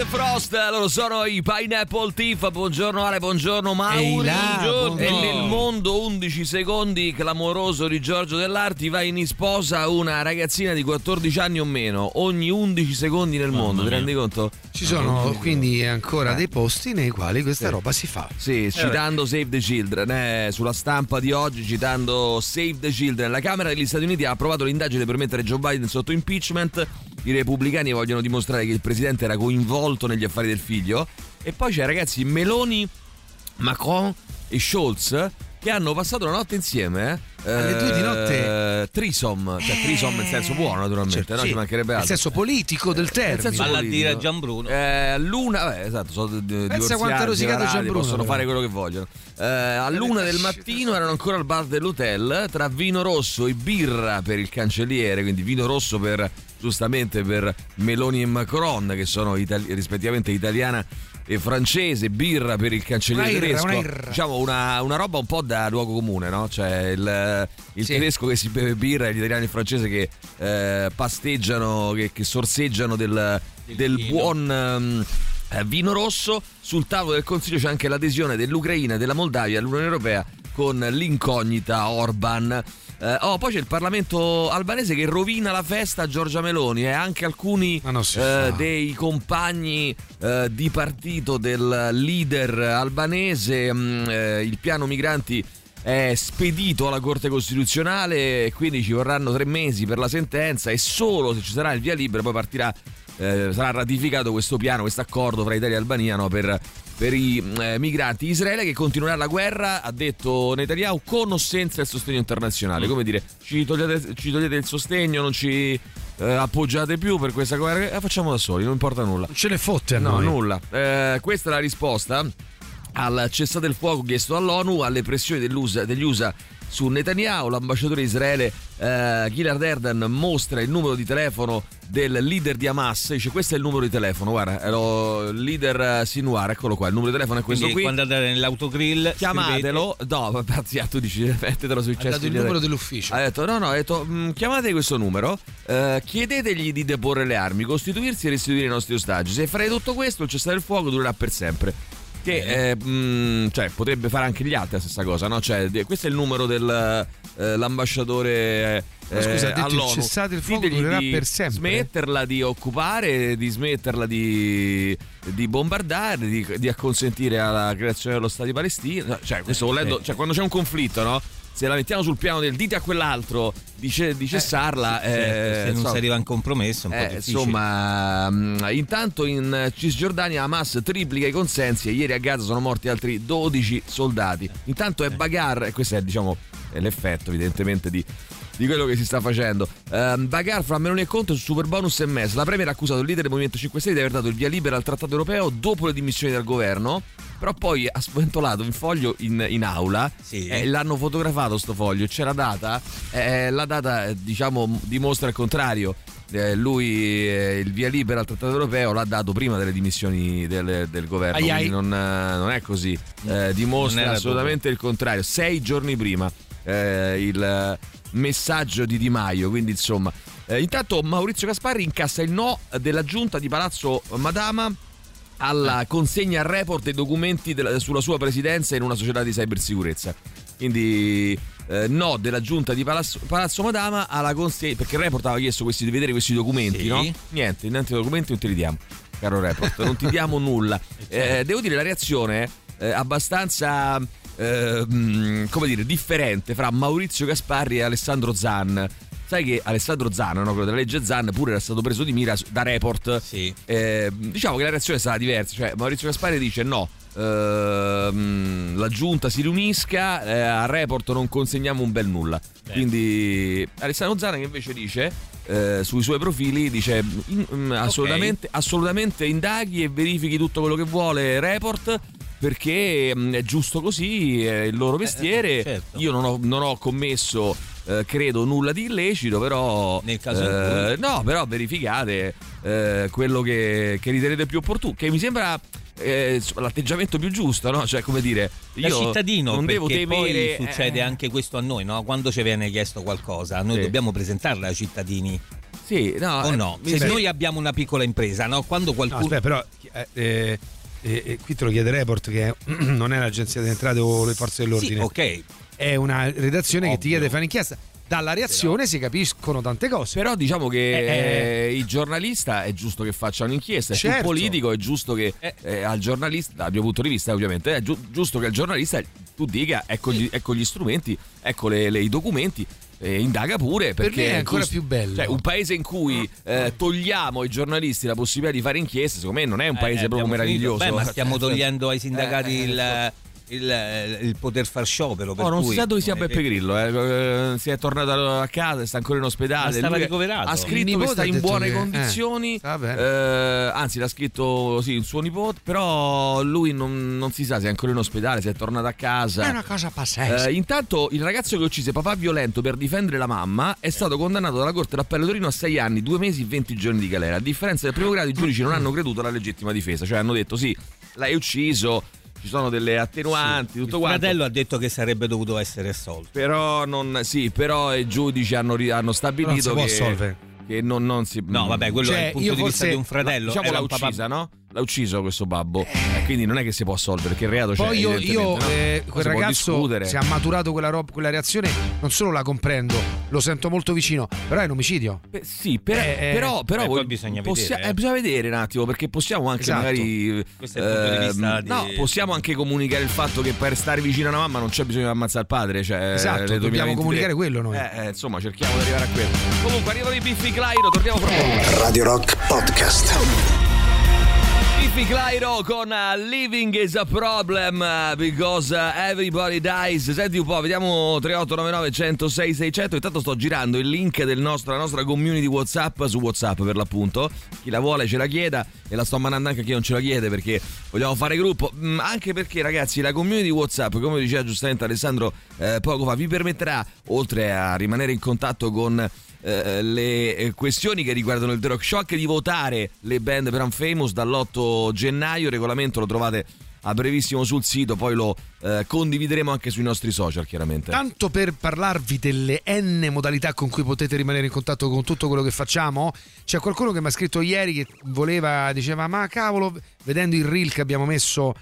The Frost, loro sono i Pineapple Tiff. Buongiorno Ale, buongiorno Mauri. Là, buongiorno. E nel mondo 11 secondi clamoroso di Giorgio Dell'Arti va in sposa una ragazzina di 14 anni o meno. Ogni 11 secondi nel mondo, ti rendi conto? Ci sono quindi ancora dei posti nei quali questa roba si fa. Sì, citando Save the Children, eh, sulla stampa di oggi, citando Save the Children, la Camera degli Stati Uniti ha approvato l'indagine per mettere Joe Biden sotto impeachment. I repubblicani vogliono dimostrare che il presidente era coinvolto negli affari del figlio. E poi c'è, ragazzi, Meloni, Macron e Scholz che hanno passato la notte insieme. eh, Alle due di notte? eh, Trisom, cioè Trisom nel senso buono, naturalmente, Certo, no? sì. Ci mancherebbe Nel altro. senso politico del Nel termine. Valla a dire a Gianbruno. Eh, l'una, vabbè, esatto, sono di- divorziati, quanto ha rosicato Gianbruno, possono però. fare quello che vogliono. Eh, all'una del mattino erano ancora al bar dell'hotel tra vino rosso e birra per il cancelliere, quindi vino rosso per giustamente per Meloni e Macron che sono itali- rispettivamente italiana e francese, birra per il cancelliere Una irra, tedesco. una irra. Diciamo una, una roba un po' da luogo comune, no? Cioè il, il Sì. tedesco che si beve birra e gli italiani e il francese che eh, pasteggiano, che, che sorseggiano del, del vino. buon eh, vino rosso. Sul tavolo del Consiglio c'è anche l'adesione dell'Ucraina e della Moldavia all'Unione Europea con l'incognita Orban. Eh, oh, poi c'è il Parlamento albanese che rovina la festa a Giorgia Meloni e anche alcuni eh, dei compagni eh, di partito del leader albanese. mm, eh, il piano migranti è spedito alla Corte Costituzionale quindi ci vorranno tre mesi per la sentenza e solo se ci sarà il via libera poi partirà, eh, sarà ratificato questo piano, questo accordo fra Italia e Albania no, per, per i eh, migranti. Israele che continuerà la guerra, ha detto Netanyahu, con o senza il sostegno internazionale. Come dire, ci togliete, ci togliete il sostegno, non ci eh, appoggiate più per questa guerra, eh, facciamo da soli, non importa nulla. Non ce le fotte a No, noi. nulla. Eh, questa è la risposta al cessate il fuoco chiesto all'ONU, alle pressioni degli USA su Netanyahu. L'ambasciatore di Israele eh, Gilad Erdan mostra il numero di telefono del leader di Hamas. Dice: Questo è il numero di telefono. Guarda, è lo- il leader eh, Sinwar, eccolo qua. Il numero di telefono è questo Quindi qui. quando andate nell'autogrill Chiamatelo. No, vabbè, sì, tu dici, mettetelo sui Ha dato il numero dell'ufficio. ha detto no, no, ha detto "Mm, chiamate questo numero, eh, chiedetegli di deporre le armi, costituirsi e restituire i nostri ostaggi. Se farete tutto questo, il cessate il fuoco durerà per sempre. Che eh, mm, cioè, potrebbe fare anche gli altri la stessa cosa, no? Cioè, questo è il numero dell'ambasciatore. Ma scusa, ha detto all'ONU. cessate il fuoco durerà di per sempre? Smetterla di occupare, di smetterla di, di bombardare, di, di acconsentire alla creazione dello Stato di Palestina. Cioè, questo volendo, cioè, quando c'è un conflitto, no? Se la mettiamo sul piano del dite a quell'altro di, ce- di cessarla, Certo, eh, se non insomma, si arriva a un compromesso un eh, insomma, mm, intanto in Cisgiordania Hamas triplica i consensi e ieri a Gaza sono morti altri 12 soldati. Intanto è Bagar, e questo è diciamo è l'effetto evidentemente di, di quello che si sta facendo. Bagar fra Meloni e Conte su super bonus e MES. La Premier ha accusato il leader del Movimento 5 Stelle di aver dato il via libera al trattato europeo dopo le dimissioni dal governo. Però poi ha sventolato un foglio in, in aula Sì. e l'hanno fotografato sto foglio, c'era data, eh, la data eh, diciamo dimostra il contrario. Eh, lui eh, il via libera al trattato europeo l'ha dato prima delle dimissioni del, del governo, Ai ai. quindi non, eh, non è così, Eh, dimostra assolutamente il contrario. Sei giorni prima eh, il eh, messaggio di Di Maio, quindi insomma. Eh, intanto Maurizio Gasparri incassa il no della giunta di Palazzo Madama alla consegna al report dei documenti della- sulla sua presidenza in una società di cybersicurezza. Quindi eh, no della giunta di Palazzo, Palazzo Madama alla consegna perché il report aveva chiesto questi, di vedere questi documenti, Sì. no? Niente, niente documenti non te li diamo, caro report, non ti diamo nulla. Eh, devo dire la reazione è abbastanza eh, mh, come dire, differente fra Maurizio Gasparri e Alessandro Zan. Sai che Alessandro Zan, no, quello della legge Zan, pure era stato preso di mira da report. Sì. Eh, diciamo che la reazione è stata diversa. Cioè, Maurizio Gasparri dice: no. ehm, la giunta si riunisca, eh, a report non consegniamo un bel nulla. Quindi Alessandro Zana che invece dice eh, sui suoi profili dice in- mm, assolutamente, assolutamente indaghi e verifichi tutto quello che vuole report perché mm, è giusto così, è il loro mestiere. certo. Io non ho, non ho commesso, eh, credo, nulla di illecito, però... Nel caso eh, No, però verificate eh, quello che, che ritenete più opportuno, che mi sembra... eh, l'atteggiamento più giusto, no? Cioè, come dire, Da io cittadino, non devo temere. poi succede eh, anche questo a noi, no? Quando ci viene chiesto qualcosa, noi Sì. dobbiamo presentarla ai cittadini. Sì, no, o eh, no? Se sembra- noi abbiamo una piccola impresa, no? Quando No, qualcuno. aspetta, però eh, eh, eh, eh, qui te lo chiede Report che non è l'agenzia delle entrate o le forze sì, dell'ordine, ok. è una redazione che ti Ovvio. chiede di fare un'inchiesta. Dalla reazione si capiscono tante cose. Però diciamo che Eh, eh, il giornalista è giusto che faccia un'inchiesta, Certo. il politico è giusto che Eh. eh, al giornalista, dal mio punto di vista ovviamente, è giu- giusto che al giornalista tu dica ecco gli, ecco gli strumenti, ecco le- le- i documenti. Eh, indaga pure Per perché me è ancora più bello. cioè, un paese in cui eh, togliamo ai giornalisti la possibilità di fare inchieste secondo me non è un Eh, paese proprio abbiamo finito. meraviglioso Beh, ma stiamo togliendo ai sindacati eh, il, il- il poter far sciopero. Per Oh, non cui- si sa dove sia Beppe Grillo, eh. Eh, si è tornato a casa, sta ancora in ospedale. Stava Lui ricoverato. Ha scritto che sta in buone che- condizioni, eh, bene. eh, anzi l'ha scritto sì, il suo nipote, però lui non, non si sa se è ancora in ospedale, se è tornato a casa. È una cosa pazzesca. Eh, intanto il ragazzo che uccise papà violento per difendere la mamma è stato condannato dalla Corte d'Appello Torino a 6 anni, 2 mesi e 20 giorni di galera. A differenza del primo grado i giudici non hanno creduto alla legittima difesa, cioè hanno detto sì, l'hai ucciso, ci sono delle attenuanti, tutto il quanto. fratello ha detto che sarebbe dovuto essere assolto. Però, non, sì, però i giudici hanno, hanno non si stabilito può che, assolvere. che non, non si. No, vabbè, quello Cioè, è il punto io di vista forse- di un fratello. Diciamo Era l'ha uccisa, no? L'ha ucciso questo babbo. Eh, quindi non è che si può assolvere, perché il reato c'è. Poi io, io, no? eh, quel si ragazzo, se ha maturato quella, roba, quella reazione, non solo la comprendo, lo sento molto vicino, però è un omicidio. Beh, sì, per- Eh, eh, però, però eh, poi voi- bisogna possia- vedere, eh. eh, bisogna vedere un attimo perché possiamo anche Esatto. magari Questo è il punto di vista ehm, di- no, possiamo anche comunicare il fatto che per stare vicino a una mamma non c'è bisogno di ammazzare il padre cioè, Esatto, dobbiamo 2023. comunicare quello noi. Eh, eh, insomma cerchiamo di arrivare a quello comunque arrivano i Biffi Clyro torniamo fra poco Radio Rock Podcast. Biffi Clyro con uh, Living is a problem uh, because uh, everybody dies. Senti un po', vediamo 3899 106 600. Intanto sto girando il link del nostro, la nostra community WhatsApp su WhatsApp per l'appunto. Chi la vuole ce la chieda e la sto mandando anche a chi non ce la chiede perché vogliamo fare gruppo. Mm, anche perché ragazzi la community WhatsApp, come diceva giustamente Alessandro eh, poco fa, vi permetterà oltre a rimanere in contatto con eh, le eh, questioni che riguardano il The Rock Shock di votare le band per Unfamous dall'8 gennaio. Il regolamento lo trovate a brevissimo sul sito, poi lo eh, condivideremo anche sui nostri social, chiaramente. Tanto per parlarvi delle N modalità con cui potete rimanere in contatto con tutto quello che facciamo, c'è qualcuno che mi ha scritto ieri che voleva, diceva, ma cavolo, vedendo il reel che abbiamo messo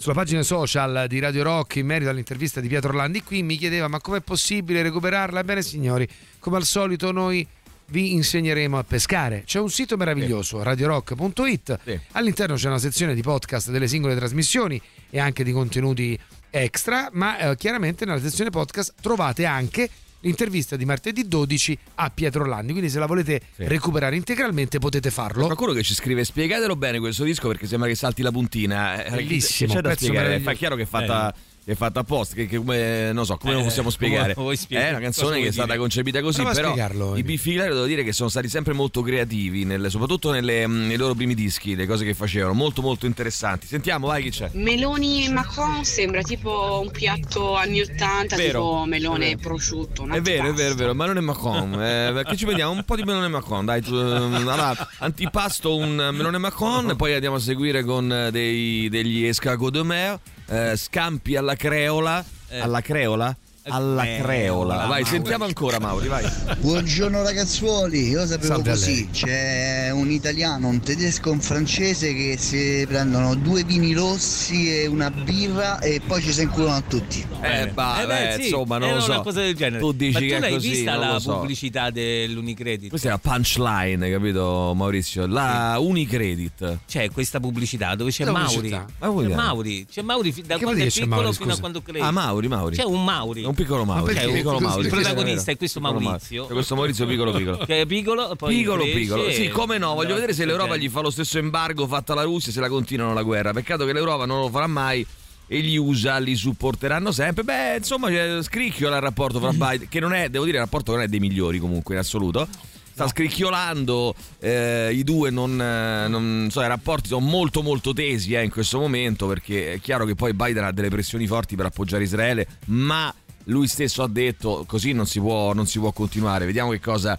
sulla pagina social di Radio Rock in merito all'intervista di Pietro Orlandi, qui mi chiedeva, ma com'è possibile recuperarla? Ebbene signori, come al solito noi vi insegneremo a pescare. C'è un sito meraviglioso, radiorock.it. Sì. All'interno c'è una sezione di podcast delle singole trasmissioni e anche di contenuti extra, ma eh, chiaramente nella sezione podcast trovate anche l'intervista di martedì 12 a Pietro Orlandi, quindi se la volete Sì. recuperare integralmente potete farlo. Qualcuno che ci scrive spiegatelo bene questo disco perché sembra che salti la puntina. Eh, Bellissimo, c'è da spiegare? Fa chiaro che è fatta. che è fatta apposta, che, che come non so, come lo Eh, possiamo come spiegare? lo? È una canzone che è stata concepita così, Prova però i. Biffilari devo dire che sono stati sempre molto creativi, nelle- soprattutto nelle, mh, nei loro primi dischi, le cose che facevano, molto molto interessanti. Sentiamo, vai chi c'è. Meloni e Macron sembra tipo un piatto anni 80, Vero. tipo melone e prosciutto. È vero, è vero, è vero, melone Macron. Eh, perché ci vediamo un po' di melone Macron, dai. tu- allora, antipasto un melone Macron, poi andiamo a seguire con eh, dei, degli escargot de mer, eh, scampi alla creola. Eh. Alla creola? Alla Creola, creola. Vai, Mauri. sentiamo ancora Mauri, vai. Buongiorno ragazzuoli, io sapevo Salve a così, c'è un italiano, un tedesco e un francese che si prendono due vini rossi e una birra e poi ci si inculano tutti. Eh, bah, Eh beh, sì, insomma, non era lo so. una cosa del genere. Tu dici Ma tu che è l'hai così, vista la so. pubblicità dell'Unicredit? Questa è la punchline, capito Maurizio? La Unicredit. C'è questa pubblicità dove c'è La Mauri. pubblicità? Ma C'è? Mauri, c'è Mauri da Che quando è piccolo fino a quando crede. Ah, Mauri, Mauri. C'è un Mauri. Un piccolo Mauri. un piccolo Mauri. Il protagonista è questo Maurizio. C'è questo Maurizio piccolo piccolo. Che è piccolo, poi Piccolo piccolo, sì, come no, voglio vedere se l'Europa gli fa lo stesso embargo fatto alla Russia se la continuano la guerra. Peccato che l'Europa non lo farà mai e gli USA li supporteranno sempre. Beh, insomma, scricchiola il rapporto fra Biden, che non è, devo dire, il rapporto non è dei migliori comunque in assoluto. Sta scricchiolando, eh, i due non, eh, non so, i rapporti sono molto molto tesi eh, in questo momento perché è chiaro che poi Biden ha delle pressioni forti per appoggiare Israele, ma lui stesso ha detto così non si può, non si può continuare. Vediamo che cosa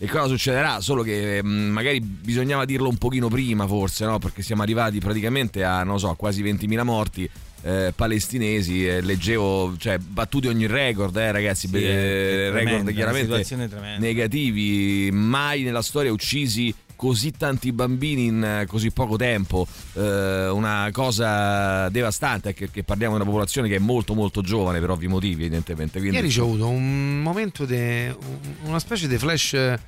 e cosa succederà, solo che mh, magari bisognava dirlo un pochino prima forse, no? Perché siamo arrivati praticamente a, non so, quasi 20.000 morti. eh, palestinesi eh, leggevo cioè battuti ogni record eh, ragazzi Sì, beh, è record tremenda, chiaramente tremenda. negativi mai nella storia uccisi così tanti bambini in eh, così poco tempo Eh, una cosa devastante perché parliamo di una popolazione che è molto molto giovane per ovvi motivi evidentemente quindi Ieri c'ho avuto un momento di una specie di flash eh,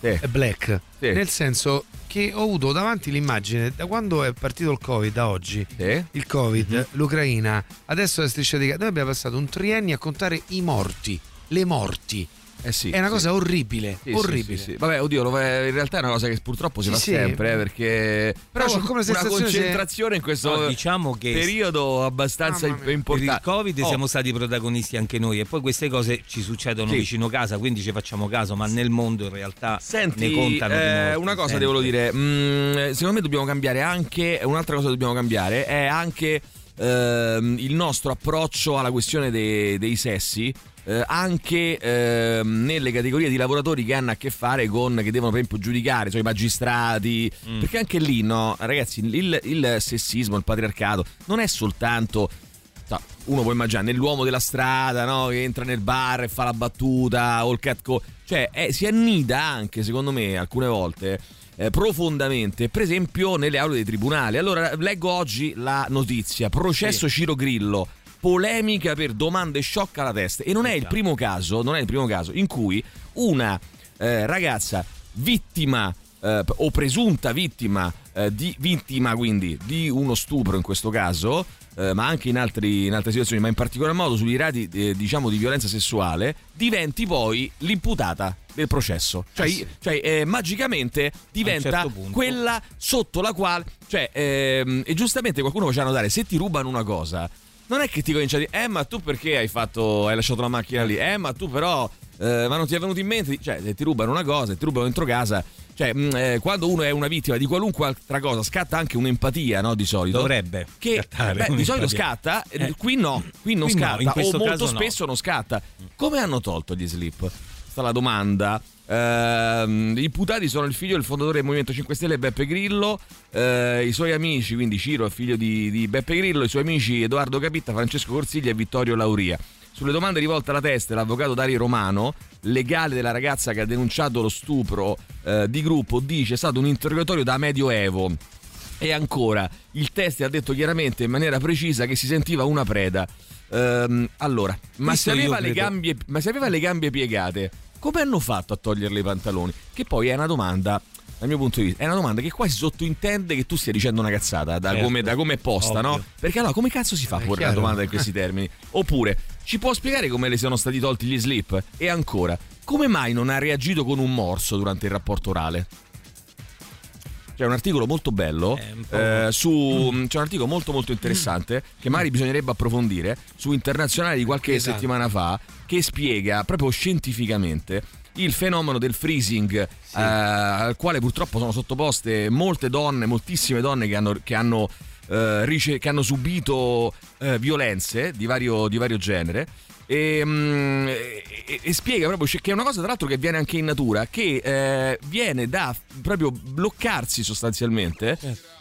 Sì. black, Sì. nel senso che ho avuto davanti l'immagine da quando è partito il Covid a oggi. Sì. Il Covid, Mhm. l'Ucraina, adesso la striscia di Gaza. Noi abbiamo passato un triennio a contare i morti, le morti. Eh sì, È una sì. cosa orribile, Sì, orribile. sì, sì. Vabbè, oddio, lo- in realtà è una cosa che purtroppo si Sì, fa sì. sempre, eh, perché Però c'ho una come la sensazione se- concentrazione in questo No, diciamo che periodo abbastanza mia. per il importante. Covid Oh, siamo stati protagonisti anche noi e poi queste cose ci succedono Sì. vicino casa, quindi ci facciamo caso, ma nel mondo in realtà Senti, ne contano di eh, una cosa sempre. devo dire, mm, secondo me dobbiamo cambiare anche, un'altra cosa che dobbiamo cambiare è anche ehm, il nostro approccio alla questione dei, dei sessi. Eh, anche ehm, nelle categorie di lavoratori che hanno a che fare con che devono per esempio giudicare, cioè i magistrati, Mm. perché anche lì no, ragazzi, il, il sessismo, il patriarcato non è soltanto uno può immaginare nell'uomo della strada no? che entra nel bar e fa la battuta o il catcall cioè eh, si annida anche secondo me alcune volte eh, profondamente per esempio nelle aule dei tribunali allora leggo oggi la notizia processo Ciro Grillo polemica per domande shock alla testa. E non è il primo caso non è il primo caso in cui una eh, ragazza vittima eh, o presunta vittima eh, di vittima quindi di uno stupro in questo caso eh, ma anche in, altri- in altre situazioni ma in particolar modo sugli reati eh, diciamo di violenza sessuale diventi poi l'imputata del processo. Cioè, Eh sì. cioè, eh, magicamente diventa certo quella sotto la quale cioè ehm, e giustamente qualcuno faceva notare se ti rubano una cosa non è che ti comincia a dire, eh, ma tu perché hai fatto, hai lasciato la macchina lì? Eh, ma tu però, eh, ma non ti è venuto in mente? Cioè, se ti rubano una cosa, se ti rubano dentro casa, cioè, mh, eh, quando uno è una vittima di qualunque altra cosa, scatta anche un'empatia, no? Di solito. Dovrebbe Che beh, di solito scatta, eh, Eh. qui no, qui non Qui no, scatta, in o molto no. spesso non scatta. Come hanno tolto gli slip? Sta la domanda. Ehm, gli imputati sono il figlio del fondatore del Movimento 5 Stelle Beppe Grillo, eh, i suoi amici, quindi Ciro è figlio di, di Beppe Grillo, i suoi amici Edoardo Capitta, Francesco Corsiglia e Vittorio Lauria. Sulle domande rivolte alla testa, l'avvocato Dario Romano, legale della ragazza che ha denunciato lo stupro eh, di gruppo, dice è stato un interrogatorio da medioevo. E ancora, il test ha detto chiaramente in maniera precisa che si sentiva una preda. Ehm, allora, ma se, le gambie, ma se aveva le gambe piegate, come hanno fatto a toglierle i pantaloni? Che poi è una domanda, dal mio punto di vista, è una domanda che quasi sottintende che tu stia dicendo una cazzata, da, Certo. come, da come è posta, no? Ovvio. Perché allora come cazzo si fa a Eh, porre una domanda in questi termini? Oppure, ci può spiegare come le siano stati tolti gli slip? E ancora, come mai non ha reagito con un morso durante il rapporto orale? C'è un articolo molto bello Eh, su c'è un articolo molto molto interessante che magari bisognerebbe approfondire su internazionale di qualche Esatto. settimana fa che spiega proprio scientificamente il fenomeno del freezing eh, al quale purtroppo sono sottoposte molte donne, moltissime donne che hanno, che hanno, eh, rice- che hanno subito eh, violenze di vario, di vario genere. E, mm, e- e spiega proprio che è una cosa tra l'altro che viene anche in natura che eh, viene da proprio bloccarsi sostanzialmente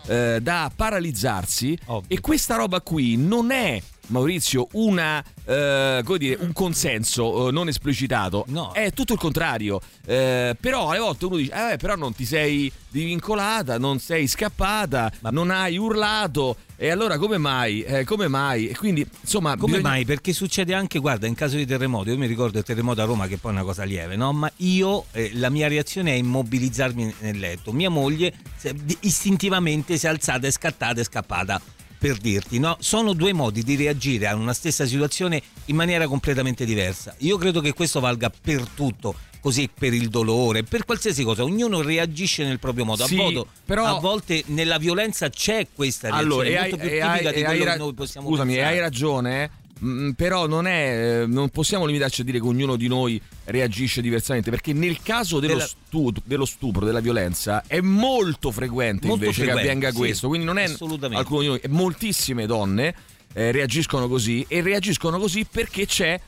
eh, da paralizzarsi Ovvio. e questa roba qui non è Maurizio una eh, come dire, un consenso eh, non esplicitato No. è tutto il contrario Eh, però alle volte uno dice eh, però non ti sei divincolata non sei scappata Ma- non hai urlato e allora come mai Eh, come mai e quindi insomma Come bisogna- mai? Perché succede anche, guarda, in caso di terremoto, io mi ricordo il terremoto a Roma che poi è una cosa lieve, no? Ma io, eh, la mia reazione è immobilizzarmi nel letto. Mia moglie se- istintivamente si è alzata e scattata e scappata. Per dirti, no? Sono due modi di reagire a una stessa situazione in maniera completamente diversa. Io credo che questo valga per tutto, così per il dolore, per qualsiasi cosa. Ognuno reagisce nel proprio modo. Sì, a, voto- però- a volte nella violenza c'è questa reazione, Allora, è hai, molto più e hai- tipica di hai quello ra- che noi possiamo scusami, pensare. hai ragione, mm, però non è. eh, Non possiamo limitarci a dire che ognuno di noi reagisce diversamente. Perché nel caso dello, Della- stu- dello stupro, della violenza, è molto frequente Molto invece frequente, che avvenga sì, questo. Quindi non è alcuno di noi, moltissime donne eh, reagiscono così e reagiscono così perché c'è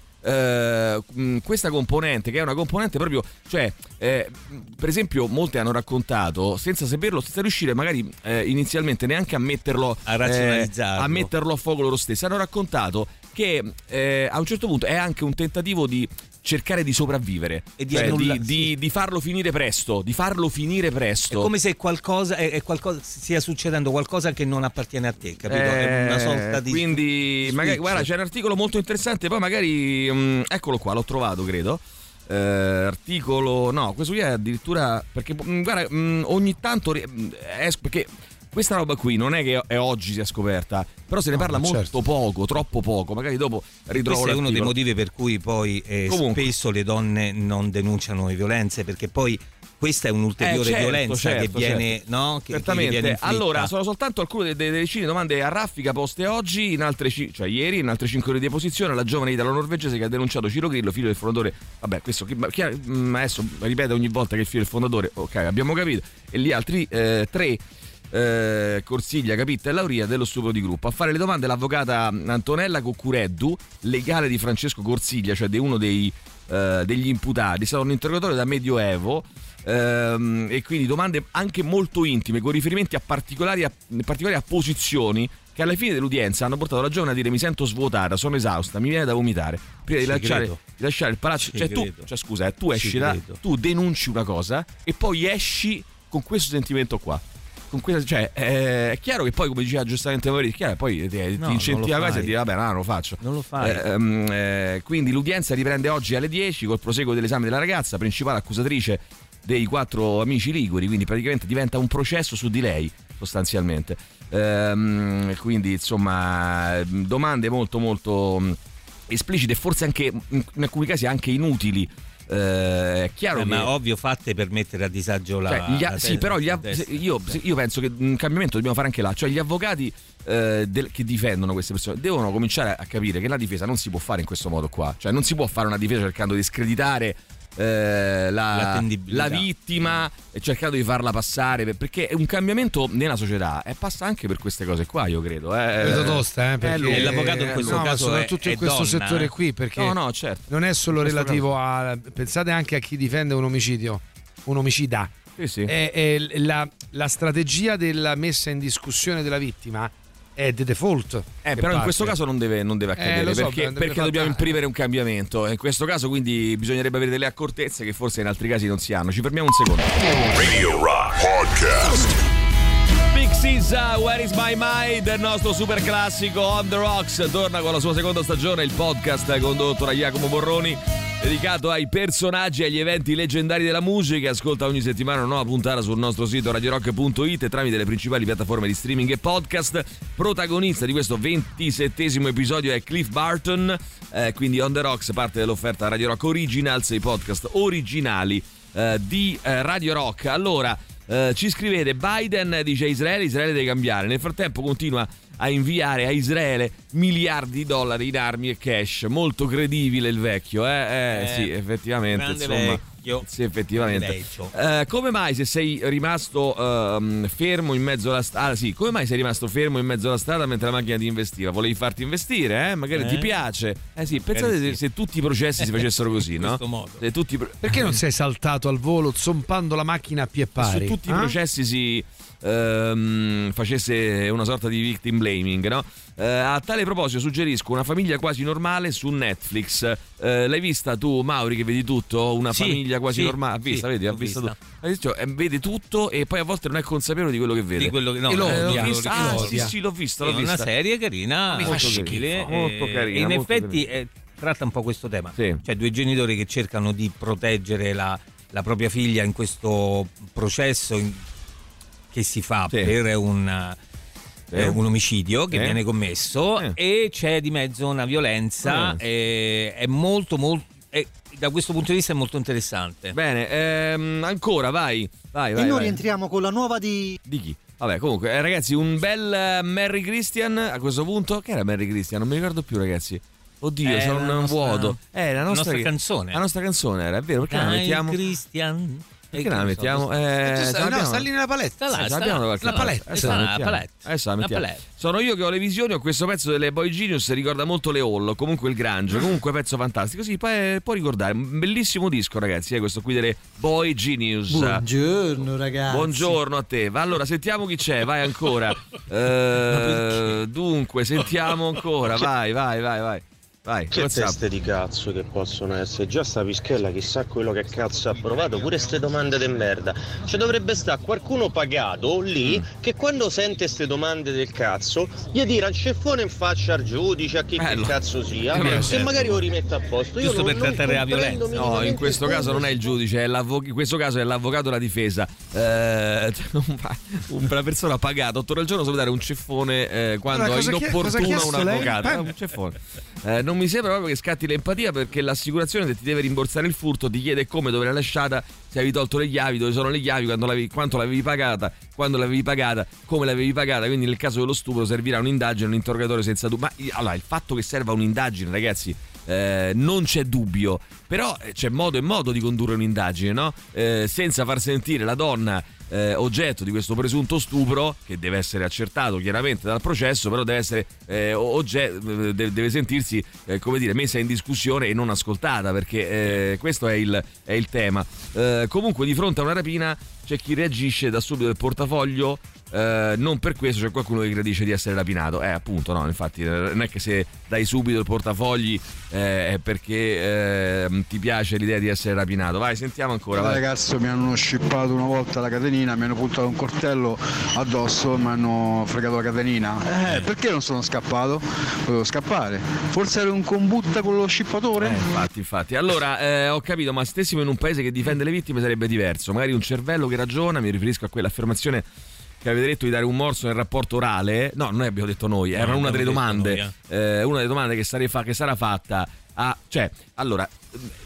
mh, questa componente, che è una componente proprio, cioè, eh, per esempio, molti hanno raccontato, senza saperlo, senza riuscire magari eh, inizialmente neanche a metterlo A eh, a metterlo a fuoco loro stessi, hanno raccontato che eh, a un certo punto è anche un tentativo di cercare di sopravvivere E di Cioè, annulla- di, di- di farlo finire presto di farlo finire È presto come se qualcosa, è, è qualcosa, stia succedendo qualcosa che non appartiene a te, capito? è una Eh, sorta di. quindi di magari, guarda c'è un articolo molto interessante poi magari mm, eccolo qua l'ho trovato credo Eh, articolo no questo qui è addirittura perché mm, guarda mm, ogni tanto mm, es- perché questa roba qui non è che è oggi si è scoperta però se ne No, parla molto certo. poco troppo poco magari dopo ritrovo Questo è uno dei motivi per cui poi eh, spesso le donne non denunciano le violenze, perché poi questa è un'ulteriore Eh, certo, violenza che certo, viene, certo. no? Che, che Certamente. viene allora, sono soltanto alcune delle, delle decine di domande a raffica poste oggi, in altre ci- cioè ieri, in altre 5 ore di posizione, la giovane italo-norvegese che ha denunciato Ciro Grillo, figlio del fondatore. Vabbè, questo chi- chi- mm, adesso ripete ogni volta che è il figlio del fondatore. Ok, abbiamo capito. E gli altri eh, tre. Eh, Corsiglia, Capitta e Lauria dello stupro di gruppo. A fare le domande l'avvocata Antonella Coccureddu, legale di Francesco Corsiglia, cioè di uno dei, eh, degli imputati. È stato un interrogatorio da Medioevo ehm, e quindi domande anche molto intime con riferimenti a particolari, a, in particolare a posizioni che alla fine dell'udienza hanno portato la giovane a dire mi sento svuotata, sono esausta, mi viene da vomitare. Prima di Ci lasciare, di lasciare il palazzo, Ci cioè tu, cioè, scusa, eh, tu Ci esci da, tu denunci una cosa e poi esci con questo sentimento qua. Con questa, cioè, eh, è chiaro che poi, come diceva giustamente Maurizio, poi ti, ti No, non incentiva quasi e dici vabbè, no, non lo faccio. Non lo fai. Eh, ehm, eh, quindi l'udienza riprende oggi alle 10 col proseguo dell'esame della ragazza, principale accusatrice dei quattro amici liguri, quindi praticamente diventa un processo su di lei sostanzialmente. Ehm, quindi insomma domande molto molto esplicite forse anche in alcuni casi anche inutili. Eh, è chiaro Eh, che ma ovvio fatte per mettere a disagio la. cioè, gli a- la sì, però gli av- se- io, se- io penso che un cambiamento dobbiamo fare anche là. Cioè, gli avvocati eh, del- che difendono queste persone devono cominciare a capire che la difesa non si può fare in questo modo qua. Cioè, non si può fare una difesa cercando di screditare. Eh, la, la vittima e cercando di farla passare per- perché è un cambiamento nella società e passa anche per queste cose qua io credo eh. Vedo tosta, eh, perché lungo. E l'avvocato in questo no, caso soprattutto è- in è questo donna, settore eh. qui, perché no no certo non è solo questo relativo a. Pensate anche a chi difende un omicidio, un omicida. sì, sì. È- è la, la strategia della messa in discussione della vittima è the default. Eh, però in parte. questo caso non deve, non deve Eh, accadere lo so, perché, deve perché dobbiamo imprimere un cambiamento. In questo caso quindi bisognerebbe avere delle accortezze che forse in altri casi non si hanno. Ci fermiamo un secondo. Radio Rock Podcast. Big Sisa, Where is my mind? Il nostro super classico On the Rocks torna con la sua seconda stagione, il podcast condotto da Jacopo Borroni. Dedicato ai personaggi e agli eventi leggendari della musica, ascolta ogni settimana una nuova puntata sul nostro sito radiorock.it e tramite le principali piattaforme di streaming e podcast. Protagonista di questo ventisettesimo episodio è Cliff Barton, eh, quindi On The Rocks parte dell'offerta Radio Rock Originals, i podcast originali eh, di eh, Radio Rock. Allora, eh, ci scrivete Biden dice Israele, Israele deve cambiare. Nel frattempo continua a inviare a Israele miliardi di dollari in armi e cash. Molto credibile il vecchio, eh? Eh, Eh, sì, effettivamente. Insomma, vecchio. sì, effettivamente. Eh, come mai se sei rimasto ehm, fermo in mezzo alla strada? Ah, sì, come mai sei rimasto fermo in mezzo alla strada mentre la macchina ti investiva? Volevi farti investire, eh? Magari Eh? ti piace. Eh sì, pensate Magari se, sì. se tutti i processi si facessero così, In no? questo modo. Se tutti i pro- Perché non sei saltato al volo zompando la macchina a pie pari? su tutti eh? i processi si ehm, facesse una sorta di victim blaming, no? Eh, a tale proposito suggerisco una famiglia quasi normale su Netflix. Eh, l'hai vista tu, Mauri, che vedi tutto? Una Sì, famiglia quasi sì, normale? Ha vista, sì, vedi? Ha l'ho visto vista. tu. Eh, vede tutto e poi a volte non è consapevole di quello che vede. Di quello che no, lo eh, l'ho vista. Ah, sì, sì, l'ho vista, È l'ho una serie carina, Mi fa molto schifo, carina, molto eh, carina, In molto effetti eh, tratta un po' questo tema. Cioè due genitori che cercano di proteggere la, la propria figlia in questo processo in- che si fa Sì. per un, Sì. eh, un omicidio che Sì. viene commesso Eh. e c'è di mezzo una violenza. e è molto, molto... è- da questo punto di vista è molto interessante. Bene, ehm, ancora, vai. Vai, E vai. noi vai. rientriamo con la nuova di Di chi? Vabbè, comunque, eh, ragazzi, un bel eh, Merry Christian a questo punto. Che era Merry Christian? Non mi ricordo più, ragazzi. Oddio, Era sono la un nostra- vuoto. Eh, la nostra, nostra canzone. La nostra canzone era, è vero? Perché la Dai, mettiamo? Christian. Perché la mettiamo? Eh, ce sta- no, sta lì nella paletta. Sta là, Eh, sta là, qualche la paletta, Adesso sta la paletta. Adesso la mettiamo. paletta. Sono io che ho le visioni, ho questo pezzo delle Boy Genius, ricorda molto le Hall, comunque il Grange, comunque pezzo fantastico. Sì, poi può ricordare, un bellissimo disco ragazzi, eh, questo qui delle Boy Genius. Buongiorno ragazzi. Buongiorno a te. Va, allora sentiamo chi c'è, vai ancora. Eh, dunque, sentiamo ancora, vai, vai, vai, vai. Vai, Che what's up? teste di cazzo che possono essere? Già sta pischella chissà quello che cazzo ha provato, pure ste domande de merda. Ci dovrebbe stare qualcuno pagato lì Mm. che quando sente ste domande del cazzo gli tira il ceffone in faccia al giudice, a chi Bello. che cazzo sia, Eh, e certo. magari lo rimette a posto. Io Giusto non, per trattare la violenza. No, in questo caso non è il giudice, è in questo caso è l'avvocato della difesa. Eh, un- una persona pagata 8 ore al giorno sa dare un ceffone eh, quando Allora, è inopportuno un avvocato. Eh, un ceffone. Eh, non mi sembra proprio che scatti l'empatia perché l'assicurazione se ti deve rimborsare il furto ti chiede come dove l'hai lasciata, se avevi tolto le chiavi, dove sono le chiavi, l'avevi- quanto l'avevi pagata, quando l'avevi pagata, come l'avevi pagata. Quindi nel caso dello stupro servirà un'indagine, un interrogatorio senza dubbio. Ma allora, il fatto che serva un'indagine, ragazzi, eh, non c'è dubbio, però eh, c'è modo e modo di condurre un'indagine, no? Eh, senza far sentire la donna eh, oggetto di questo presunto stupro, che deve essere accertato chiaramente dal processo, però deve essere eh, ogge- eh, deve, sentirsi, eh, come dire, messa in discussione e non ascoltata, perché eh, questo è il, è il tema. Eh, comunque, di fronte a una rapina c'è chi reagisce da subito del portafoglio. Eh, non per questo c'è qualcuno che gradisce di essere rapinato, eh, appunto, no. Infatti, eh, non è che se dai subito il portafogli eh, è perché eh, ti piace l'idea di essere rapinato. Vai, sentiamo ancora. Vai. ragazzo mi hanno scippato una volta la catenina, mi hanno puntato un coltello addosso, mi hanno fregato la catenina. Eh, perché non sono scappato? Volevo scappare. Forse ero un combutta con lo scippatore? Eh, infatti, infatti. Allora, eh, ho capito, ma stessimo in un paese che difende le vittime sarebbe diverso. Magari un cervello che ragiona, mi riferisco a quell'affermazione che avete detto di dare un morso nel rapporto orale. No, noi abbiamo detto noi, era No, una delle domande. noi, eh, una delle domande che, sare- fa- che sarà fatta a... Cioè, allora,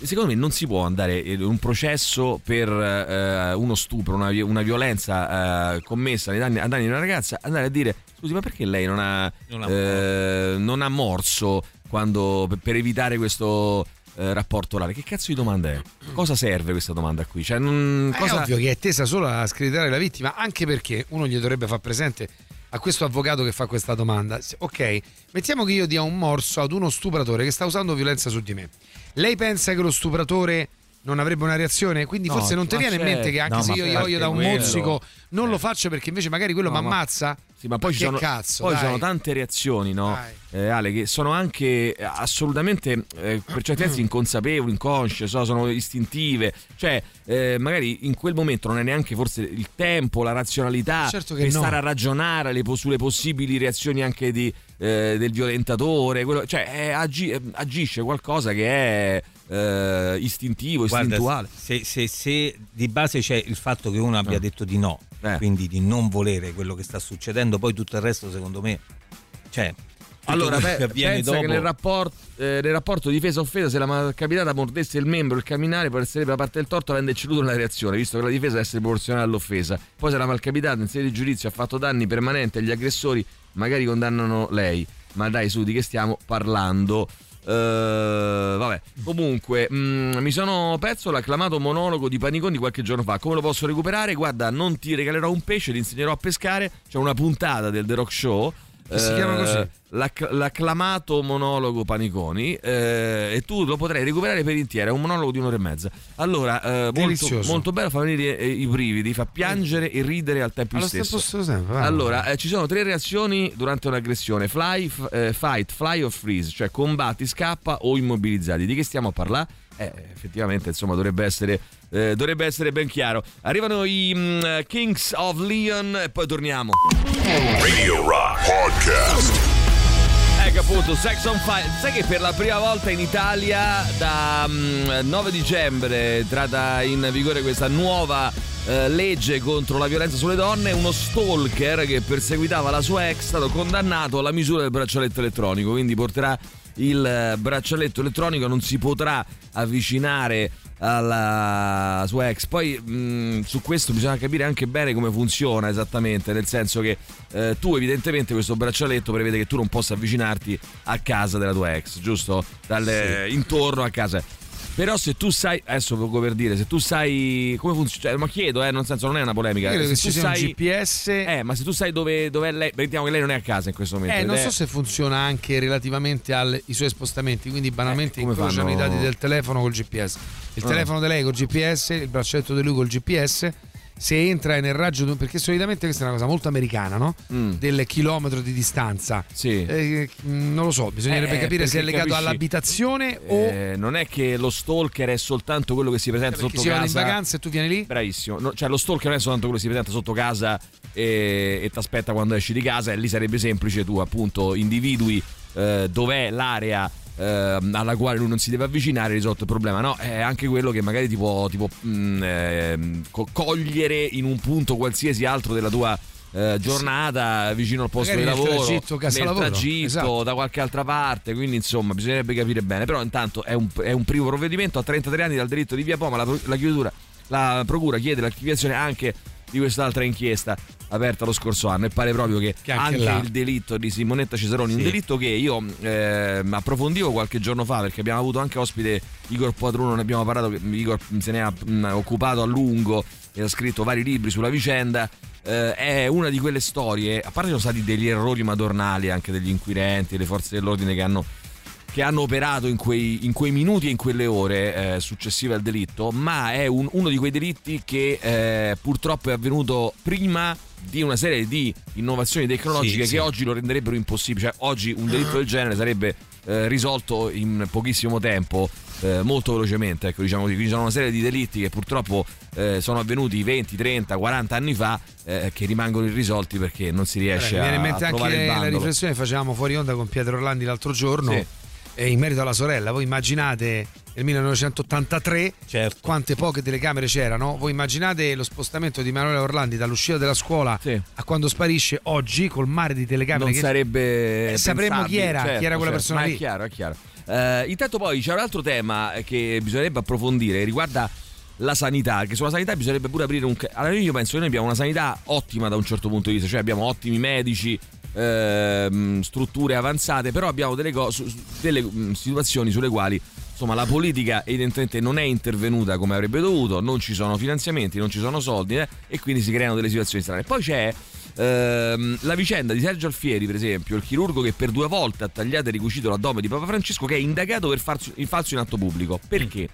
secondo me non si può andare in un processo per eh, uno stupro, una, una violenza eh, commessa ai danni, a danni di una ragazza, andare a dire, scusi, ma perché lei non ha, Non ha eh, non ha morso quando, per evitare questo eh, rapporto orale? Che cazzo di domanda è? Cosa serve questa domanda qui? Cioè, non, È cosa... ovvio che è tesa solo a screditare la vittima, anche perché uno gli dovrebbe far presente a questo avvocato che fa questa domanda. Ok, mettiamo che io dia un morso ad uno stupratore che sta usando violenza su di me. Lei pensa che lo stupratore non avrebbe una reazione? Quindi No, forse non ti viene in mente certo. che anche No, se io gli voglio da un parte mozzico non Eh. lo faccio perché invece magari quello No, mi ma- ammazza? Sì, ma poi ci sono, cazzo, poi ci sono tante reazioni, no? Eh, Ale, che sono anche eh, assolutamente eh, per certi versi inconsapevoli, inconsce, so, sono istintive. Cioè, eh, magari in quel momento non è neanche forse il tempo, la razionalità Certo per no. stare a ragionare le sulle possibili reazioni anche di, eh, del violentatore. quello- cioè, eh, agi- agisce qualcosa che è eh, istintivo, Guarda, istintuale. se, se- se di base c'è il fatto che uno abbia Eh. detto di no, Eh. quindi di non volere quello che sta succedendo, poi tutto il resto secondo me, cioè, Allora, avviene pensa dopo, che nel rapporto, eh, nel rapporto difesa-offesa, se la malcapitata mordesse il membro il camminare, può essere la parte del torto avendo ecceduto nella reazione, visto che la difesa deve essere proporzionale all'offesa. Poi, se la malcapitata in sede di giudizio ha fatto danni permanenti agli aggressori, magari condannano lei. Ma dai, su, di che stiamo parlando? Eh, vabbè, comunque, mm, mi sono perso l'acclamato monologo di Paniconi qualche giorno fa. Come lo posso recuperare? Guarda, non ti regalerò un pesce, ti insegnerò a pescare. C'è una puntata del The Rock Show. Che si chiama così? l'acc- l'acclamato monologo Paniconi eh, e tu lo potrai recuperare per intero, è un monologo di un'ora e mezza. Allora, eh, molto, Delizioso. molto bello, fa venire eh, i brividi, fa piangere e ridere al tempo Allo stesso. stesso tempo, va. Allora, eh, ci sono tre reazioni durante un'aggressione: fly, f- eh, fight, fly o freeze, cioè combatti, scappa o immobilizzati. Di che stiamo a parlare? Eh, effettivamente, insomma, dovrebbe essere, eh, dovrebbe essere ben chiaro. Arrivano i mm, Kings of Leon e poi torniamo. Radio Rock Podcast. Ecco appunto, Sex on Fire. Sai che per la prima volta in Italia da mm, 9 dicembre è entrata in vigore questa nuova eh, legge contro la violenza sulle donne, uno stalker che perseguitava la sua ex è stato condannato alla misura del braccialetto elettronico, quindi porterà il eh, braccialetto elettronico, non si potrà avvicinare alla sua ex. Poi mh, su questo bisogna capire anche bene come funziona esattamente, nel senso che eh, tu evidentemente questo braccialetto prevede che tu non possa avvicinarti a casa della tua ex, giusto? Dal, intorno a casa. Però se tu sai, adesso poco per dire, se tu sai come funziona, cioè, ma chiedo, eh, nel senso non è una polemica. Credo se che tu ci sia un sai, GPS. eh, ma se tu sai dove, dove è lei, mettiamo che lei non è a casa in questo momento. Eh, non è- so se funziona anche relativamente ai suoi spostamenti, quindi banalmente Eh, incrociano fanno? i dati del telefono col GPS. Il Ah. telefono di lei col GPS, il braccetto di lui col GPS. Se entra nel raggio, di- perché solitamente questa è una cosa molto americana, no? Mm. Del chilometro di distanza. Sì. Eh, mm, non lo so, bisognerebbe Eh, capire se è legato capisci, all'abitazione o Eh, non è che lo stalker è soltanto quello che si presenta sotto si va in casa. vacanza e tu vieni lì. Bravissimo. No, cioè, lo stalker non è soltanto quello che si presenta sotto casa e, e ti aspetta quando esci di casa, e lì sarebbe semplice, tu appunto individui eh, dov'è l'area. Eh, alla quale lui non si deve avvicinare risolto il problema no è anche quello che magari ti può, ti può, mm, ehm, co- cogliere in un punto qualsiasi altro della tua eh, giornata vicino al posto Magari di nel lavoro tragitto casa nel lavoro. tragitto Esatto. da qualche altra parte quindi insomma bisognerebbe capire bene però intanto è un, è un primo provvedimento a 33 anni dal delitto di via Poma la, la chiusura la procura chiede l'archiviazione anche di quest'altra inchiesta aperta lo scorso anno. E pare proprio che, Che anche anche, il delitto di Simonetta Cesaroni un Sì. delitto che io ehm, approfondivo qualche giorno fa perché abbiamo avuto anche ospite Igor Padruno ne abbiamo parlato Igor se ne ha mh, occupato a lungo e ha scritto vari libri sulla vicenda. Eh, è una di quelle storie a parte sono stati degli errori madornali anche degli inquirenti le forze dell'ordine che hanno che hanno operato in quei, in quei minuti e in quelle ore eh, successive al delitto, ma è un- uno di quei delitti che eh, purtroppo è avvenuto prima di una serie di innovazioni tecnologiche Sì, che sì. oggi lo renderebbero impossibile. Cioè, oggi un delitto del genere sarebbe eh, risolto in pochissimo tempo, eh, molto velocemente. Ecco, diciamo. Quindi ci sono una serie di delitti che purtroppo eh, sono avvenuti 20, 30, 40 anni fa eh, che rimangono irrisolti perché non si riesce Eh, mi viene a, in mente a trovare anche il la bandolo. riflessione che facevamo fuori onda con Pietro Orlandi l'altro giorno. Sì. Eh, in merito alla sorella, voi immaginate nel 1983 Certo. quante poche telecamere c'erano? Voi immaginate lo spostamento di Manuela Orlandi dall'uscita della scuola Sì. a quando sparisce oggi col mare di telecamere non che sarebbe Eh, sapremmo chi era, chi certo, era quella certo, persona ma lì. è chiaro è chiaro Eh, intanto poi c'è un altro tema che bisognerebbe approfondire riguarda la sanità che sulla sanità bisognerebbe pure aprire un allora io penso che noi abbiamo una sanità ottima da un certo punto di vista cioè abbiamo ottimi medici ehm, strutture avanzate però abbiamo delle, su- delle mm, situazioni sulle quali insomma la politica evidentemente non è intervenuta come avrebbe dovuto non ci sono finanziamenti non ci sono soldi eh, e quindi si creano delle situazioni strane poi c'è Ehm, la vicenda di Sergio Alfieri, per esempio, il chirurgo che per due volte ha tagliato e ricucito l'addome di Papa Francesco, che è indagato per farsi- il falso in atto pubblico. Perché?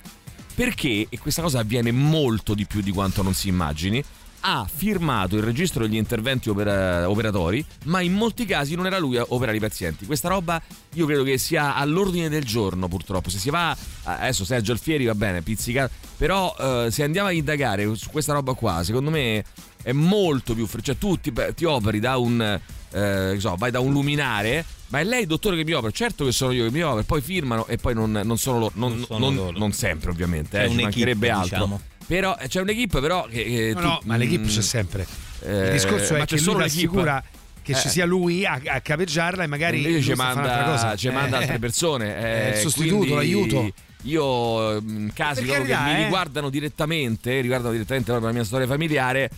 Perché, e questa cosa avviene molto di più di quanto non si immagini, ha firmato il registro degli interventi opera- operatori, ma in molti casi non era lui a operare i pazienti. Questa roba io credo che sia all'ordine del giorno, purtroppo. Se si va, adesso Sergio Alfieri va bene, pizzicato, però eh, se andiamo a indagare su questa roba qua, secondo me è molto più cioè tu ti, ti operi da un eh, so, vai da un luminare ma è lei il dottore che mi opera certo che sono io che mi opera poi firmano e poi non, non sono loro non, Non sono non- loro. sempre ovviamente eh, ci mancherebbe altro diciamo. Però eh, c'è un'equipe però che, che No, tu- no, ma l'equipe mm, c'è sempre. eh, Il discorso è che solo lui l'equipe. assicura che ci Eh. sia lui a, a capeggiarla e magari lui ci manda, cosa. ci manda Eh, altre persone eh, il sostituto, l'aiuto. io in casi Per proprio che mi eh. riguardano direttamente riguardano direttamente proprio la mia storia familiare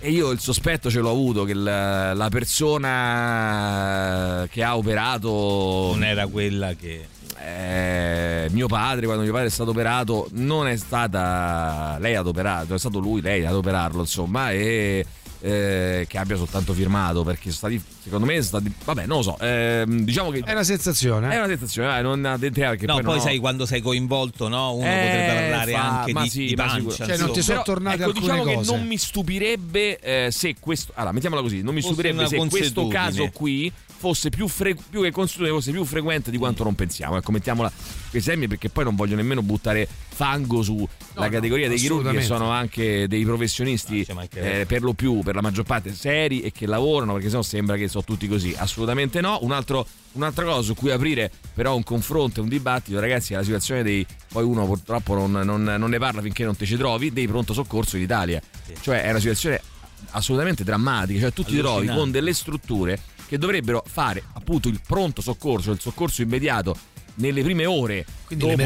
e io il sospetto ce l'ho avuto che la, la persona che ha operato Non era quella che. Eh, mio padre, quando mio padre è stato operato, non è stata lei ad operato, è stato lui, lei ad operarlo, insomma, e eh, che abbia soltanto firmato perché sono stati, secondo me, sono stati, vabbè, non lo so, ehm, diciamo che È una sensazione. è eh. una sensazione, dai, non addentriare che No, poi, poi, no. sai quando sei coinvolto, no? Uno Eh, potrebbe parlare fa- anche ma di, sì, di ma pancia. Cioè, non ti sono tornate ecco, alcune diciamo cose. che non mi stupirebbe eh, se questo allora mettiamola così non mi Fosse stupirebbe se questo caso qui fosse più, fre- più che consuetudine fosse più frequente di quanto non pensiamo ecco mettiamola questi esempi perché poi non voglio nemmeno buttare fango sulla no, categoria dei chirurghi che sono anche dei professionisti No, eh, per lo più per la maggior parte seri e che lavorano perché sennò sembra che sono tutti così assolutamente no un altro Un'altra cosa su cui aprire però un confronto e un dibattito, ragazzi, è la situazione dei. Poi uno purtroppo non, non- non ne parla finché non te ci trovi, dei pronto soccorso in Italia. Cioè è una situazione assolutamente drammatica. Cioè tu ti trovi con delle strutture che dovrebbero fare appunto il pronto soccorso, il soccorso immediato nelle prime ore. Quindi dopo.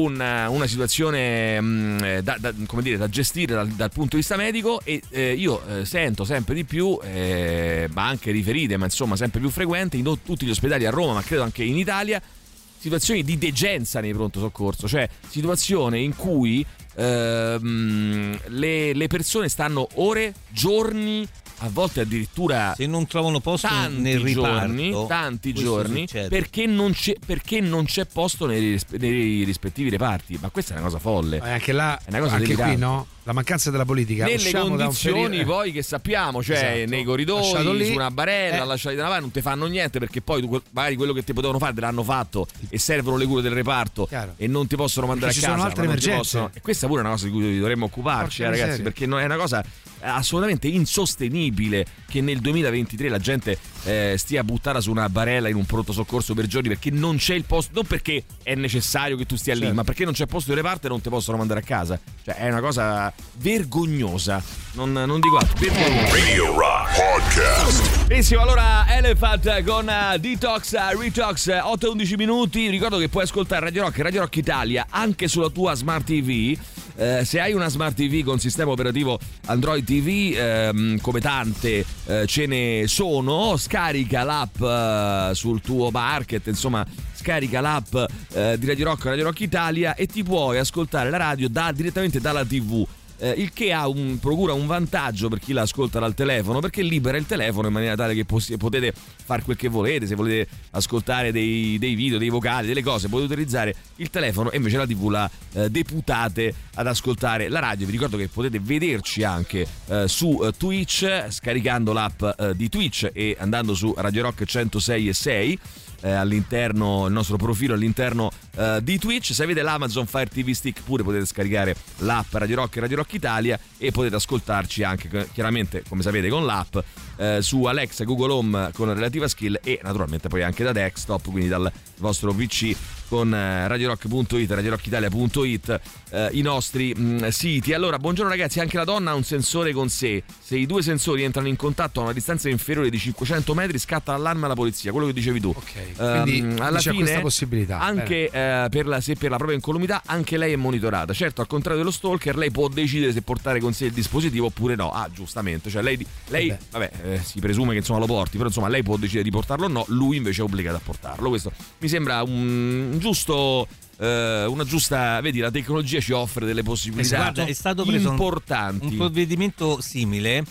Una, una situazione mm, eh, da, da- come dire, da gestire dal, dal punto di vista medico e eh, io eh, sento sempre di più, eh, ma anche riferite, ma insomma sempre più frequente, in tutti gli ospedali a Roma, ma credo anche in Italia, si situazioni di degenza nei pronto soccorso, cioè situazione in cui ehm, le, le persone stanno ore, giorni a volte addirittura se non trovano posto tanti nel riparto, giorni, tanti giorni perché non, c'è, perché non c'è posto nei, nei rispettivi reparti. Ma questa è una cosa folle. Eh, anche là, È una cosa anche qui no? La mancanza della politica. Nelle Usciamo condizioni poi che sappiamo, cioè Esatto. nei corridoi, lì. su una barella, Eh. lasciati da una parte, non ti fanno niente perché poi tu- magari quello che ti potevano fare te l'hanno fatto e servono le cure del reparto Chiaro. e non ti possono mandare Perché a ci casa. sono altre non emergenze. possono- E questa pure è una cosa di cui dovremmo occuparci, eh, ragazzi, perché no- è una cosa assolutamente insostenibile che nel 2023 la gente eh, stia buttata su una barella in un pronto soccorso per giorni perché non c'è il posto, non perché è necessario che tu stia lì, Certo. ma perché non c'è posto di reparto e non ti possono mandare a casa. Cioè è una cosa vergognosa, non, non dico altro, vergognosa. Radio Rock Podcast. Benissimo, allora Elephant con eh, Detox, eh, Retox, eh, 8-11 minuti. Ricordo che puoi ascoltare Radio Rock e Radio Rock Italia anche sulla tua Smart TV. Eh, se hai una Smart TV con sistema operativo Android TV, ehm, come tante eh, ce ne sono, scarica l'app eh, sul tuo market, insomma, scarica l'app eh, di Radio Rock, Radio Rock Italia e ti puoi ascoltare la radio da- direttamente dalla TV. Eh, il che un- procura un vantaggio per chi la ascolta dal telefono perché libera il telefono in maniera tale che possi- potete fare quel che volete se volete ascoltare dei, dei video, dei vocali, delle cose potete utilizzare il telefono e invece la tv la eh, deputate ad ascoltare la radio. Vi ricordo che potete vederci anche eh, su eh, Twitch scaricando l'app eh, di Twitch e andando su Radio Rock 106 e 6 eh, all'interno, il nostro profilo all'interno eh, di Twitch. Se avete l'Amazon Fire TV Stick pure potete scaricare l'app Radio Rock e Radio Rock Italia e potete ascoltarci anche eh, chiaramente come sapete con l'app eh, su Alexa, Google Home con relativa skill e naturalmente poi anche da desktop, quindi dal vostro PC con eh, radiorock.it, radiorockitalia.it, eh, i nostri mh, siti. Allora, buongiorno ragazzi, anche la donna ha un sensore con sé. Se i due sensori entrano in contatto a una distanza inferiore di 500 metri, scatta l'allarme alla polizia, quello che dicevi tu. Ok, Ehm, quindi alla c'è fine, questa possibilità. Anche eh, per la, se per la propria incolumità, anche lei è monitorata. Certo, al contrario dello stalker, lei può decidere se portare con sé il dispositivo oppure no. Ah, giustamente. Cioè, lei, lei Eh vabbè, eh, si presume che insomma lo porti, però insomma lei può decidere di portarlo o no, lui invece è obbligato a portarlo. Questo mi sembra un, un giusto. eh, una giusta, vedi, la tecnologia ci offre delle possibilità Guarda, è stato preso un- importanti. un provvedimento simile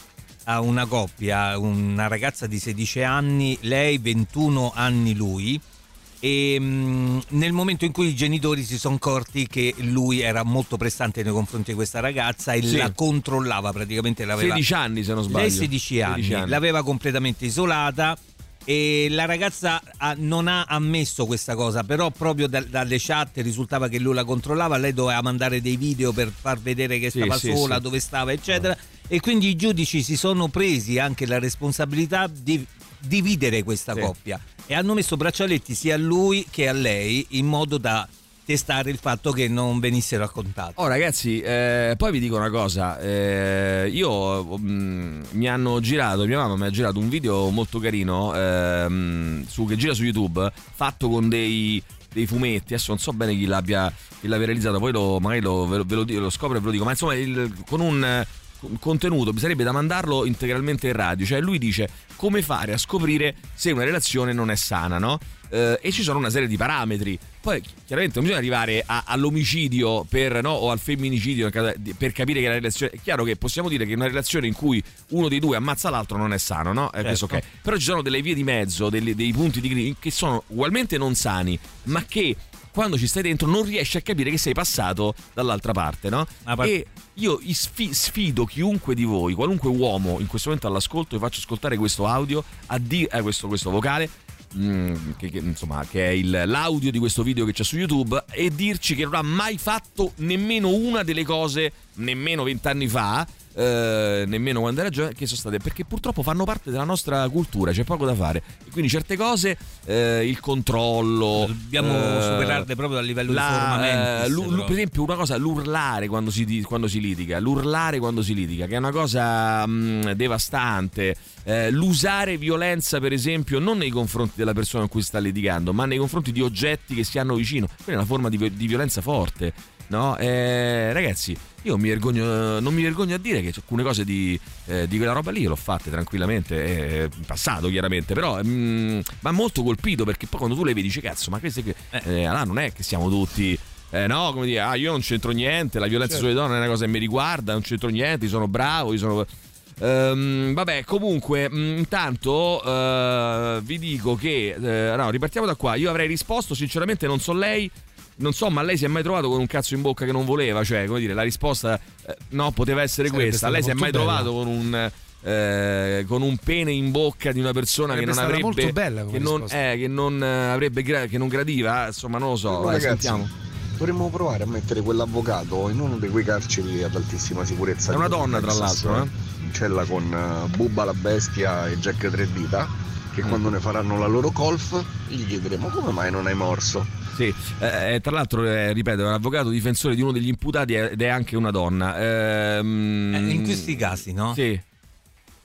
a una coppia, una ragazza di 16 anni, lei 21 anni lui. E mm, nel momento in cui i genitori si sono accorti che lui era molto prestante nei confronti di questa ragazza e Sì. la controllava praticamente l'aveva 16 anni se non sbaglio. lei 16 anni, 16 anni. l'aveva completamente isolata e la ragazza ha- non ha ammesso questa cosa, però proprio da- dalle chat risultava che lui la controllava, lei doveva mandare dei video per far vedere che Sì, stava sì, sola, sì. dove stava, eccetera. E quindi i giudici si sono presi anche la responsabilità di dividere questa coppia e hanno messo braccialetti sia a lui che a lei in modo da testare il fatto che non venissero a contatto. Oh ragazzi, eh, poi vi dico una cosa, eh, io mm, mi hanno girato, mia mamma mi ha girato un video molto carino ehm, su, che gira su YouTube, fatto con dei, dei fumetti, adesso non so bene chi l'abbia, chi l'abbia realizzato, poi lo, magari lo, ve, lo, ve lo lo scopro e ve lo dico, ma insomma il- con un eh, contenuto sarebbe da mandarlo integralmente in radio, cioè lui dice come fare a scoprire se una relazione non è sana, no? Eh, e ci sono una serie di parametri. Poi chiaramente non bisogna arrivare a- all'omicidio per, no, o al femminicidio per capire che la relazione. È chiaro che possiamo dire che una relazione in cui uno dei due ammazza l'altro non è sano, no? Eh, questo ok. Però ci sono delle vie di mezzo, delle- dei punti di crisi che sono ugualmente non sani, ma che quando ci stai dentro non riesci a capire che sei passato dall'altra parte, no? Par- E io sfi- sfido chiunque di voi, qualunque uomo in questo momento all'ascolto, e faccio ascoltare questo audio, a di- eh, questo, questo vocale, che, che, insomma, che è il- l'audio di questo video che c'è su YouTube, e dirci che non ha mai fatto nemmeno una delle cose, nemmeno vent'anni fa. Eh, nemmeno quando era giovane che sono state perché purtroppo fanno parte della nostra cultura c'è poco da fare. E quindi certe cose eh, il controllo Dobbiamo eh, superarle proprio a livello di la- eh, l'u- queste l'u- per esempio una cosa l'urlare quando si, di- quando si litiga l'urlare quando si litiga che è una cosa mh, devastante. Eh, l'usare violenza per esempio non nei confronti della persona con cui sta litigando ma nei confronti di oggetti che si hanno vicino. Quella è una forma di, di violenza forte no? Eh, ragazzi, io mi vergogno, non mi vergogno a dire che alcune cose di, eh, di quella roba lì l'ho fatte tranquillamente, eh, in passato chiaramente, però mi ha molto colpito perché poi quando tu le vedi dici cazzo, ma queste che eh, allora non è che siamo tutti eh, no, come dire, ah, io non c'entro niente, la violenza certo. sulle donne è una cosa che mi riguarda, non c'entro niente, io sono bravo, io sono Ehm, vabbè, comunque, mm, intanto uh, vi dico che. Uh, no, ripartiamo da qua. Io avrei risposto, sinceramente, non so lei. Non so, ma lei si è mai trovato con un cazzo in bocca che non voleva? Cioè, come dire, la risposta eh, no, poteva essere Sarebbe questa. Lei si è mai bella. trovato con un. Eh, con un pene in bocca di una persona Sarebbe che non avrebbe molto bella come che non, eh, che non avrebbe che non gradiva insomma non lo so Vai, sentiamo dovremmo provare a mettere quell'avvocato in uno di quei carceri ad altissima sicurezza è una donna tra l'altro eh? cella con uh, Bubba la bestia e Jack Tre Dita che mm. quando ne faranno la loro golf gli chiederemo come mai non hai morso. Sì, eh, eh tra l'altro, eh, ripeto, è un avvocato difensore di uno degli imputati ed è anche una donna. Ehm... Eh, in questi casi, no? Sì.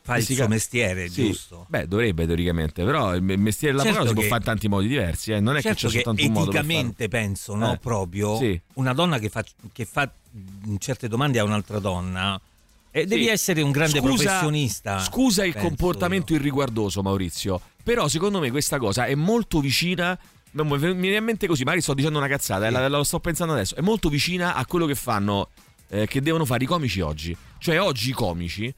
Fa il suo mestiere, sì. giusto? Beh, dovrebbe teoricamente, però il mestiere certo si può fare in tanti modi diversi, eh. non è certo che c'è soltanto un modo Eticamente penso, no? Proprio sì. una donna che fa, che fa certe domande a un'altra donna e devi essere un grande scusa, professionista. Scusa il comportamento io. irriguardoso, Maurizio. Però secondo me questa cosa è molto vicina. Mi viene in mente così, magari sto dicendo una cazzata, sì. eh, lo sto pensando adesso. È molto vicina a quello che fanno, eh, che devono fare i comici oggi. Cioè, oggi i comici.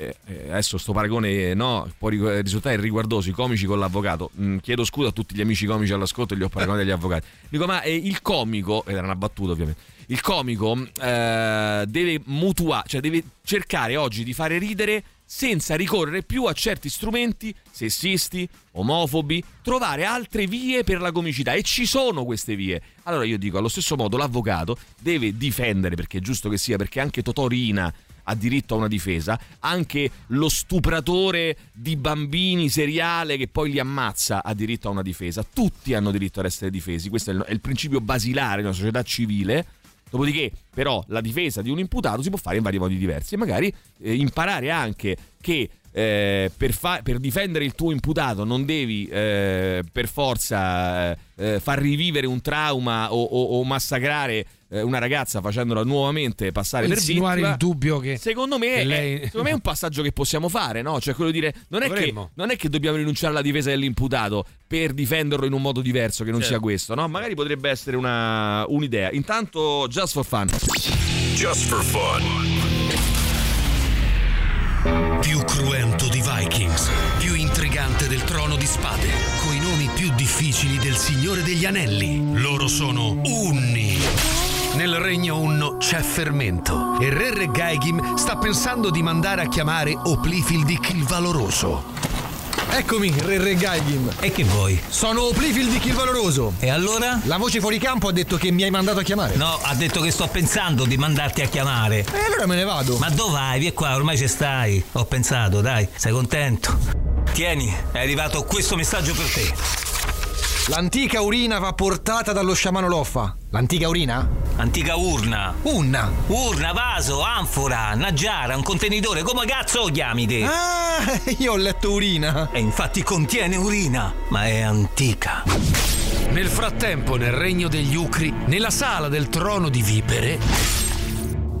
Eh, eh adesso sto paragone no, può risultare irriguardoso i comici con l'avvocato mm, chiedo scusa a tutti gli amici comici all'ascolto e li ho paragonati agli avvocati dico ma eh, il comico ed era una battuta ovviamente il comico eh, deve mutuare, cioè deve cercare oggi di fare ridere senza ricorrere più a certi strumenti sessisti, omofobi, trovare altre vie per la comicità. E ci sono queste vie. Allora io dico, allo stesso modo l'avvocato deve difendere, perché è giusto che sia, perché anche Totorina ha diritto a una difesa, anche lo stupratore di bambini seriale che poi li ammazza ha diritto a una difesa, tutti hanno diritto ad essere difesi, questo è il, è il principio basilare di una società civile Dopodiché, però, la difesa di un imputato si può fare in vari modi diversi. E magari eh, imparare anche che eh, per, fa- per, difendere il tuo imputato non devi eh, per forza eh, far rivivere un trauma o, o, o massacrare eh, una ragazza facendola nuovamente passare per vittima il dubbio che secondo me, che lei... è, secondo me è un passaggio che possiamo fare no? cioè quello di dire non è, che, non è, che, dobbiamo rinunciare alla difesa dell'imputato per difenderlo in un modo diverso che non certo. sia questo no? magari potrebbe essere una, un'idea intanto just for fun just for fun più cruento di Vikings, più intrigante del trono di spade, coi nomi più difficili del Signore degli Anelli. Loro sono Unni. Nel regno Unno c'è fermento e Re Regaigim sta pensando di mandare a chiamare Oplifildic il Valoroso. Eccomi, Re Regaigim. E che vuoi? Sono Oplifildic il Valoroso. E allora? La voce fuori campo ha detto che mi hai mandato a chiamare. No, ha detto che sto pensando di mandarti a chiamare. E allora me ne vado. Ma dove vai? Via qua, ormai ci stai. Ho pensato, dai, sei contento? Tieni, è arrivato questo messaggio per te. L'antica urina va portata dallo sciamano Loffa. L'antica urina? Antica urna. Unna. Urna, vaso, anfora, nagiara, un contenitore. Come cazzo lo chiami te? Ah, io ho letto urina. E infatti contiene urina, ma è antica. Nel frattempo, nel regno degli Ucri, nella sala del trono di vipere.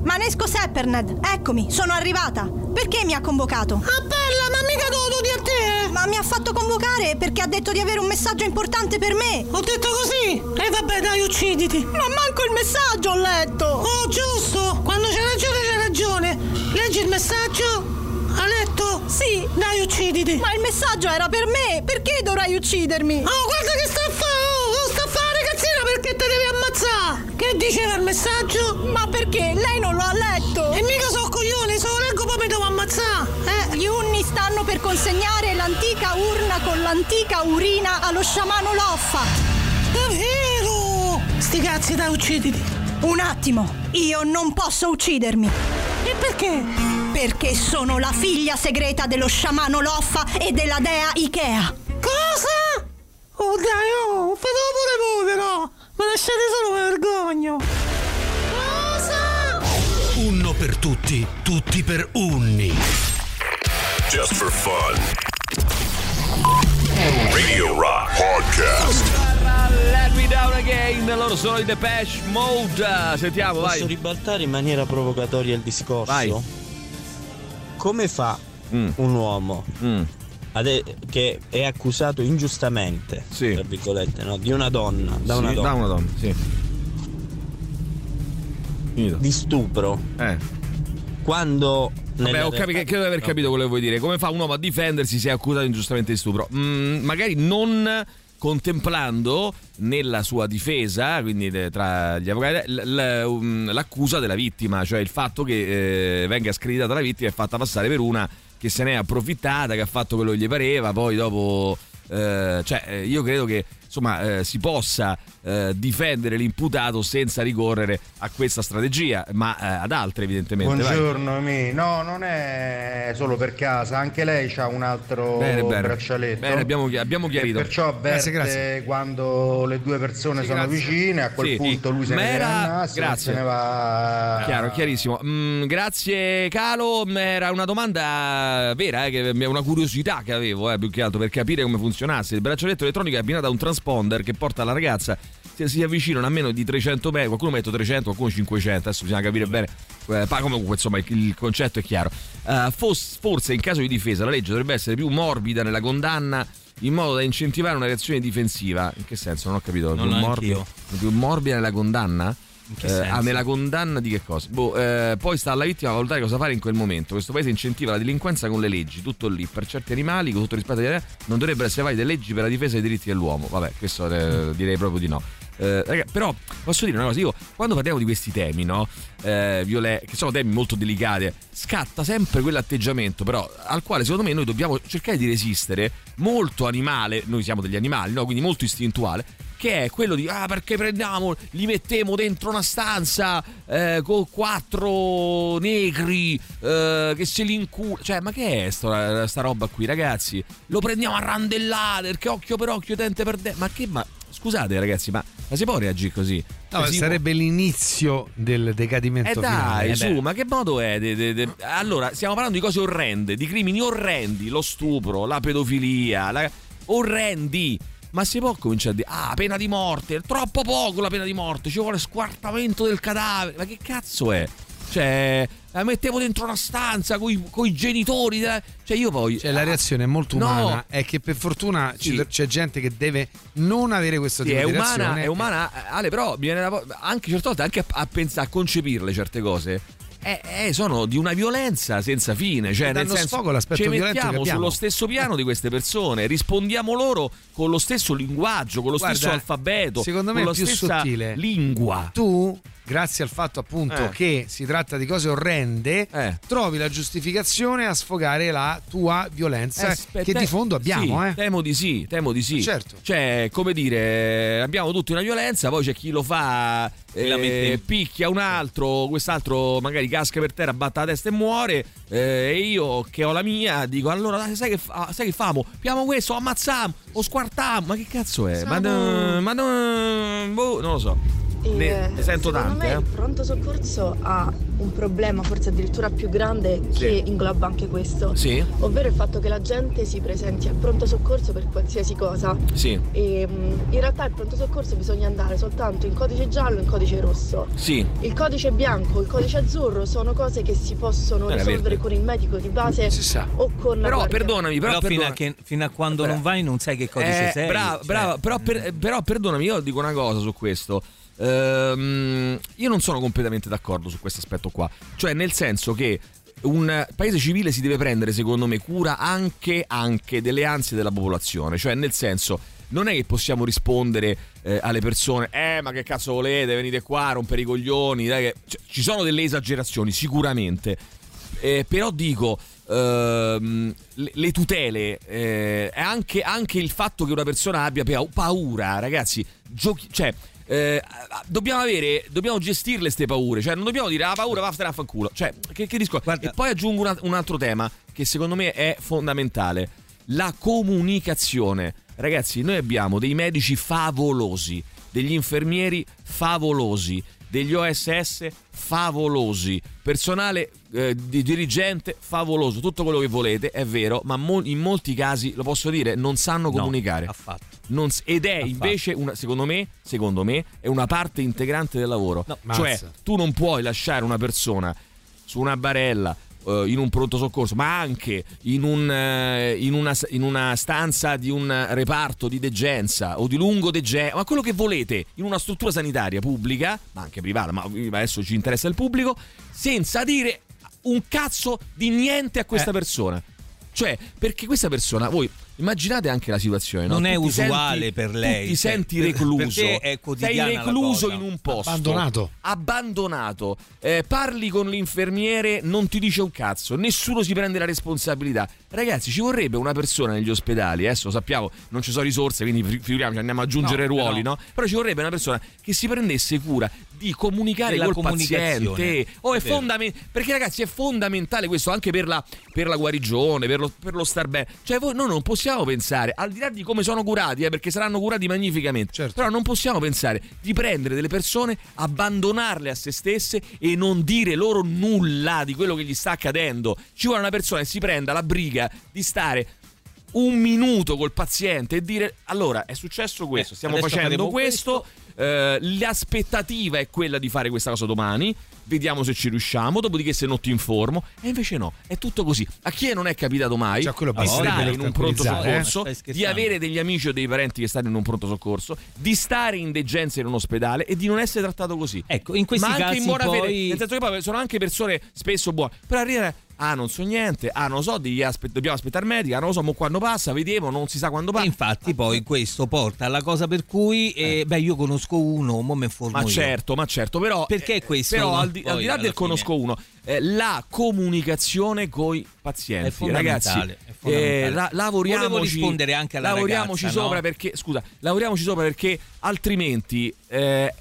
Manesco Sepperned, eccomi, sono arrivata. Perché mi ha convocato? Ah, bella, ma mica dovuto di a te! Ma mi ha fatto convocare perché ha detto di avere un messaggio importante per me. Ho detto così? E eh, vabbè, dai, ucciditi. Ma manco il messaggio ho letto. Oh, giusto. Quando c'è ragione, c'è ragione. Leggi il messaggio. Ha letto? Sì. Dai, ucciditi. Ma il messaggio era per me. Perché dovrai uccidermi? Oh, guarda che sta diceva il messaggio? Ma perché? Lei non lo ha letto. E mica so coglione, se lo leggo poi mi devo ammazzare. Eh? Gli unni stanno per consegnare l'antica urna con l'antica urina allo sciamano Loffa. Davvero? Sti cazzi, dai, ucciditi. Un attimo, io non posso uccidermi. E perché? Perché sono la figlia segreta dello sciamano Loffa e della dea Ikea. Cosa? Oh dai, oh, fatelo pure voi però! Ma lasciate solo vergogno! Cosa? Unno per tutti, tutti per unni. Just for fun. Radio Rock Podcast. Let me down again, lo loro sono i Depeche Mode. Sentiamo, Posso vai. ribaltare in maniera provocatoria il discorso? Vai. Come fa Mm. un uomo ade- che è accusato ingiustamente, tra virgolette, no, di una donna, da Sì, una donna, da una donna, sì. di stupro, Eh. quando... Vabbè, ho capi- credo di aver capito quello che vuoi dire. Come fa un uomo a difendersi se è accusato ingiustamente di stupro? Mm, magari non contemplando nella sua difesa, quindi tra gli avvocati, l- l- um, l'accusa della vittima, cioè il fatto che eh, venga screditata la vittima e fatta passare per una che se n'è approfittata, che ha fatto quello che gli pareva, poi dopo... eh, cioè, eh, io credo che insomma eh, si possa eh, difendere l'imputato senza ricorrere a questa strategia, ma eh, ad altre evidentemente. Vai. Buongiorno, Mi. no, non è solo per casa, anche lei ha un altro Bene, bene. braccialetto. Bene, abbiamo, abbiamo chiarito. E perciò avverte Grazie, grazie. quando le due persone Sì, sono grazie. vicine, a quel Sì. punto lui se ne era- grazie. se ne va Chiaro, chiarissimo. Mm, grazie Calo, Mm, era una domanda vera, eh, che- una curiosità che avevo, eh, più che altro per capire come funzionasse. Il braccialetto elettronico è abbinato a un transponder che porta la ragazza se si avvicinano a meno di 300 metri, qualcuno mette 300, qualcuno 500, adesso bisogna capire bene, eh, comunque insomma il, il concetto è chiaro. Eh, fos- forse in caso di difesa la legge dovrebbe essere più morbida nella condanna in modo da incentivare una reazione difensiva. In che senso? Non ho capito. Non più, morbida, più morbida nella condanna? Eh, senso? ah, nella condanna di che cosa? Boh, eh, poi sta alla vittima a valutare cosa fare in quel momento. Questo paese incentiva la delinquenza con le leggi, tutto lì. Per certi animali, con tutto il rispetto agli animali, non dovrebbero essere valide leggi per la difesa dei diritti dell'uomo. Vabbè, questo eh, direi proprio di no. Eh, raga, però posso dire una cosa, io quando parliamo di questi temi, no? Eh, Violet, che sono temi molto delicati, scatta sempre quell'atteggiamento, però al quale secondo me noi dobbiamo cercare di resistere, molto animale, noi siamo degli animali, no? Quindi molto istintuale, che è quello di ah perché prendiamo, li mettiamo dentro una stanza eh, con quattro negri eh, che se li inculano, cioè ma che è sta, sta roba qui ragazzi? Lo prendiamo a randellate perché occhio per occhio, dente per dente, ma che ma scusate ragazzi, ma, ma si può reagire così? No, sarebbe l'inizio del eh decadimento dai, finale. su, ma che modo è? de- de- de- Allora, stiamo parlando di cose orrende, di crimini orrendi, lo stupro, la pedofilia, la- orrendi. Ma si può cominciare a dire, ah, pena di morte, è troppo poco la pena di morte, ci vuole squartamento del cadavere. Ma che cazzo è? Cioè, la mettevo dentro una stanza con i genitori. Cioè, io poi. Cioè, la reazione è molto No. umana. È che per fortuna Sì. c'è gente che deve non avere questo Sì, tipo è di umana, reazione. è umana, Ale, però mi viene da vo- anche certe volte anche a, a pensare, a concepirle certe cose. Eh, eh, sono di una violenza senza fine. Cioè, nel senso, sfogo all'aspetto ci mettiamo sullo stesso piano di queste persone, rispondiamo loro con lo stesso linguaggio, con lo Guarda, stesso alfabeto, secondo me con è la più stessa sottile. lingua. Tu, grazie al fatto appunto Eh. che si tratta di cose orrende, trovi la giustificazione a sfogare la tua violenza Eh, che di fondo abbiamo. sì, eh. Temo di sì, temo di sì. Certo. Cioè, come dire, abbiamo tutti una violenza, poi c'è chi lo fa, eh, picchia un altro, quest'altro magari casca per terra, batte la testa e muore. eh, e io che ho la mia dico, allora sai che, fa- sai che famo? Piamo questo, ammazziamo, o squartiamo. Ma che cazzo è? Ma, Siamo- ma boh, non lo so. E, Ne, ne sento secondo tante. me eh. il pronto soccorso ha un problema forse addirittura più grande Sì. che ingloba anche questo, Sì. ovvero il fatto che la gente si presenti al pronto soccorso per qualsiasi cosa. Sì, E, mm, in realtà il pronto soccorso bisogna andare soltanto in codice giallo e in codice rosso. sì. Il codice bianco, il codice azzurro sono cose che si possono Eh, risolvere con il medico di base o con la Però perdonami, però, Però, fino, a che- fino a quando non vai non sai che codice Eh, sei. Bravo, cioè. bravo, però, per- però perdonami, io dico una cosa su questo. Ehm, io non sono completamente d'accordo su questo aspetto qua. Cioè, nel senso che un paese civile si deve prendere, secondo me, cura anche, anche delle ansie della popolazione. Cioè, nel senso, non è che possiamo rispondere eh, alle persone, eh, ma che cazzo volete, venite qua, rompere i coglioni. dai che-" Cioè, ci sono delle esagerazioni, sicuramente. Eh, però dico, ehm, le, le tutele, eh, anche, anche il fatto che una persona abbia pa- paura, ragazzi, giochi, cioè, eh, dobbiamo avere, dobbiamo gestirle queste paure, cioè non dobbiamo dire ah paura va a fanculo, cioè che, che discorso. E poi aggiungo una- un altro tema che secondo me è fondamentale, la comunicazione. Ragazzi, noi abbiamo dei medici favolosi, degli infermieri favolosi, degli OSS favolosi, personale eh, di dirigente favoloso, tutto quello che volete, è vero, ma mo- in molti casi, lo posso dire, non sanno No, comunicare. affatto. Non ed è invece, una, secondo, me, secondo me, è una parte integrante del lavoro. cioè, Mazza. tu non puoi lasciare una persona su una barella eh, in un pronto soccorso, ma anche in, un, eh, in una, in una stanza di un reparto di degenza o di lungo degenza, ma quello che volete, in una struttura sanitaria pubblica, ma anche privata, ma adesso ci interessa il pubblico, senza dire un cazzo di niente a questa Eh. persona. Cioè, perché questa persona, voi immaginate anche la situazione, no? Non è Tu ti usuale senti- per tu lei, ti cioè, senti per- recluso. perché è Sei recluso in un posto. Abbandonato. Abbandonato. Eh, parli con l'infermiere, non ti dice un cazzo, nessuno si prende la responsabilità. Ragazzi, ci vorrebbe una persona negli ospedali, adesso sappiamo, non ci sono risorse, quindi fi- figuriamoci, andiamo ad aggiungere No, ruoli, però- no? Però ci vorrebbe una persona che si prendesse cura di comunicare Della col paziente. Oh, è È vero. fondamen- perché ragazzi è fondamentale questo anche per la, per la guarigione, per lo, per lo star bene. Cioè voi, noi non possiamo pensare, al di là di come sono curati, eh, perché saranno curati magnificamente, Certo. però non possiamo pensare di prendere delle persone, abbandonarle a se stesse e non dire loro nulla di quello che gli sta accadendo. Ci vuole una persona che si prenda la briga di stare un minuto col paziente e dire allora è successo questo, Eh, stiamo adesso facendo faremo questo, eh, l'aspettativa è quella di fare questa cosa domani, vediamo se ci riusciamo, dopodiché se non ti informo e invece no, è tutto così. A chi non è capitato mai Cioè, di stare in un pronto eh? soccorso, Stai di avere degli amici o dei parenti che stanno in un pronto soccorso, di stare in degenza in un ospedale e di non essere trattato così. Ecco, in questi Ma anche casi in buona poi- fede, nel senso che poi sono anche persone spesso buone, però arrivare Ah, non so niente. Ah, non so, aspe- dobbiamo aspettare. Ah, non lo so, mo quando passa, vediamo, non si sa quando passa. Infatti, poi questo porta alla cosa per cui, eh, beh, io conosco uno, mo me informo Ma io. certo, ma certo, però Perché eh, questo, Però al di, al di là del fine. conosco uno, eh, la comunicazione con i pazienti, È ragazzi, eh, la- lavoriamoci, Volevo rispondere anche alla lavoriamoci ragazza, sopra no? perché scusa, lavoriamoci sopra perché altrimenti eh,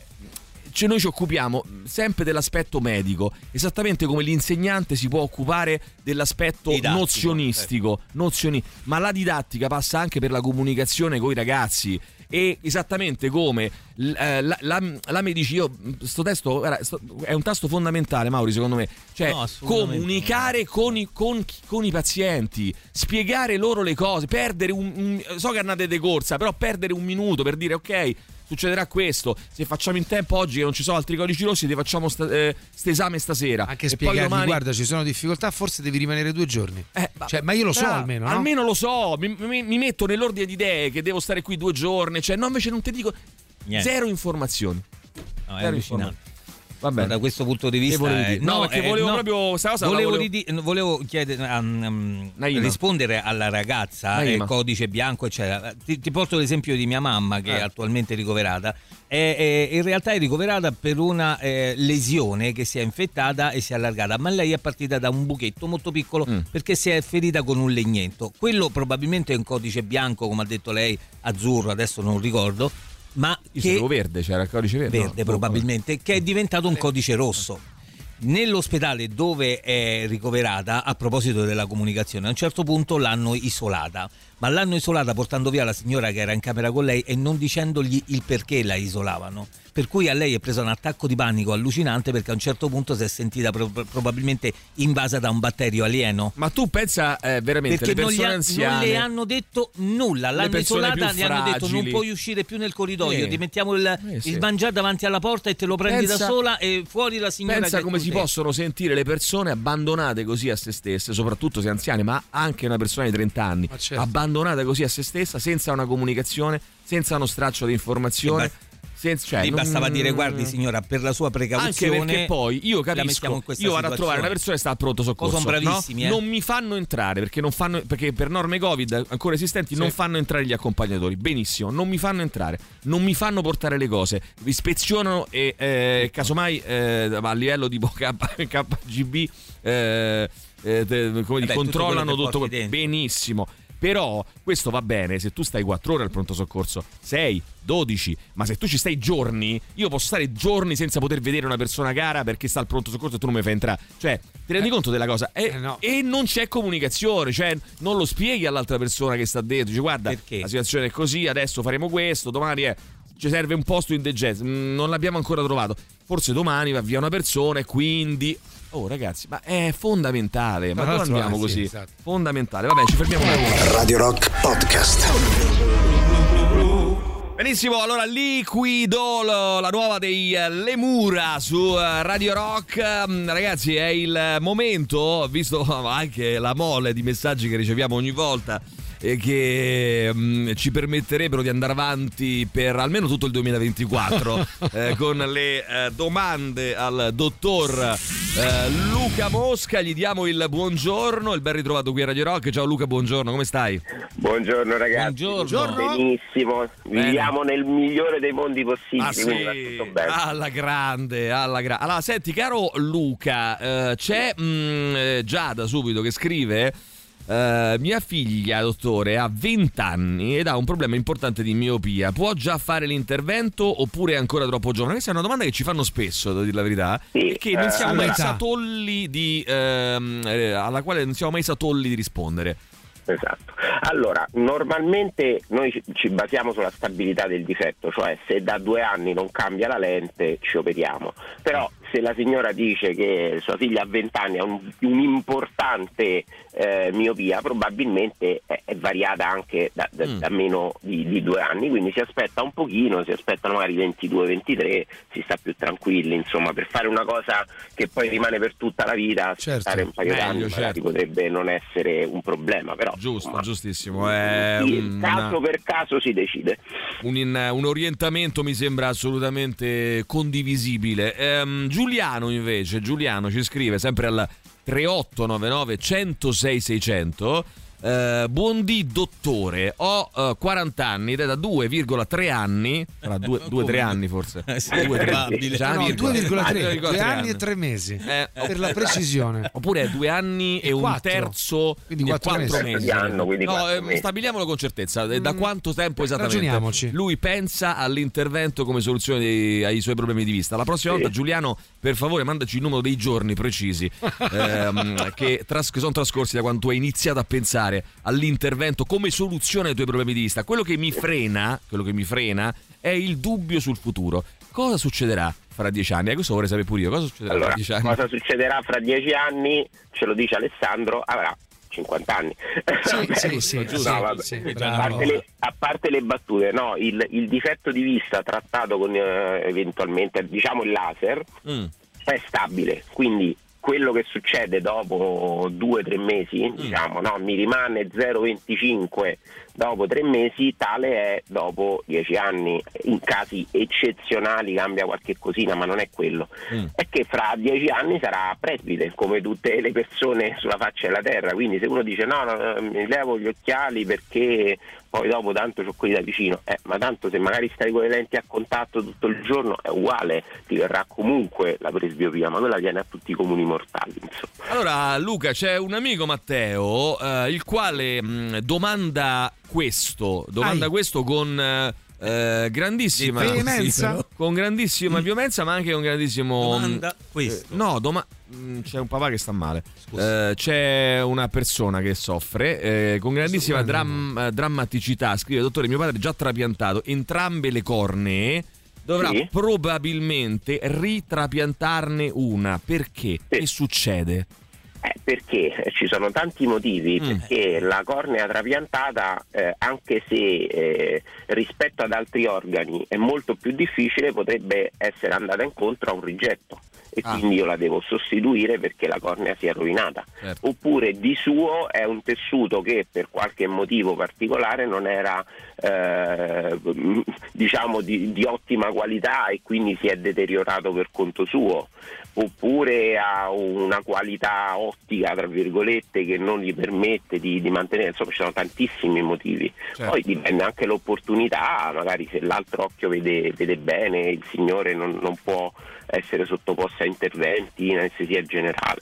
cioè noi ci occupiamo sempre dell'aspetto medico, esattamente come l'insegnante si può occupare dell'aspetto Didattico, nozionistico, nozioni- ma la didattica passa anche per la comunicazione con i ragazzi e esattamente come eh, la, la, la medicina, io sto testo guarda, sto- è un tasto fondamentale Mauri secondo me, cioè No, comunicare con i, con con i pazienti, spiegare loro le cose, perdere un, un- so che andate di corsa, però perdere un minuto per dire ok succederà questo. Se facciamo in tempo oggi che non ci sono altri codici rossi, ti facciamo sta, eh, st'esame stasera. Anche poi spiegargli, domani- guarda, ci sono difficoltà, forse devi rimanere due giorni. eh, Cioè, ma io lo so però, almeno, no? Almeno lo so, mi, mi- mi metto nell'ordine di idee che devo stare qui due giorni. Cioè, no, invece non ti dico Niente. zero informazioni. No, è Zero allucinante. Va bene. Da questo punto di vista, eh? No, perché eh, volevo proprio- sta cosa volevo, volevo- ridi- volevo chiedere, um, um, rispondere alla ragazza, eh, codice bianco, eccetera. Ti, ti porto l'esempio di mia mamma che Eh. è attualmente ricoverata. È- è- in realtà è ricoverata per una eh, lesione che si è infettata e si è allargata, ma lei è partita da un buchetto molto piccolo Mm. perché si è ferita con un legnetto. Quello probabilmente è un codice bianco, come ha detto lei, azzurro, adesso non ricordo. Ma Io che sapevo verde, c'era il codice verde. verde no? probabilmente, che è diventato un codice rosso. Nell'ospedale dove è ricoverata, a proposito della comunicazione, a un certo punto l'hanno isolata, ma l'hanno isolata portando via la signora che era in camera con lei e non dicendogli il perché la isolavano. Per cui a lei è preso un attacco di panico allucinante perché a un certo punto si è sentita pro- probabilmente invasa da un batterio alieno. Ma tu pensa eh, veramente Perché le non, ha- anziane non le hanno detto nulla, l'hanno isolata, gli hanno detto non puoi uscire più nel corridoio, Eh. ti mettiamo il, Eh, sì. il mangiare davanti alla porta e te lo prendi Pensa- da sola e fuori la signora Pensa come si possono sentire le persone abbandonate così a se stesse, soprattutto se anziane, ma anche una persona di 30 anni, certo. abbandonata così a se stessa, senza una comunicazione, senza uno straccio di informazione. Senza- cioè, Lì non- bastava dire guardi signora per la sua Anche precauzione perché poi io capisco, io vado a trovare una situazione. persona che sta al pronto soccorso. Sono bravissimi, no? eh. Non mi fanno entrare perché, non fanno, perché per norme Covid ancora esistenti non fanno entrare gli accompagnatori. Benissimo, non mi fanno entrare, non mi fanno portare le cose, ispezionano e eh, casomai eh, a livello tipo K- KGB eh, eh, come tutto dire, controllano tutto. dentro. benissimo. Però questo va bene se tu stai 4 ore al pronto soccorso, 6, 12, ma se tu ci stai giorni, io posso stare giorni senza poter vedere una persona cara perché sta al pronto soccorso e tu non mi fai entrare. Cioè, ti rendi conto della cosa? E, Eh, no. e non c'è comunicazione, cioè non lo spieghi all'altra persona che sta dentro. Dici, guarda, Perché? la situazione è così, adesso faremo questo, domani è. Ci serve un posto in degenza, mm, non l'abbiamo ancora trovato. Forse domani va via una persona e quindi. Oh ragazzi, ma è fondamentale. Ma l'altro, andiamo eh, sì, così? esatto. Fondamentale. Vabbè, ci fermiamo un attimo. Radio Rock Podcast. Benissimo, allora Liquido, la nuova dei eh, Lemura su eh, Radio Rock. Mm, Ragazzi, è il momento, visto anche la mole di messaggi che riceviamo ogni volta che mm, ci permetterebbero di andare avanti per almeno tutto il 2024 eh, con le eh, domande al dottor eh, Luca Mosca. Gli diamo il buongiorno, il ben ritrovato qui a Radio Rock. Ciao Luca, buongiorno, come stai? Buongiorno ragazzi, Buongiorno. benissimo, viviamo nel migliore dei mondi possibili, Ah, sì. Alla grande, alla grande. Allora, senti, caro Luca, eh, c'è mm, eh, Giada subito che scrive. Eh, mia figlia, dottore, ha 20 anni ed ha un problema importante di miopia. Può già fare l'intervento oppure è ancora troppo giovane? Questa è una domanda che ci fanno spesso, devo dire la verità. Sì, che non eh, siamo mai satolli di. ehm, eh, alla quale non siamo mai satolli di rispondere. Esatto. Allora, normalmente noi ci- basiamo sulla stabilità del difetto, cioè se da due anni non cambia la lente ci operiamo. Però se la signora dice che sua figlia a 20 anni ha un- un'importante eh, miopia, probabilmente è, è variata anche da, da- da meno di, di due anni, quindi si aspetta un pochino, si aspettano magari 22-23, si sta più tranquilli, insomma, per fare una cosa che poi rimane per tutta la vita, aspettare un paio d'anni certo. potrebbe non essere un problema, però Giusto, giustissimo. È sì, una- caso per caso si decide. un, in- un orientamento mi sembra assolutamente condivisibile. Ehm, Giuliano invece, Giuliano ci scrive sempre al 3899 106 600. Eh, buondì dottore, ho eh, 40 anni ed è da 2,3 anni, tra 2-3 anni forse. Eh sì, 2,3 probabile. Già, No, virgola. 2,3, 2,3 due anni e tre mesi, per la precisione. Oppure è due anni e, un quattro. terzo Quindi e quattro quattro mesi. mesi. Di anno, quindi no, quattro eh, mesi. stabiliamolo con certezza. eh, Da quanto tempo esattamente? Ragioniamoci. Lui pensa all'intervento come soluzione dei- ai suoi problemi di vista. La prossima Sì. volta, Giuliano, per favore, mandaci il numero dei giorni precisi ehm, che, tras- che sono trascorsi da quando tu hai iniziato a pensare all'intervento come soluzione ai tuoi problemi di vista. Quello che mi frena, quello che mi frena è il dubbio sul futuro. Cosa succederà fra dieci anni? Eh, questo vorrei sapere pure io. Cosa succederà Allora, fra dieci anni? cosa succederà fra dieci anni? Ce lo dice Alessandro, avrà 50 anni. A parte le battute, no, il, il difetto di vista trattato con eh, eventualmente diciamo il laser Mm. è stabile, quindi quello che succede dopo due o tre mesi, Mm. diciamo, no, mi rimane 0,25 dopo tre mesi, tale è dopo dieci anni. In casi eccezionali cambia qualche cosina, ma non è quello. È che fra dieci anni sarà presbite, come tutte le persone sulla faccia della terra. Quindi se uno dice no, no, mi levo gli occhiali perché poi dopo tanto ho quelli da vicino, eh, ma tanto se magari stai con le lenti a contatto tutto il giorno è uguale, ti verrà comunque la presbiopia, ma quella viene a tutti i comuni mortali. Insomma. Allora, Luca, c'è un amico Matteo eh, il quale mh, domanda questo, domanda Ai. questo con eh, eh, grandissima Veemenza? con grandissima violenza, ma anche con grandissimo Domanda questo. eh, no, doma- mh, c'è un papà che sta male. Eh, c'è una persona che soffre eh, con grandissima dram- eh, drammaticità. Scrive, dottore, mio padre è già trapiantato entrambe le cornee. Dovrà Sì. probabilmente ritrapiantarne una. Perché? Che succede? Eh, perché Eh, ci sono tanti motivi, Mm. perché la cornea trapiantata, eh, anche se eh, rispetto ad altri organi è molto più difficile, potrebbe essere andata incontro a un rigetto e Ah. quindi io la devo sostituire perché la cornea si è rovinata. Certo. Oppure di suo è un tessuto che per qualche motivo particolare non era eh, diciamo di, di ottima qualità e quindi si è deteriorato per conto suo oppure ha una qualità ottica tra virgolette che non gli permette di, di mantenere insomma ci sono tantissimi motivi Certo. poi dipende anche l'opportunità magari se l'altro occhio vede, vede bene il signore non, non può essere sottoposto a interventi in anestesia generale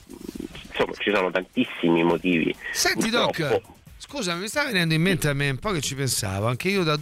insomma ci sono tantissimi motivi Senti Purtroppo. Doc, scusa, mi sta venendo in mente a me un po' che ci pensavo, anche io da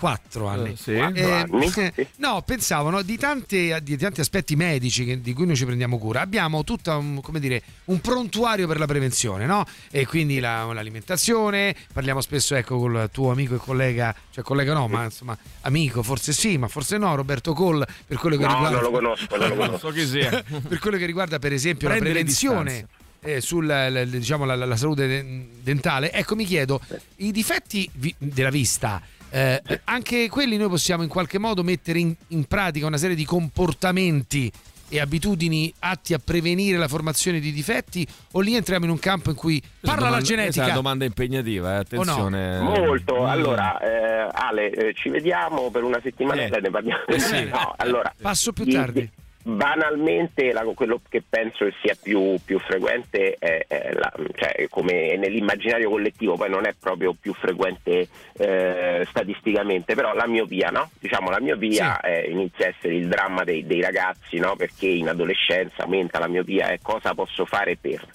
2,4 anni. Eh, sì? Eh, Quattro anni? no, pensavo no, di, tante- di tanti aspetti medici che- di cui noi ci prendiamo cura. Abbiamo tutto un, come dire, un prontuario per la prevenzione, no? E quindi la- l'alimentazione, parliamo spesso ecco col tuo amico e collega, cioè collega no, ma insomma amico, forse sì, ma forse no, Roberto Cole, per quello che No, riguarda... non lo conosco, non lo conosco. so chi sia. per quello che riguarda per esempio Prendere la prevenzione eh, sulla diciamo, la, la- la salute de- dentale, ecco mi chiedo, i difetti vi- della vista eh, anche quelli noi possiamo in qualche modo mettere in, in pratica una serie di comportamenti e abitudini atti a prevenire la formazione di difetti o lì entriamo in un campo in cui parla domanda, la genetica? Questa è una domanda impegnativa, eh, attenzione. Molto, Mm. allora eh, Ale, eh, ci vediamo per una settimanella e ne parliamo. No, allora, Passo più tardi. Banalmente la- quello che penso che sia più, più frequente è, è la- cioè, come nell'immaginario collettivo, poi non è proprio più frequente eh, statisticamente, però la miopia, no? Diciamo la miopia eh, inizia a essere il dramma dei, dei ragazzi, no? Perché in adolescenza aumenta la miopia e cosa posso fare per?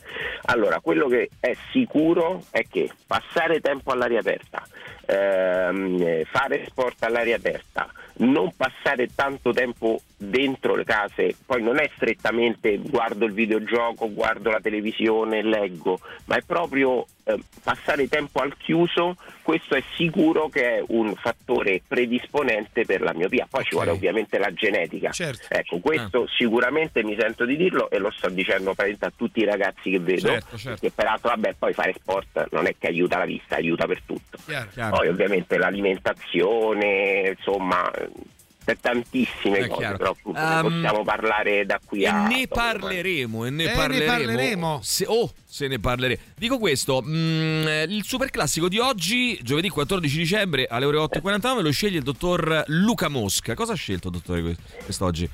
Allora, quello che è sicuro è che passare tempo all'aria aperta, ehm, eh, fare sport all'aria aperta, non passare tanto tempo dentro le case, poi non è strettamente guardo il videogioco, guardo la televisione, leggo, ma è proprio eh, passare tempo al chiuso, questo è sicuro che è un fattore predisponente per la miopia. Poi ci vuole ovviamente la genetica. Ecco, questo sicuramente mi sento di dirlo e lo sto dicendo a tutti i ragazzi che vedo, Certo, certo. che peraltro vabbè poi fare sport non è che aiuta la vista, aiuta per tutto. Chiaro. Poi ovviamente l'alimentazione, insomma, per tantissime È cose, chiaro. però appunto ne Um, possiamo parlare da qui E a... ne parleremo, e ne Eh, ne parleremo. parleremo. Se, oh, se ne parleremo. Dico questo, mm, il super classico di oggi, giovedì 14 dicembre alle ore 8.49, lo sceglie il dottor Luca Mosca. Cosa ha scelto, dottore, que- quest'oggi?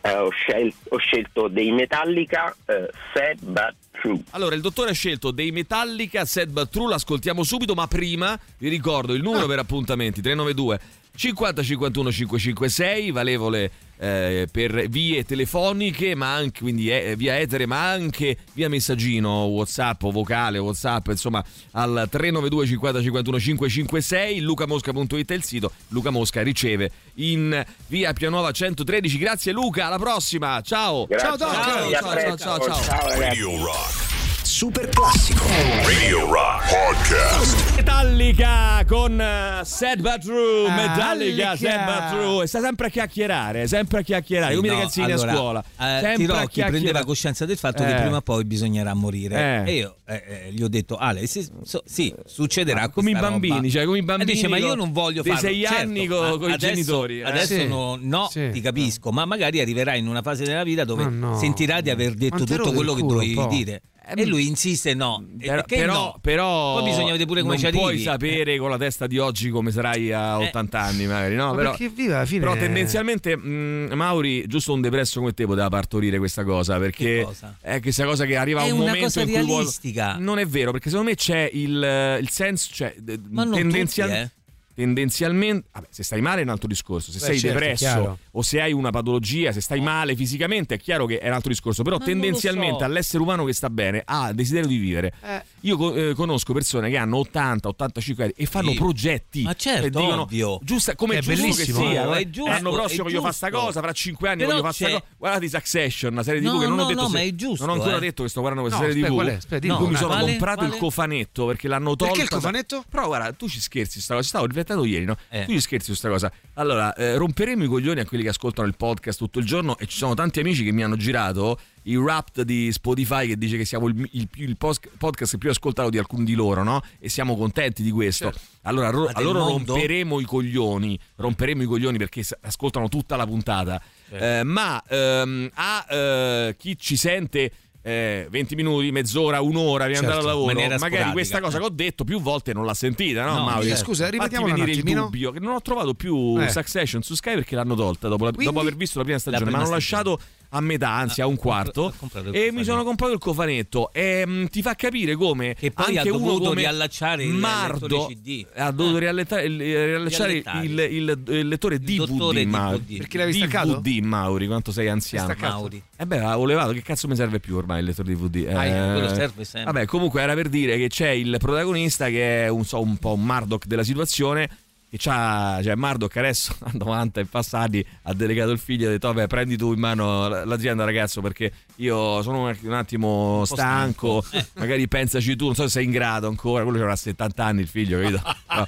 Eh, ho, scel- ho scelto dei Metallica, eh, Sad But True. Allora, il dottore ha scelto dei Metallica, Sad But True, l'ascoltiamo subito, ma prima vi ricordo il numero per appuntamenti 392 50 51 556, valevole eh, per vie telefoniche, ma anche quindi eh, via etere, ma anche via messaggino, WhatsApp vocale, WhatsApp, insomma, al 392 50 51 556, lucamosca.it è il sito. Luca Mosca riceve in via Pianova 113. Grazie Luca, alla prossima. Ciao. Grazie. Ciao Doc. Ciao, ciao, ciao, ciao, ciao. Ciao. Radio Rock. Super classico. Radio Rock Podcast. Metallica con uh, Sad But True, Metallica, Metallica. Sad But True. E sta sempre a chiacchierare, sempre a chiacchierare, come i ragazzini allora, a scuola. eh, sempre a Tirocchi chiacchierare. prendeva coscienza del fatto che Eh. prima o poi bisognerà morire. Eh. E io eh, eh, gli ho detto, Ale, sì, so- sì, succederà come i bambini, cioè come i bambini E dice, ma io con- non voglio dei farlo. sei Certo, anni co- ma coi adesso- genitori, eh. Adesso Sì. no, no, Sì. ti capisco, ma magari arriverai in una fase della vita dove Ma no. sentirà di aver detto tutto quello che dovevi dire. E lui insiste no. E Però, però, no? però Poi bisogna vedere pure come non ci arrivi. puoi sapere con la testa di oggi come sarai a 80 anni, magari, no? Ma però, perché viva alla fine però tendenzialmente mh, Mauri, giusto un depresso come te, poteva partorire questa cosa. Perché cosa? è questa cosa che arriva a È un una momento cosa in cui realistica. Non è vero, perché secondo me c'è il, il senso, cioè Ma non tendenzial- tutti, eh. Tendenzialmente, vabbè, se stai male è un altro discorso. Se Beh, sei certo, depresso o se hai una patologia, se stai male fisicamente, è chiaro che è un altro discorso. Però Ma tendenzialmente so. all'essere umano che sta bene ha desiderio di vivere. Eh. Io eh, conosco persone che hanno 80, 85 anni e fanno Sì. progetti. Ma certo, e dicono, ovvio. Giusta, come È giusto bellissimo, che sia. eh, eh. è giusto, L'anno prossimo voglio fare sta giusto. cosa, fra 5 anni Però voglio fare sta cosa. Guardate Succession, una serie No, TV che non ho no, detto no, se- ma è giusto, Non ho ancora eh. detto che sto guardando questa No, serie aspetta, TV. Aspetta, in cui mi sono comprato il cofanetto perché l'hanno tolto. Perché il cofanetto? Però guarda, tu ci scherzi sta cosa, ci stavo riflettendo ieri, no? Eh. Tu ci scherzi su sta cosa. Allora, eh, romperemo i coglioni a quelli che ascoltano il podcast tutto il giorno e ci sono tanti amici che mi hanno girato il rap di Spotify che dice che siamo il, il il podcast più ascoltato di alcuni di loro, no? E siamo contenti di questo. Allora, ro- Ma a del loro mondo? romperemo i coglioni, romperemo i coglioni perché ascoltano tutta la puntata. Eh, ma ehm, a eh, chi ci sente eh, 20 minuti, mezz'ora, un'ora andare Certo, al lavoro, in maniera magari sporadica, questa cosa eh. che ho detto più volte non l'ha sentita, no, No, Mauri? certo. Scusa, Fatti ripetiamola un venire il dubbio che non ho trovato più Eh. Succession su Sky perché l'hanno tolta dopo, la- dopo aver visto la prima stagione, prima ma hanno lasciato a metà, anzi Ah, a un compra- quarto. il E mi sono comprato il cofanetto. E mm, ti fa capire come Che poi anche ha uno dovuto come riallacciare il Mardo lettore CD. ha dovuto rialletta- il- riallacciare il, il- il lettore DVD, dottore Mauri. DVD. Perché l'avevi staccato? DVD, Mauri, quanto sei anziano. Mauri. Eh beh, avevo levato, che cazzo mi serve più ormai il lettore DVD? Eh, Ah, quello serve sempre. Vabbè, comunque era per dire che c'è il protagonista che è un, so, un po' un Murdoch della situazione. Che c'ha, cioè Murdoch adesso a 90 e passati ha delegato il figlio e ha detto vabbè prendi tu in mano l'azienda ragazzo perché io sono un, un attimo stanco, stanco. Eh. magari pensaci tu non so se sei in grado ancora quello avrà 70 anni il figlio capito? No.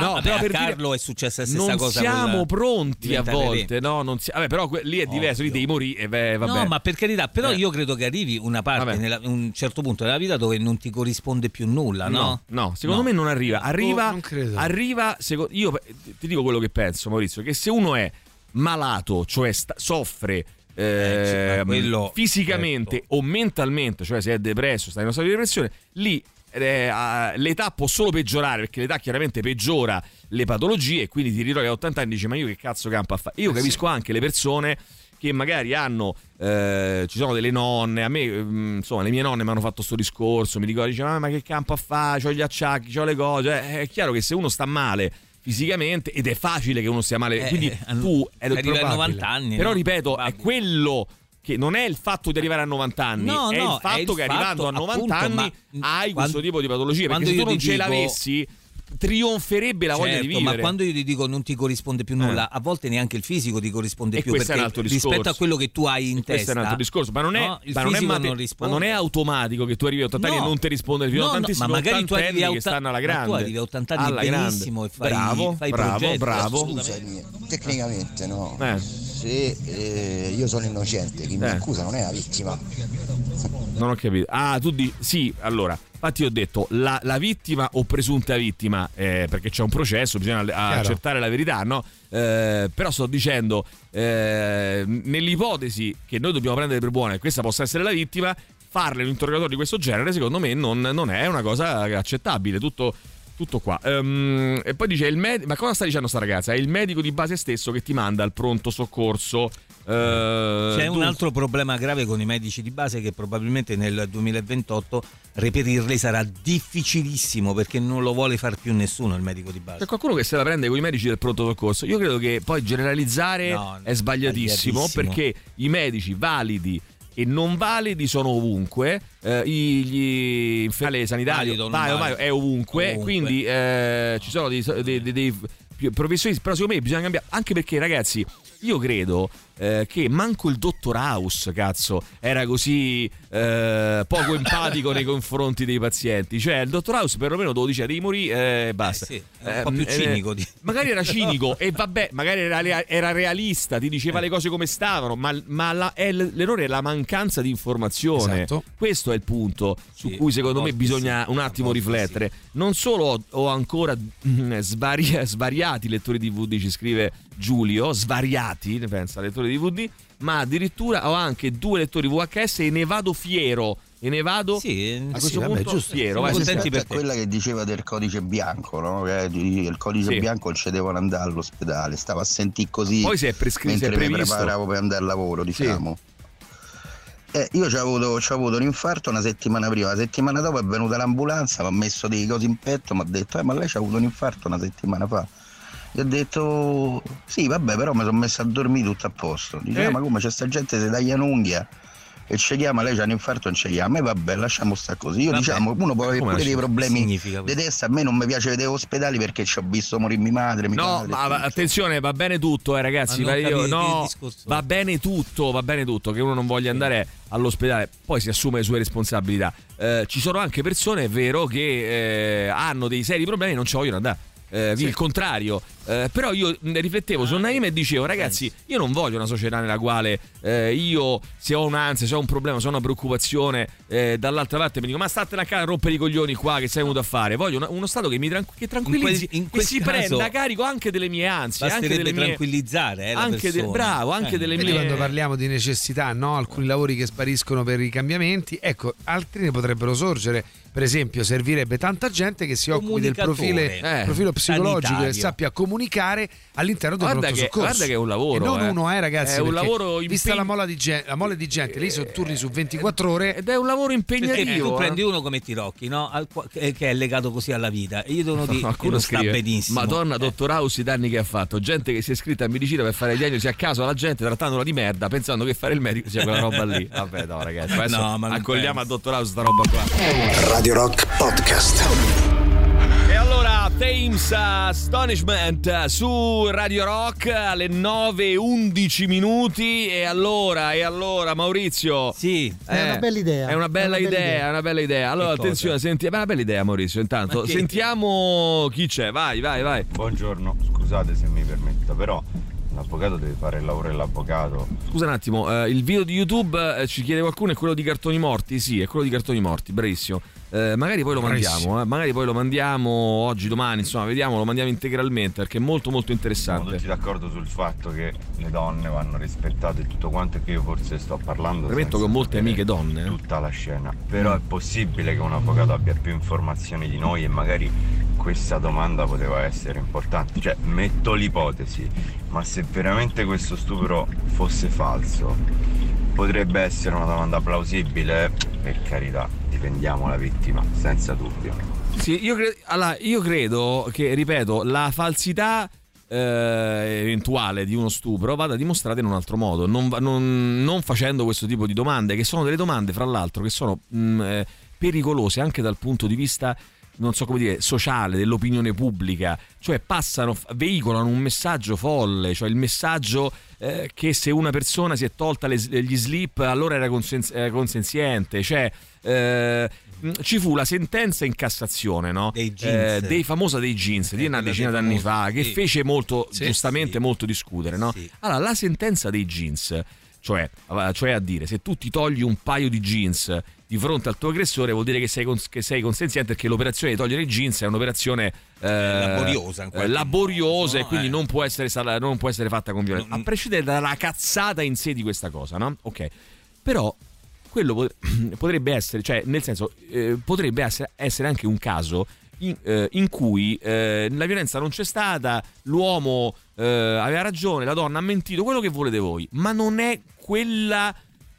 No, Vabbè, però per dire- Carlo è successa la stessa non cosa. siamo col pronti a volte, no? Non si- vabbè, però que- lì è diverso, lì devi morire e beh, vabbè. No, ma per carità, però Eh. io credo che arrivi una parte, nella- un certo punto della vita dove non ti corrisponde più nulla, no? No, no, secondo me non arriva. Arriva, Oh, non credo. arriva seco- io pe- ti dico quello che penso, Maurizio, che se uno è malato, cioè sta- soffre Eh, sì, ma ehm, quello- fisicamente o mentalmente, cioè se è depresso, sta in uno stato di depressione, lì eh, l'età può solo peggiorare perché l'età chiaramente peggiora le patologie e quindi ti ritrovi a 80 anni e dici ma io che cazzo campo a fare? Io Eh, capisco anche le persone che magari hanno, eh, ci sono delle nonne, a me mm, insomma le mie nonne mi hanno fatto sto discorso, mi dicono, dice, "Ah, ma che campo a fare, ho gli acciacchi, ho le cose, Eh, è chiaro che se uno sta male fisicamente ed è facile che uno stia male, Eh, quindi eh, tu è arrivi a probabile. 90 anni, Però no? ripeto, è quello che non è il fatto di arrivare a 90 anni, No, è no, il fatto è il che arrivando a fatto, 90 appunto, anni hai quando- questo tipo di patologie, perché se tu non ti ce dico- l'avessi trionferebbe la voglia di Certo, vivere. Ma quando io ti dico non ti corrisponde più nulla, a volte neanche il fisico ti corrisponde E più questo è un perché altro discorso. rispetto a quello che tu hai in E testa. questo è un altro discorso, ma non è, no, il ma non è mate- non ma risponde. non è automatico che tu arrivi a 80 anni No. e non ti risponde più. No, No, tantissimi ma magari tu arrivi a che otta- stanno alla ma tu grande. arrivi a 80 anni alla grande. benissimo e fai- bravo, fai bravo, progetti, bravo. Scusami, tecnicamente no. Eh. Se eh, io sono innocente, chi mi Eh. accusa non è la vittima. Non ho capito. Ah, tu dici sì, allora. Infatti ho detto la, la vittima o presunta vittima, eh, perché c'è un processo, bisogna accertare la verità, no? Eh, però sto dicendo, eh, nell'ipotesi che noi dobbiamo prendere per buona che questa possa essere la vittima, farle un interrogatorio di questo genere, secondo me non, non è una cosa accettabile. Tutto, tutto qua. Ehm, e poi dice: il med- Ma cosa sta dicendo sta ragazza? È il medico di base stesso che ti manda al pronto soccorso. Eh, C'è un dunque- altro problema grave con i medici di base che probabilmente nel 2028 reperirli sarà difficilissimo perché non lo vuole far più nessuno il medico di base. C'è qualcuno che se la prende con i medici del pronto soccorso. Io credo che poi generalizzare No, è sbagliatissimo, sbagliatissimo. perché i medici validi e non validi sono ovunque. Eh, gli infermieri sanitari Valido, vai, valido. è ovunque. Ovunque. Quindi eh, ci sono dei, dei- dei- dei professionisti. Però secondo me bisogna cambiare. Anche perché, ragazzi, io credo. eh, che manco il dottor House, cazzo, era così eh, poco empatico nei confronti dei pazienti. Cioè, il dottor House perlomeno te lo dice, devi morire e basta. sì, un po' più Eh, cinico di- magari era cinico e vabbè, magari era, era realista, ti diceva Eh. le cose come stavano, ma, ma la- è l'errore è la mancanza di informazione. Esatto. Questo è il punto su Sì, cui secondo me bisogna sì, un attimo riflettere. Non solo ho, ho ancora mm, svari- svariati lettori DVD, ci scrive Giulio, svariati, ne pensa, lettori DVD, ma addirittura ho anche due lettori VHS e ne vado fiero. E ne vado Sì, a sì, questo vabbè, punto giusto. fiero. Vai, contenti per quella che diceva del codice bianco, no? Che il codice Sì. bianco ci devono andare all'ospedale, stavo a sentire così Poi si è prescritto, si è mentre mi preparavo per andare al lavoro, diciamo. Eh, io ci ho avuto, avuto un infarto una settimana prima, la settimana dopo è venuta l'ambulanza, mi ha messo dei cosi in petto, mi ha detto, eh, ma lei ci ha avuto un infarto una settimana fa. Gli ho detto, sì, vabbè, però mi sono messo a dormire tutto a posto. Dice, Eh. "Ah, ma come c'è sta gente che si taglia un'unghia e ci chiama, lei c'ha un infarto, non ci chiama. E vabbè, lasciamo stare così. Io Vabbè. diciamo, uno può avere pure dei problemi di testa, a me non mi piace vedere ospedali perché ci ho visto morirmi madre, No, padre, ma va- attenzione, va bene tutto, eh, ragazzi. Non io- no, va bene tutto, va bene tutto. Che uno non voglia andare all'ospedale, poi si assume le sue responsabilità. Eh, ci sono anche persone, è vero, che eh, hanno dei seri problemi e non ci vogliono andare. Eh, Il contrario, Eh, però io riflettevo su Naim e dicevo, ragazzi, io non voglio una società nella quale eh, io, se ho un'ansia, se ho un problema, se ho una preoccupazione, eh, dall'altra parte mi dico, ma statene a casa a rompere i coglioni qua che sei venuto a fare. Voglio una- uno stato che mi tranqu- che tranquillizzi In quel- in quel si caso prenda carico anche delle mie ansie, anche delle mie tranquillizzare eh, la anche de- bravo, anche Eh, delle Quindi mie quando parliamo di necessità, no? alcuni lavori che spariscono per i cambiamenti, ecco, altri ne potrebbero sorgere. Per esempio, servirebbe tanta gente che si occupi del profile- Eh, profilo psicologico e sanitario. sappia comunicare all'interno del Guarda pronto che- soccorso. guarda che è un lavoro, E non eh. uno, eh, ragazzi. È un perché lavoro Vista impegn- la, mola di gen- la mole di gente, lì sono turni su 24 ore. ed è un lavoro Perché impegnativo. tu eh. prendi uno come Tirocchi, no? Al che che è legato così alla vita, e io devono dire che Qualcuno non sta scrive, benissimo. Madonna, Eh. dottor House, i danni che ha fatto. Gente che si è iscritta a medicina per fare diagnosi a caso alla gente, trattandola di merda, pensando che fare il medico sia quella roba lì. Vabbè, no, ragazzi. Adesso No, ma accogliamo penso. a dottor House sta roba qua. Radio Rock Podcast. E allora, Thames Astonishment su Radio Rock alle 9.11 minuti e allora, e allora Maurizio Sì È una bella idea. È una bella, È una bella idea, idea. è una bella idea Allora Che attenzione, senti, è una bella idea Maurizio intanto Sentiamo chi c'è, vai vai vai Buongiorno, scusate se mi permetto, però l'avvocato deve fare il lavoro dell'avvocato. Scusa un attimo, eh, il video di YouTube eh, ci chiede qualcuno è quello di cartoni morti? Sì, è quello di cartoni morti, bravissimo. Eh, magari poi lo mandiamo, eh, magari poi lo mandiamo oggi, domani, insomma, vediamo, lo mandiamo integralmente perché è molto molto Siamo interessante. tutti d'accordo sul fatto che le donne vanno rispettate e tutto quanto e che io forse sto parlando Premetto che ho molte amiche donne. eh. tutta la scena. Però è possibile che un avvocato abbia più informazioni di noi e magari questa domanda poteva essere importante. Cioè, metto l'ipotesi, ma se veramente questo stupro fosse falso, potrebbe essere una domanda plausibile? Per carità, difendiamo la vittima, senza dubbio. Sì, io, cre- allora, io credo che, ripeto, la falsità eh, eventuale di uno stupro vada dimostrata in un altro modo, non, non- non facendo questo tipo di domande, che sono delle domande, fra l'altro, che sono mh, eh, pericolose anche dal punto di vista non so come dire, sociale, dell'opinione pubblica, cioè passano, veicolano un messaggio folle, cioè il messaggio eh, che se una persona si è tolta le- gli slip allora era consen- eh, consenziente, cioè eh, ci fu la sentenza in Cassazione, no? Dei jeans. Eh, dei famosa dei jeans di una quella decina d'anni fa, che sì. fece molto, Sì, giustamente, molto discutere, no? Sì. Allora, la sentenza dei jeans, cioè, cioè a dire, se tu ti togli un paio di jeans di fronte al tuo aggressore vuol dire che sei, cons- che sei consenziente perché l'operazione di togliere i jeans è un'operazione eh, laboriosa, eh, laboriosa modo, e no? quindi Eh. non, può essere, stata- non può essere fatta con violenza a prescindere dalla cazzata in sé di questa cosa no? ok però quello pot- potrebbe essere cioè nel senso eh, potrebbe essere, essere anche un caso in, eh, in cui eh, la violenza non c'è stata l'uomo eh, aveva ragione la donna ha mentito quello che volete voi ma non è quella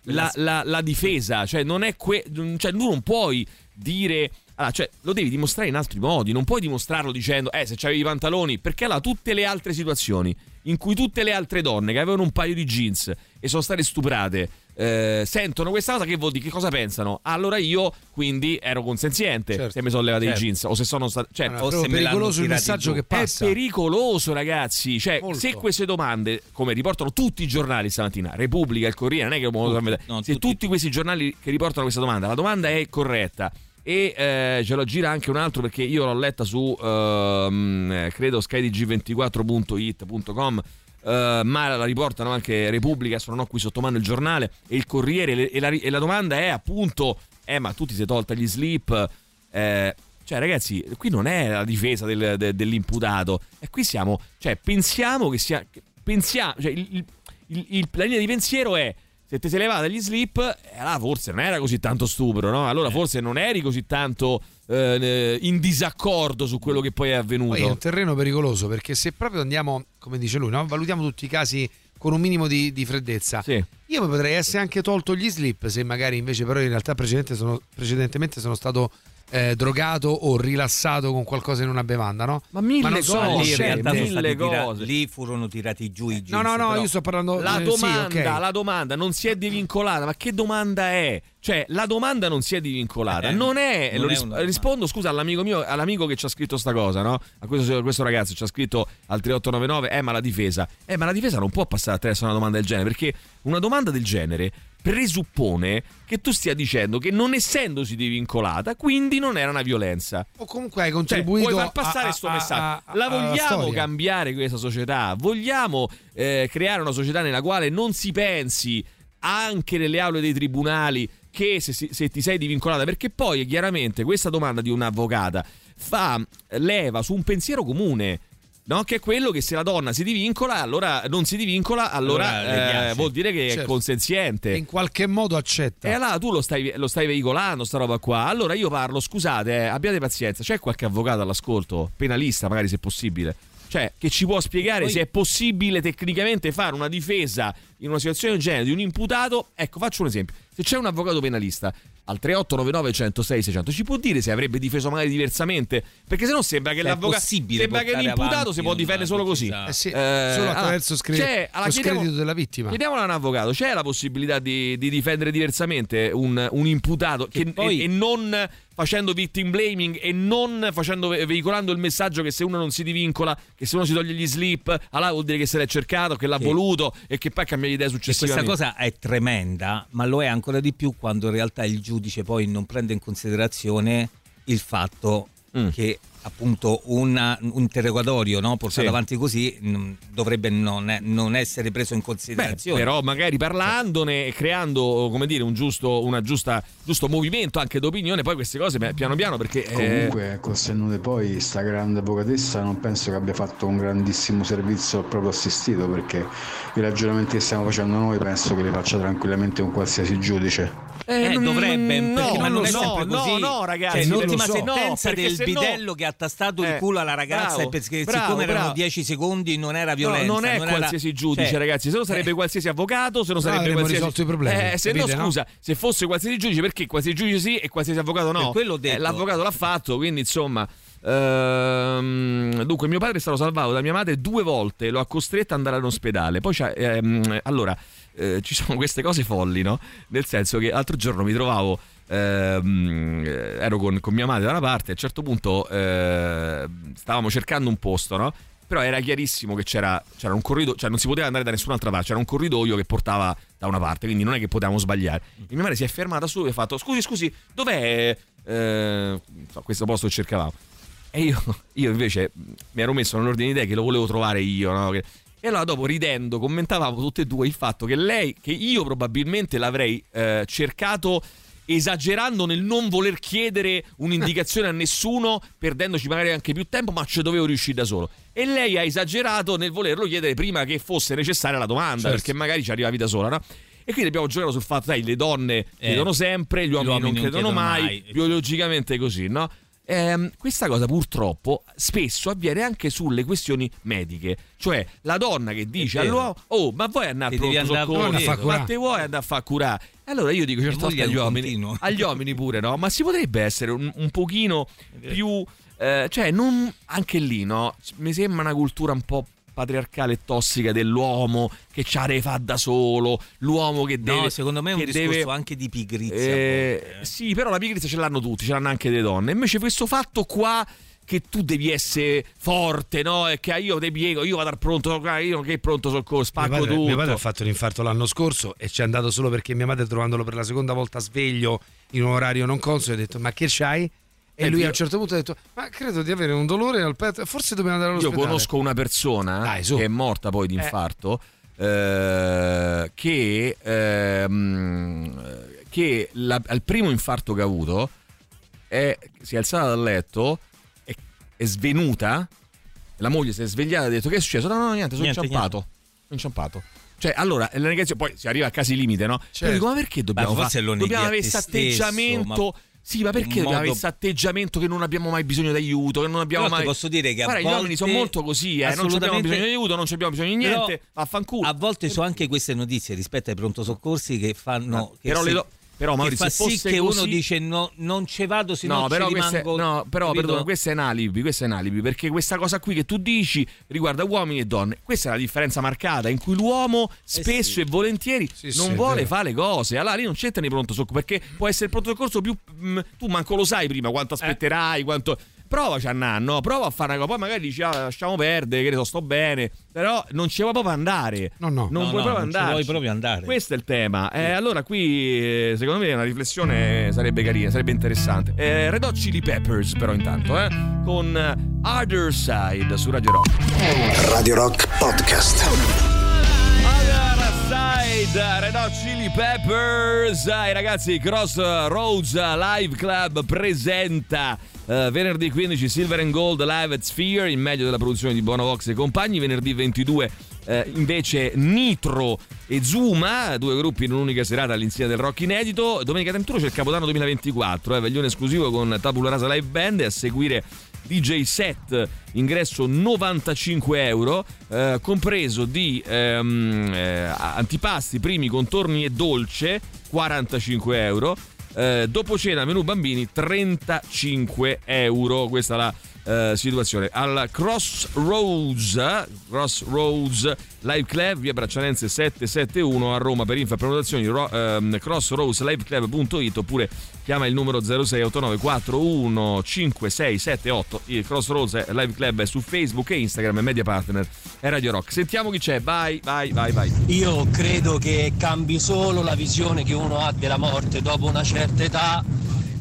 la, la- la difesa, cioè non è que- cioè tu non puoi dire allora, cioè, lo devi dimostrare in altri modi, non puoi dimostrarlo dicendo eh se c'avevi i pantaloni, perché allora tutte le altre situazioni in cui tutte le altre donne che avevano un paio di jeans e sono state stuprate eh, sentono questa cosa che vuol dire che cosa pensano? Allora io quindi ero consenziente se mi sono levati Certo. i jeans o se sono state cioè, No, no, è pericoloso il messaggio che passa. è pericoloso, ragazzi. Cioè, Molto. se queste domande, come riportano tutti i giornali stamattina, Repubblica, il Corriere, non è che vedere. no, se tutti, questi giornali che riportano questa domanda, la domanda è corretta. E eh, ce lo gira anche un altro perché io l'ho letta su ehm, eh, credo skydg24.it.com eh, ma la riportano anche Repubblica, adesso non ho qui sotto mano il giornale e il Corriere e la, e la domanda è appunto eh ma tu ti sei tolta gli slip? Eh, cioè ragazzi qui non è la difesa del- de- dell'imputato e qui siamo cioè pensiamo che sia pensiamo cioè il- il- il- la linea di pensiero è se ti sei levata gli slip, eh, allora forse non era così tanto stupro, no? Allora forse non eri così tanto eh, in disaccordo su quello che poi è avvenuto. Poi è un terreno pericoloso perché se proprio andiamo, come dice lui, no? valutiamo tutti i casi con un minimo di, di freddezza. Io mi potrei essere anche tolto gli slip se magari invece però in realtà sono- precedentemente sono stato eh, drogato o rilassato con qualcosa in una bevanda, no? Ma mille non sono cose, lì in realtà mille tira- cose. lì furono tirati giù i jeans. No, no, no, però- io sto parlando La eh, domanda, sì, ok. la domanda non si è divincolata, ma che domanda è? Cioè, la domanda non si è divincolata. Eh, non è. non lo è ris- rispondo, scusa, all'amico mio, all'amico che ci ha scritto sta cosa, no? A questo, questo ragazzo ci ha scritto al 3899, eh, ma la difesa. Eh, ma la difesa non può passare attraverso una domanda del genere, perché una domanda del genere presuppone che tu stia dicendo che non essendosi divincolata, quindi non era una violenza. O comunque hai Cioè, contribuito vuoi far passare questo messaggio? a- a- la vogliamo storia. cambiare questa società? Vogliamo eh, creare una società nella quale non si pensi anche nelle aule dei tribunali che se, se ti sei divincolata? Perché poi chiaramente questa domanda di un'avvocata fa leva su un pensiero comune. No? Che è quello che se la donna si divincola, allora non si divincola, allora, Allora eh, vuol dire che è Certo. consenziente. E in qualche modo accetta. E allora tu lo stai, lo stai veicolando, sta roba qua. Allora io parlo, scusate, eh, abbiate pazienza. C'è qualche avvocato all'ascolto, penalista magari se possibile, cioè che ci può spiegare Poi- se è possibile tecnicamente fare una difesa in una situazione del genere di un imputato? Ecco, faccio un esempio. se c'è un avvocato penalista al 3899 106 600 ci può dire se avrebbe difeso magari diversamente? Perché se no sembra che l'avvocato possibile sembra che l'imputato si può difendere solo così. Eh sì, Eh, solo allora, attraverso scre- c'è- allora, lo chiediamo- scredito della vittima. Chiediamolo a un avvocato, c'è la possibilità di, di difendere diversamente un, un imputato che, poi- e, e non facendo victim blaming e non facendo, veicolando il messaggio che se uno non si divincola, che se uno si toglie gli slip, allora vuol dire che se l'è cercato, che l'ha Sì. voluto e che poi cambia idea E questa successivamente. cosa è tremenda, ma lo è ancora di più quando in realtà il giudice poi non prende in considerazione il fatto Mm. che appunto una- un interrogatorio no, portato Sì. avanti così mh, dovrebbe non, è- non essere preso in Beh, considerazione. però magari parlandone e creando come dire un giusto, una giusta, giusto movimento anche d'opinione poi queste cose beh, piano piano perché eh, Comunque, col senno di poi, sta grande avvocatessa non penso che abbia fatto un grandissimo servizio al proprio assistito perché i ragionamenti che stiamo facendo noi penso che li faccia tranquillamente un qualsiasi giudice. Eh, mm, dovrebbe, no, perché, ma non no, è sempre no, così. no, ragazzi, Cioè, non l'ultima lo so. sentenza No, del se no- bidello che ha tastato Eh, il culo alla ragazza bravo, perché bravo, siccome erano bravo. 10 secondi non era No, violenza. non è era- qualsiasi giudice, cioè, ragazzi. Se no sarebbe eh, qualsiasi avvocato, se no No, sarebbe avremmo qualsiasi. risolto i problemi, Eh, se capite, no, no? scusa, se fosse qualsiasi giudice, perché qualsiasi giudice sì e qualsiasi avvocato no? Eh, l'avvocato l'ha fatto, quindi insomma. ehm, dunque, mio padre è stato salvato da mia madre due volte, lo ha costretto ad andare all'ospedale. Poi c'ha, ehm, allora, eh, ci sono queste cose folli, no? Nel senso che l'altro giorno mi trovavo. ehm, eh, ero con, con mia madre da una parte, a un certo punto eh, stavamo cercando un posto, no? Però era chiarissimo che c'era, c'era un corridoio, cioè non si poteva andare da nessun'altra parte, c'era un corridoio che portava da una parte, quindi non è che potevamo sbagliare. E mia madre si è fermata su e ha fatto: Scusi, scusi, dov'è eh, questo posto che cercavamo? E io, io invece mi ero messo nell'ordine di idee che lo volevo trovare io, no? Che- e allora dopo ridendo commentavamo tutte e due il fatto che lei, che io probabilmente l'avrei eh, cercato esagerando nel non voler chiedere un'indicazione a nessuno, perdendoci magari anche più tempo, ma ci dovevo riuscire da solo. E lei ha esagerato nel volerlo chiedere prima che fosse necessaria la domanda, Certo. perché magari ci arrivavi da sola, no? E quindi abbiamo giocato sul fatto, sai, le donne credono sempre, gli uomini, non credono mai, mai. biologicamente così, no? Ehm, questa cosa purtroppo spesso avviene anche sulle questioni mediche, cioè la donna che dice all'uomo "Oh, ma vuoi andare devi pronto a soccorso? Ma te vuoi andare a far curare?" Allora io dico certe volte agli uomini, agli uomini pure, no? Ma si potrebbe essere un, un pochino più eh, cioè non anche lì, no? Mi sembra una cultura un po' patriarcale e tossica dell'uomo che ci fare da solo, l'uomo che deve No, secondo me è un discorso deve- anche di pigrizia. eh, eh. Sì, però la pigrizia ce l'hanno tutti, ce l'hanno anche le donne. Invece questo fatto qua che tu devi essere forte, no? E che io ti piego, io vado al pronto, io che pronto soccorso, Mio spacco padre, tutto. mio padre ha fatto l'infarto l'anno scorso e ci è andato solo perché mia madre trovandolo per la seconda volta sveglio in un orario non consono ha detto ma che c'hai? E Eh, lui io- a un certo punto ha detto ma credo di avere un dolore al petto, forse dobbiamo andare Io all'ospedale. conosco una persona Dai, che è morta poi di infarto. eh, che, ehm, che la- al primo infarto che ha avuto è- si è alzata dal letto è, è svenuta la moglie si è svegliata e ha detto che è successo no no niente sono Niente, inciampato sono inciampato cioè, allora, la negazione, poi si arriva a casi limite, no? Certo. Io dico, ma perché dobbiamo, Ma forse fa- lo neghi dobbiamo a avere questo atteggiamento? ma Sì, ma perché dobbiamo modo- questo atteggiamento che non abbiamo mai bisogno d'aiuto? Che non abbiamo Però mai. posso dire che a Guarda, gli uomini volte- sono molto così, eh. Non abbiamo Assolutamente- bisogno di aiuto, non abbiamo bisogno di niente. Però vaffanculo. A volte so anche queste notizie rispetto ai pronto soccorsi che fanno. che però si- le do- però, che Maurizio, fa sì che uno così- dice no, non ci vado, se no, No, però, ci rimango. no, però capito? perdono, questo è un alibi, questo è un alibi, perché questa cosa qui che tu dici riguarda uomini e donne. Questa è la differenza marcata in cui l'uomo spesso sì. e volentieri Sì, non sì, vuole fare le cose. Allora lì non c'entra di pronto soccorso, perché può essere il pronto soccorso più mm, tu manco lo sai prima quanto aspetterai, quanto Provaci a andare, no? Prova a fare una cosa, poi magari dici ah, lasciamo perdere, che ne so, sto bene, però non ci vuoi proprio andare. No, no. Non No, vuoi no, proprio non ci andare. vuoi proprio andare. Questo è il tema. Eh, allora qui eh, secondo me una riflessione sarebbe carina, sarebbe interessante. Eh, Red Hot Chili Peppers però intanto, eh, con eh, Other Side su Radio Rock. Radio Rock Podcast. Other Side, Red Hot Chili Peppers. Eh, ragazzi, Crossroads Live Club presenta eh, venerdì 15 Silver and Gold Live at Sphere, in meglio della produzione di Bono Vox e compagni. Venerdì 22 eh, invece Nitro e Zuma, due gruppi in un'unica serata all'insieme del rock inedito. Domenica 31 c'è il Capodanno 2024, eh, veglione esclusivo con Tabula Rasa Live Band e a seguire DJ set, ingresso 95 euro, eh, compreso di ehm, eh, antipasti, primi, contorni e dolce 45 euro. Eh, dopo cena, menù bambini 35 euro. Questa la eh, situazione. Al Crossroads, Crossroads Live Club, via Braccianense 771 a Roma per info e prenotazioni ro, ehm, crossroadsliveclub.it oppure chiama il numero 0689415678 il Crossroads Live Club è su Facebook e Instagram e Media Partner è Radio Rock. Sentiamo chi c'è, vai, vai, vai, vai. Io credo che cambi solo la visione che uno ha della morte dopo una certa età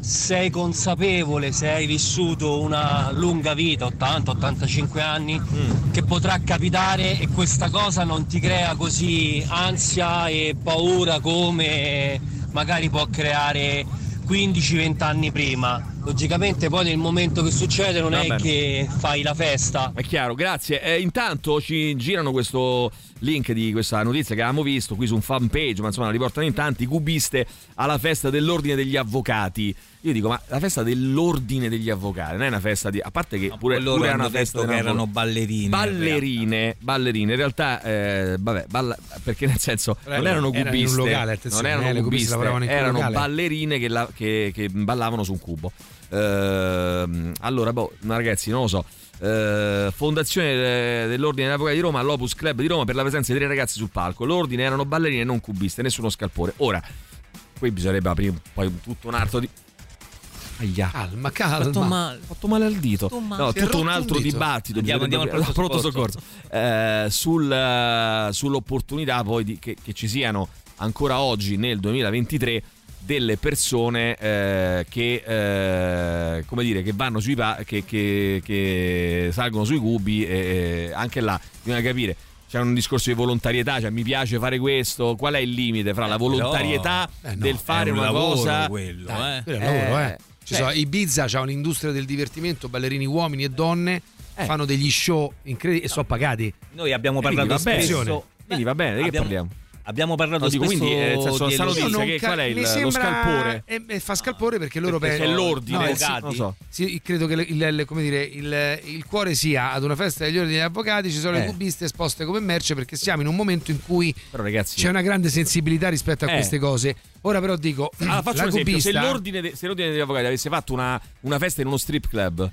sei consapevole, se hai vissuto una lunga vita, 80-85 anni, mm. che potrà capitare e questa cosa non ti crea così ansia e paura come magari può creare 15-20 anni prima. Logicamente poi nel momento che succede non Vabbè. è che fai la festa. È chiaro, grazie. Eh, intanto ci girano questo link di questa notizia che avevamo visto qui su un fanpage, ma insomma la riportano in tanti, cubiste alla festa dell'ordine degli avvocati. Io dico, ma la festa dell'ordine degli avvocati non è una festa di... A parte che pure, loro pure hanno una festa che erano ballerine. Ballerine, ballerine, in realtà, eh, vabbè, balla- perché nel senso non Erano- cubiste, locale, attenzione, non eh, erano le cubiste erano locale. ballerine che, la- che- che ballavano su un cubo. Ehm, allora, boh, ragazzi, non lo so. Eh, fondazione dell'Ordine degli Avvocati di Roma, l'Opus Club di Roma per la presenza di tre ragazzi sul palco. L'ordine erano ballerine, non cubiste, nessuno scalpore. Ora, qui bisognerebbe aprire poi tutto un altro di. Aia. Calma, calma. Fatto male, fatto male al dito. Fatto male. No, tutto un altro un dibattito. Andiamo- andiamo al pronto pronto soccorso. Eh, sul, eh, sull'opportunità poi di- che, che ci siano ancora oggi nel 2023 delle persone eh, che eh, come dire che vanno sui pa- che, che- che salgono sui cubi e anche là bisogna capire c'è un discorso di volontarietà, cioè mi piace fare questo, qual è il limite fra la volontarietà Eh, no, del fare è un una cosa quello, Dai, eh. quello è il lavoro, eh. Ci cioè- sono- Ibiza c'ha un'industria del divertimento, ballerini uomini e donne, fanno degli show incredibili e sono pagati. Noi abbiamo parlato bene. spesso. Quindi va bene, di che parliamo? Abbiamo parlato No, dico, spesso quindi, eh, nel senso, di sta elogi. notizia non che ca- qual è il- mi lo sembra- scalpore? eh, eh, fa scalpore perché loro Perché pensano- c'è l'ordine, eh, i sì, avvocati. non so. Sì, credo che il, il- come dire, il, il cuore sia ad una festa degli ordini degli avvocati, ci sono le Eh. cubiste esposte come merce perché siamo in un momento in cui Però ragazzi c'è una grande sensibilità rispetto a Eh. queste cose. Ora però dico, Allora, faccio la un esempio: se l'ordine, de- se l'ordine degli avvocati avesse fatto una, una festa in uno strip club,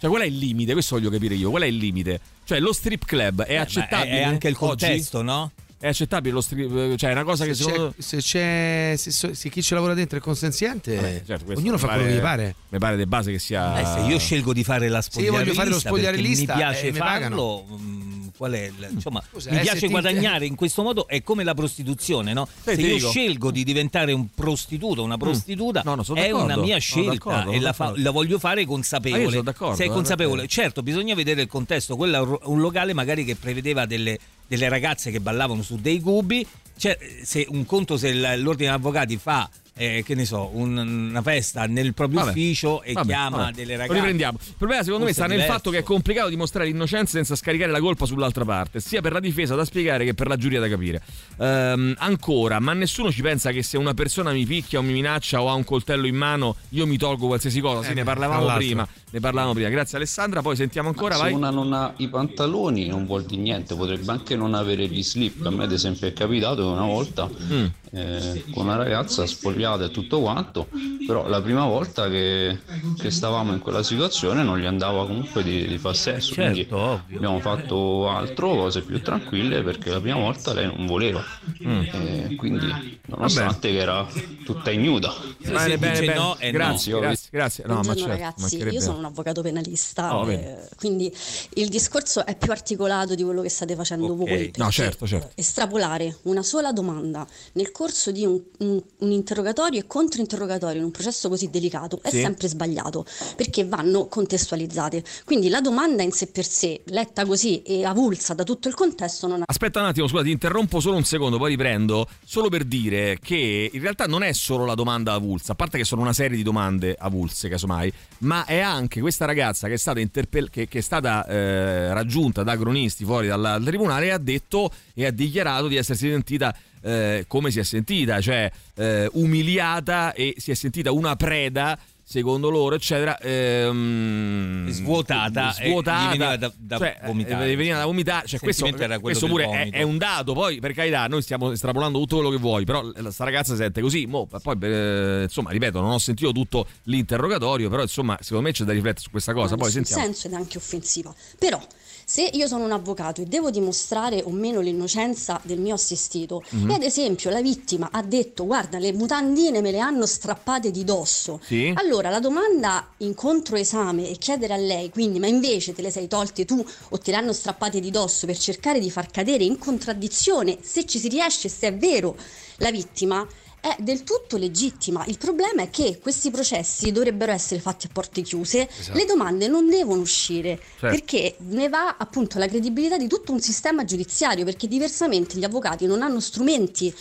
cioè qual è il limite? Questo voglio capire io. Qual è il limite? Cioè, lo strip club è Eh, accettabile? È anche il oggi? contesto, no? È accettabile lo strip Cioè, è una cosa che se secondo c'è, se c'è se, so- se chi ci lavora dentro è consenziente, Vabbè, certo, ognuno fa quello che pare- gli pare. Mi pare di base che sia. Eh, se io scelgo di fare la Se io voglio fare lo spogliarellista spogliarellista, mi piace eh, farlo, mm, qual è il- insomma, Scusa, mi eh, piace ti- guadagnare in questo modo è come la prostituzione, no? Sì, se ti io dico. scelgo di diventare un prostituto, una prostituta, No, no, sono è una mia scelta e la, fa- la voglio fare Ah, io consapevole. sono d'accordo, Sei eh, consapevole? perché- Certo, bisogna vedere il contesto. Quello è un locale magari che prevedeva delle, delle ragazze che ballavano su dei cubi. Cioè, se un conto se l'ordine degli avvocati fa eh, che ne so, un- una festa nel proprio Vabbè. ufficio e Vabbè, chiama vabbè. delle Lo ragazze. riprendiamo. Il problema secondo me Forse sta è nel fatto che è complicato dimostrare l'innocenza senza scaricare la colpa sull'altra parte, sia per la difesa da spiegare che per la giuria da capire. Ehm, ancora, ma nessuno ci pensa che se una persona mi picchia o mi minaccia o ha un coltello in mano, io mi tolgo qualsiasi cosa. Sì, Eh, ne tra parlavamo prima. Ne parlavamo prima. Grazie Alessandra, poi sentiamo ancora, se vai. una non ha i pantaloni non vuol dire niente, potrebbe anche non avere gli slip. A me ad esempio è capitato che una volta Mm. eh, con una ragazza spogliata e tutto quanto, però la prima volta che, che stavamo in quella situazione non gli andava comunque di, di far sesso, Certo, quindi ovvio. abbiamo fatto altro, cose più tranquille perché la prima volta lei non voleva, Mm. Eh, quindi nonostante che era tutta ignuda. Bene, bene, bene. grazie, no. grazie, grazie. No, ma certo, ragazzi, io sono. Un avvocato penalista, Oh, eh, quindi il discorso è più articolato di quello che state facendo voi. perché No, certo, certo. Estrapolare una sola domanda nel corso di un, un- un interrogatorio e controinterrogatorio in un processo così delicato è Sì. sempre sbagliato perché vanno contestualizzate. Quindi la domanda in sé per sé, letta così e avulsa da tutto il contesto, non ha Aspetta un attimo, scusa, ti interrompo solo un secondo, poi riprendo. Solo per dire che in realtà non è solo la domanda avulsa, a parte che sono una serie di domande avulse, casomai, ma è anche questa ragazza che è stata, interpell- che, che è stata eh, raggiunta da cronisti fuori dal, dal tribunale ha detto e ha dichiarato di essersi sentita eh, come si è sentita, cioè eh, umiliata e si è sentita una preda secondo loro, eccetera, ehm, Svuotata svuotata, veniva da- da cioè, vomitare. eh, veniva da vomitare. Cioè, questo, questo pure è, è un dato. Poi, per carità, noi stiamo estrapolando tutto quello che vuoi, però sta ragazza sente così. mo, poi, eh, insomma, ripeto, non ho sentito tutto l'interrogatorio, però insomma, secondo me c'è da riflettere su questa cosa. ha Poi sentiamo. senso ed è anche offensiva. Però, se io sono un avvocato e devo dimostrare o meno l'innocenza del mio assistito, Mhm. e ad esempio la vittima ha detto guarda le mutandine me le hanno strappate di dosso, Sì. allora la domanda in controesame è chiedere a lei, quindi ma invece te le sei tolte tu o te le hanno strappate di dosso per cercare di far cadere in contraddizione, se ci si riesce, se è vero, la vittima, è del tutto legittima. Il problema è che questi processi dovrebbero essere fatti a porte chiuse, Esatto. le domande non devono uscire Certo. perché ne va appunto la credibilità di tutto un sistema giudiziario, perché diversamente gli avvocati non hanno strumenti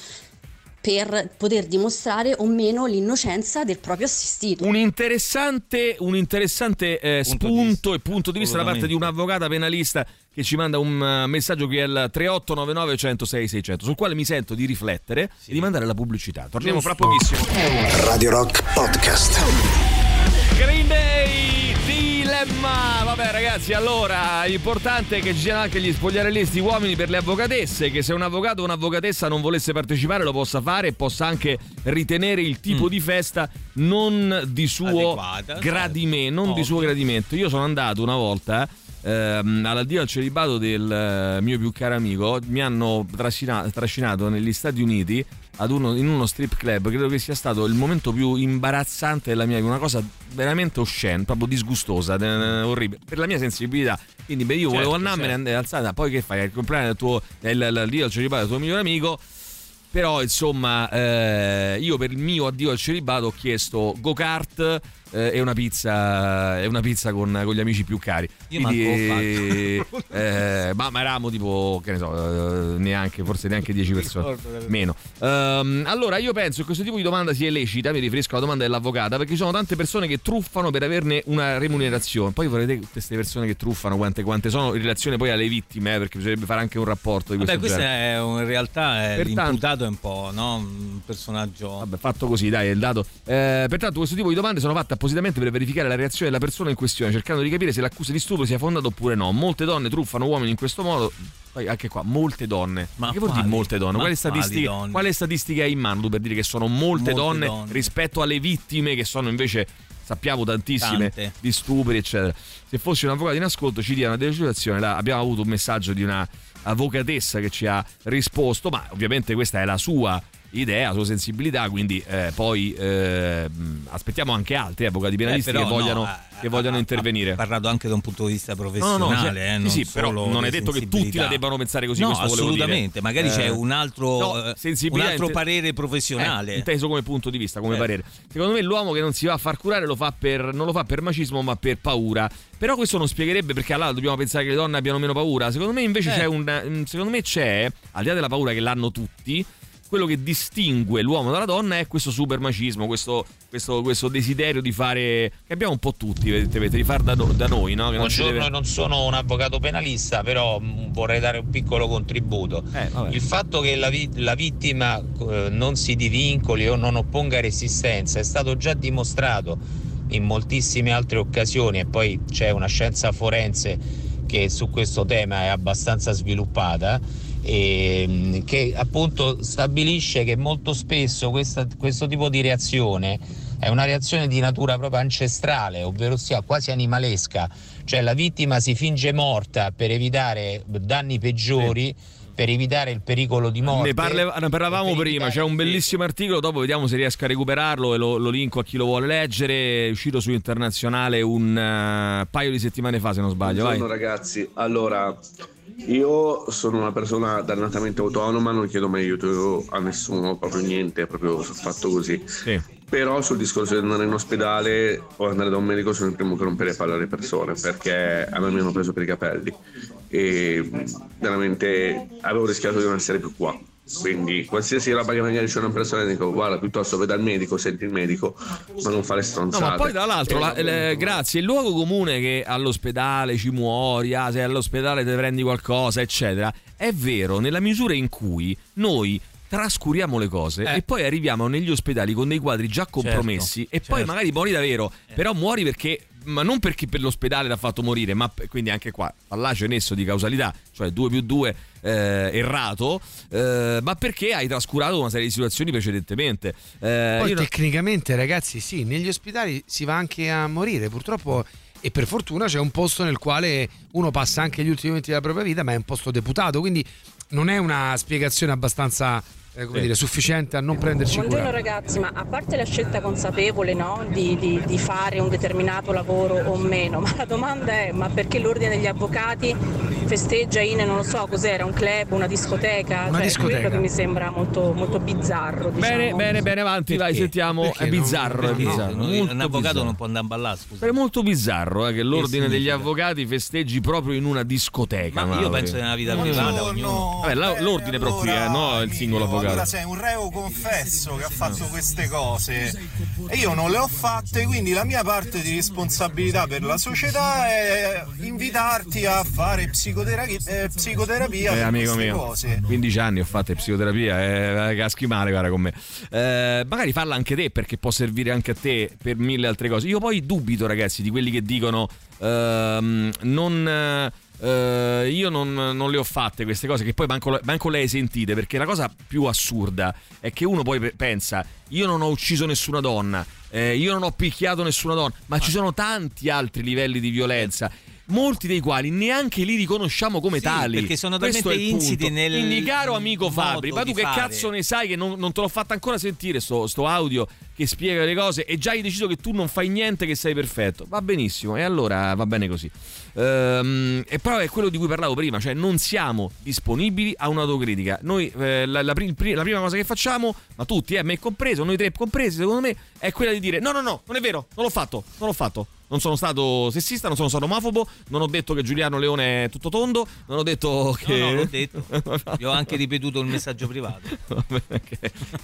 per poter dimostrare o meno l'innocenza del proprio assistito. Un interessante, un interessante eh, spunto e punto di vista da parte di un'avvocata penalista che ci manda un eh, messaggio qui al 3899 106 600 sul quale mi sento di riflettere e di mandare la pubblicità. Torniamo fra pochissimo. Radio Rock Podcast. Green Day Dilemma Vabbè ragazzi allora l'importante è che ci siano anche gli spogliarellisti uomini per le avvocatesse Che se un avvocato o un'avvocatessa non volesse partecipare lo possa fare E possa anche ritenere il tipo di festa non di suo Adeguata, gradimento Non di suo gradimento Io sono andato una volta ehm, all'addio al celibato del eh, mio più caro amico Mi hanno trascina- trascinato negli Stati Uniti ad uno, in uno strip club credo che sia stato il momento più imbarazzante della mia vita, una cosa veramente oscena, proprio disgustosa, eh, orribile, per la mia sensibilità. Quindi beh, io volevo Certo, andarmene, certo. andare alzata, poi che fai? Il compleanno del tuo, l'addio al celibato del tuo migliore amico. Però insomma, eh, io per il mio addio al celibato ho chiesto go-kart eh, e una pizza, e una pizza con, con gli amici più cari. Io Quindi, eh, ma, ma eravamo tipo, che ne so, eh, neanche, forse neanche 10 persone. Meno. Ehm, allora, io penso che questo tipo di domanda sia lecita, mi riferisco alla domanda dell'avvocata, perché ci sono tante persone che truffano per averne una remunerazione. Poi vorrei vedere queste persone che truffano, quante, quante sono in relazione poi alle vittime, eh, perché bisognerebbe fare anche un rapporto di questo Vabbè, questo genere. è un- in realtà è Pertanto- l'imputato è un po', no? Un personaggio. Vabbè, fatto così, dai, è il dato. Eh, pertanto, questo tipo di domande sono fatte appositamente per verificare la reazione della persona in questione, cercando di capire se l'accusa di stupro sia fondata oppure no. Molte donne truffano uomini in questo modo. Poi anche qua, molte donne. Ma che vuol dire molte donne? Quale statistica, donne? quale statistica hai in mano tu per dire che sono molte, Molte donne, donne. rispetto alle vittime che sono invece sappiamo tantissime Tante. di stupri eccetera se fossi un avvocato in ascolto ci dia una delucidazione abbiamo avuto un messaggio di una avvocatessa che ci ha risposto ma ovviamente questa è la sua idea, la sua sensibilità quindi eh, poi eh, aspettiamo anche altri avvocati penalisti Eh, però che vogliano, no, che vogliano intervenire Ha parlato anche da un punto di vista No, no, professionale, no, cioè, eh, sì, non sì, però non è detto che tutti la debbano pensare così, No, assolutamente, magari Eh, c'è un altro, eh, un altro parere professionale. eh, inteso come punto di vista, come Eh. parere. Secondo me l'uomo che non si va a far curare lo fa per, non lo fa per macismo ma per paura. Però questo non spiegherebbe perché allora dobbiamo pensare che le donne abbiano meno paura. Secondo me invece Eh. c'è un... Secondo me c'è, al di là della paura che l'hanno tutti, quello che distingue l'uomo dalla donna è questo supermacismo, questo, questo, questo desiderio di fare... che abbiamo un po' tutti, evidentemente, di far da, da noi, no? Che non Buongiorno, deve- non sono un avvocato penalista, però mh, vorrei dare un piccolo contributo. Eh, Il fatto che la, vi- la vittima eh, non si divincoli o non opponga resistenza è stato già dimostrato in moltissime altre occasioni e poi c'è una scienza forense che su questo tema è abbastanza sviluppata e mh, che appunto stabilisce che molto spesso questa- questo tipo di reazione è una reazione di natura proprio ancestrale, ovvero sia quasi animalesca, cioè la vittima si finge morta per evitare danni peggiori, per evitare il pericolo di morte. Ne, parle- ne parlavamo prima, c'è un bellissimo articolo, dopo vediamo se riesco a recuperarlo e lo, lo linko a chi lo vuole leggere, è uscito su internazionale un eh, paio di settimane fa se non sbaglio. Vai. Buongiorno ragazzi, allora io sono una persona dannatamente autonoma, non chiedo mai aiuto a nessuno, proprio niente, proprio fatto così. Però sul discorso di andare in ospedale o andare da un medico sono il primo che rompere le palle alle persone perché a me mi hanno preso per i capelli e veramente avevo rischiato di non essere più qua. Quindi qualsiasi roba che magari c'è una persona dico guarda piuttosto vai dal medico, senti il medico, ma non fare No, stronzate. ma poi tra l'altro, Eh, la- le- grazie, il luogo comune che all'ospedale ci muori, ah, se all'ospedale ti prendi qualcosa, eccetera, è vero nella misura in cui noi trascuriamo le cose Eh. e poi arriviamo negli ospedali con dei quadri già compromessi e poi certo. magari muori davvero, però muori perché ma non perché per l'ospedale l'ha fatto morire, ma quindi anche qua fallace nesso di causalità, cioè 2 più 2 errato, eh, ma perché hai trascurato una serie di situazioni precedentemente. Eh, Poi tecnicamente, ragazzi, sì, negli ospedali si va anche a morire, purtroppo. E per fortuna c'è un posto nel quale uno passa anche gli ultimi momenti della propria vita, ma è un posto deputato, quindi non è una spiegazione abbastanza eh, come Sì. dire, sufficiente a non prenderci Buongiorno cura. ragazzi, ma a parte la scelta consapevole no, di, di- di fare un determinato lavoro o meno, ma la domanda è ma perché l'ordine degli avvocati festeggia in, non lo so, cos'era, un club, una discoteca? Una cioè, discoteca. quello che mi sembra molto, molto bizzarro. Diciamo. Bene, bene, bene, avanti, vai, sentiamo. Perché è non- bizzarro, è perché bizzarro. non- molto un avvocato bizzarro. non può andare a ballare, scusa. È molto bizzarro eh, che l'ordine degli significa? avvocati festeggi proprio in una discoteca. Ma io penso nella vita privata ognuno. Vabbè, la- l'ordine però qui, eh, no il singolo Allora sei un reo confesso che ha fatto queste cose e io non le ho fatte, quindi la mia parte di responsabilità per la società è invitarti a fare psicoterapia, eh, psicoterapia Eh, per amico queste mio, cose. 15 anni ho fatto psicoterapia, eh, caschi male guarda con me. Eh, magari falla anche te perché può servire anche a te per mille altre cose. Io poi dubito ragazzi di quelli che dicono ehm, non... eh, io non, non le ho fatte queste cose che poi manco, manco le hai sentite perché la cosa più assurda è che uno poi pe- pensa io non ho ucciso nessuna donna eh, io non ho picchiato nessuna donna ma ci sono tanti altri livelli di violenza molti dei quali neanche li riconosciamo come Sì, tali. perché sono talmente punto. nel quindi caro amico Fabri ma tu che fare. cazzo ne sai che non, non te l'ho fatta ancora sentire sto, sto audio che spiega le cose e già hai deciso che tu non fai niente che sei perfetto. Va benissimo e allora va bene così. Ehm, e però è quello di cui parlavo prima cioè non siamo disponibili a un'autocritica. Noi eh, la, la pri- la prima cosa che facciamo ma tutti eh, me compreso noi tre compresi secondo me è quella di dire no no no non è vero non l'ho fatto non l'ho fatto non sono stato sessista, non sono stato omofobo, non ho detto che Giuliano Leone è tutto tondo, non ho detto che... No, no, l'ho detto. Vi ho anche ripetuto il messaggio privato.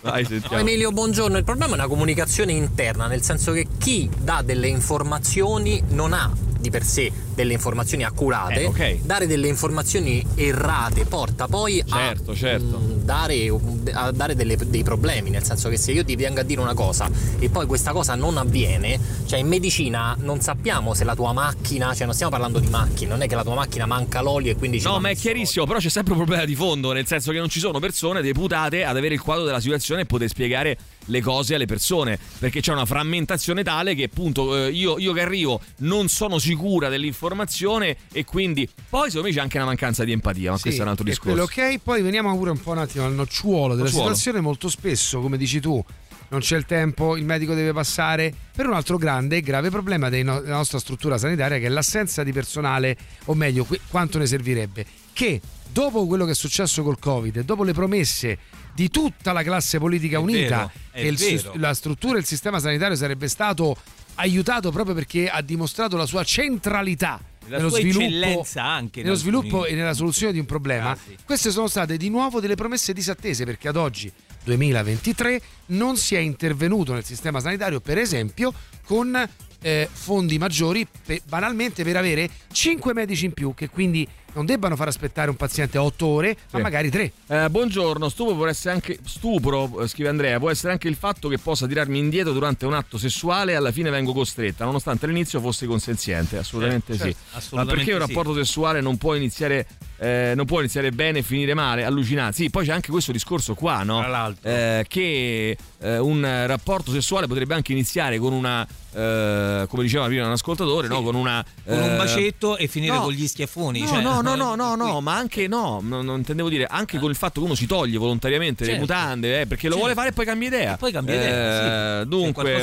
Vai, sentiamo. Emilio, buongiorno. Il problema è una comunicazione interna, nel senso che chi dà delle informazioni non ha di per sé delle informazioni accurate. Eh, ok. Dare delle informazioni errate porta poi Certo, a, certo. mm, dare, a dare delle- dei problemi, nel senso che se io ti vengo a dire una cosa e poi questa cosa non avviene, cioè in medicina non sappiamo se la tua macchina, cioè non stiamo parlando di macchine, non è che la tua macchina manca l'olio e quindi ci No, ma è chiarissimo, però c'è sempre un problema di fondo, nel senso che non ci sono persone deputate ad avere il quadro della situazione e poter spiegare le cose alle persone, perché c'è una frammentazione tale che appunto eh, io, io che arrivo non sono sicura dell'informazione e quindi poi secondo me c'è anche una mancanza di empatia, ma Sì, questo è un altro discorso. quello ok, poi veniamo pure un po' un attimo al nocciuolo della Nocciuolo. situazione. Molto spesso, come dici tu, non c'è il tempo, il medico deve passare per un altro grande e grave problema della nostra struttura sanitaria che è l'assenza di personale, o meglio, quanto ne servirebbe. Che dopo quello che è successo col Covid, dopo le promesse di tutta la classe politica È unita, vero, che il la struttura e il sistema sanitario sarebbe stato aiutato proprio perché ha dimostrato la sua centralità La nello sua sviluppo, anche nello sviluppo e nella soluzione di un problema. casi. Queste sono state di nuovo delle promesse disattese perché ad oggi, 2023, non si è intervenuto nel sistema sanitario, per esempio, con eh, fondi maggiori, pe- banalmente per avere 5 medici in più, che quindi non debbano far aspettare un paziente 8 ore, ma Sì. magari 3. Eh, buongiorno, stupro può essere anche stupro, eh, scrive Andrea, può essere anche il fatto che possa tirarmi indietro durante un atto sessuale e alla fine vengo costretta, nonostante all'inizio fosse consenziente. Assolutamente Certo, sì. assolutamente Ma perché un sì. rapporto sessuale non può iniziare eh, non può iniziare bene e finire male, allucinante. Sì, poi c'è anche questo discorso qua, no? Eh, che eh, un rapporto sessuale potrebbe anche iniziare con una eh, come diceva prima un ascoltatore, no? Con una Con un eh, bacetto e finire no. con gli schiaffoni. No, cioè, no, no, no, no, no, ma anche no, no, non intendevo dire, anche con il fatto che uno si toglie volontariamente le Certo. mutande, eh, perché lo vuole fare e poi cambia idea. E poi cambia idea, Eh. Dunque,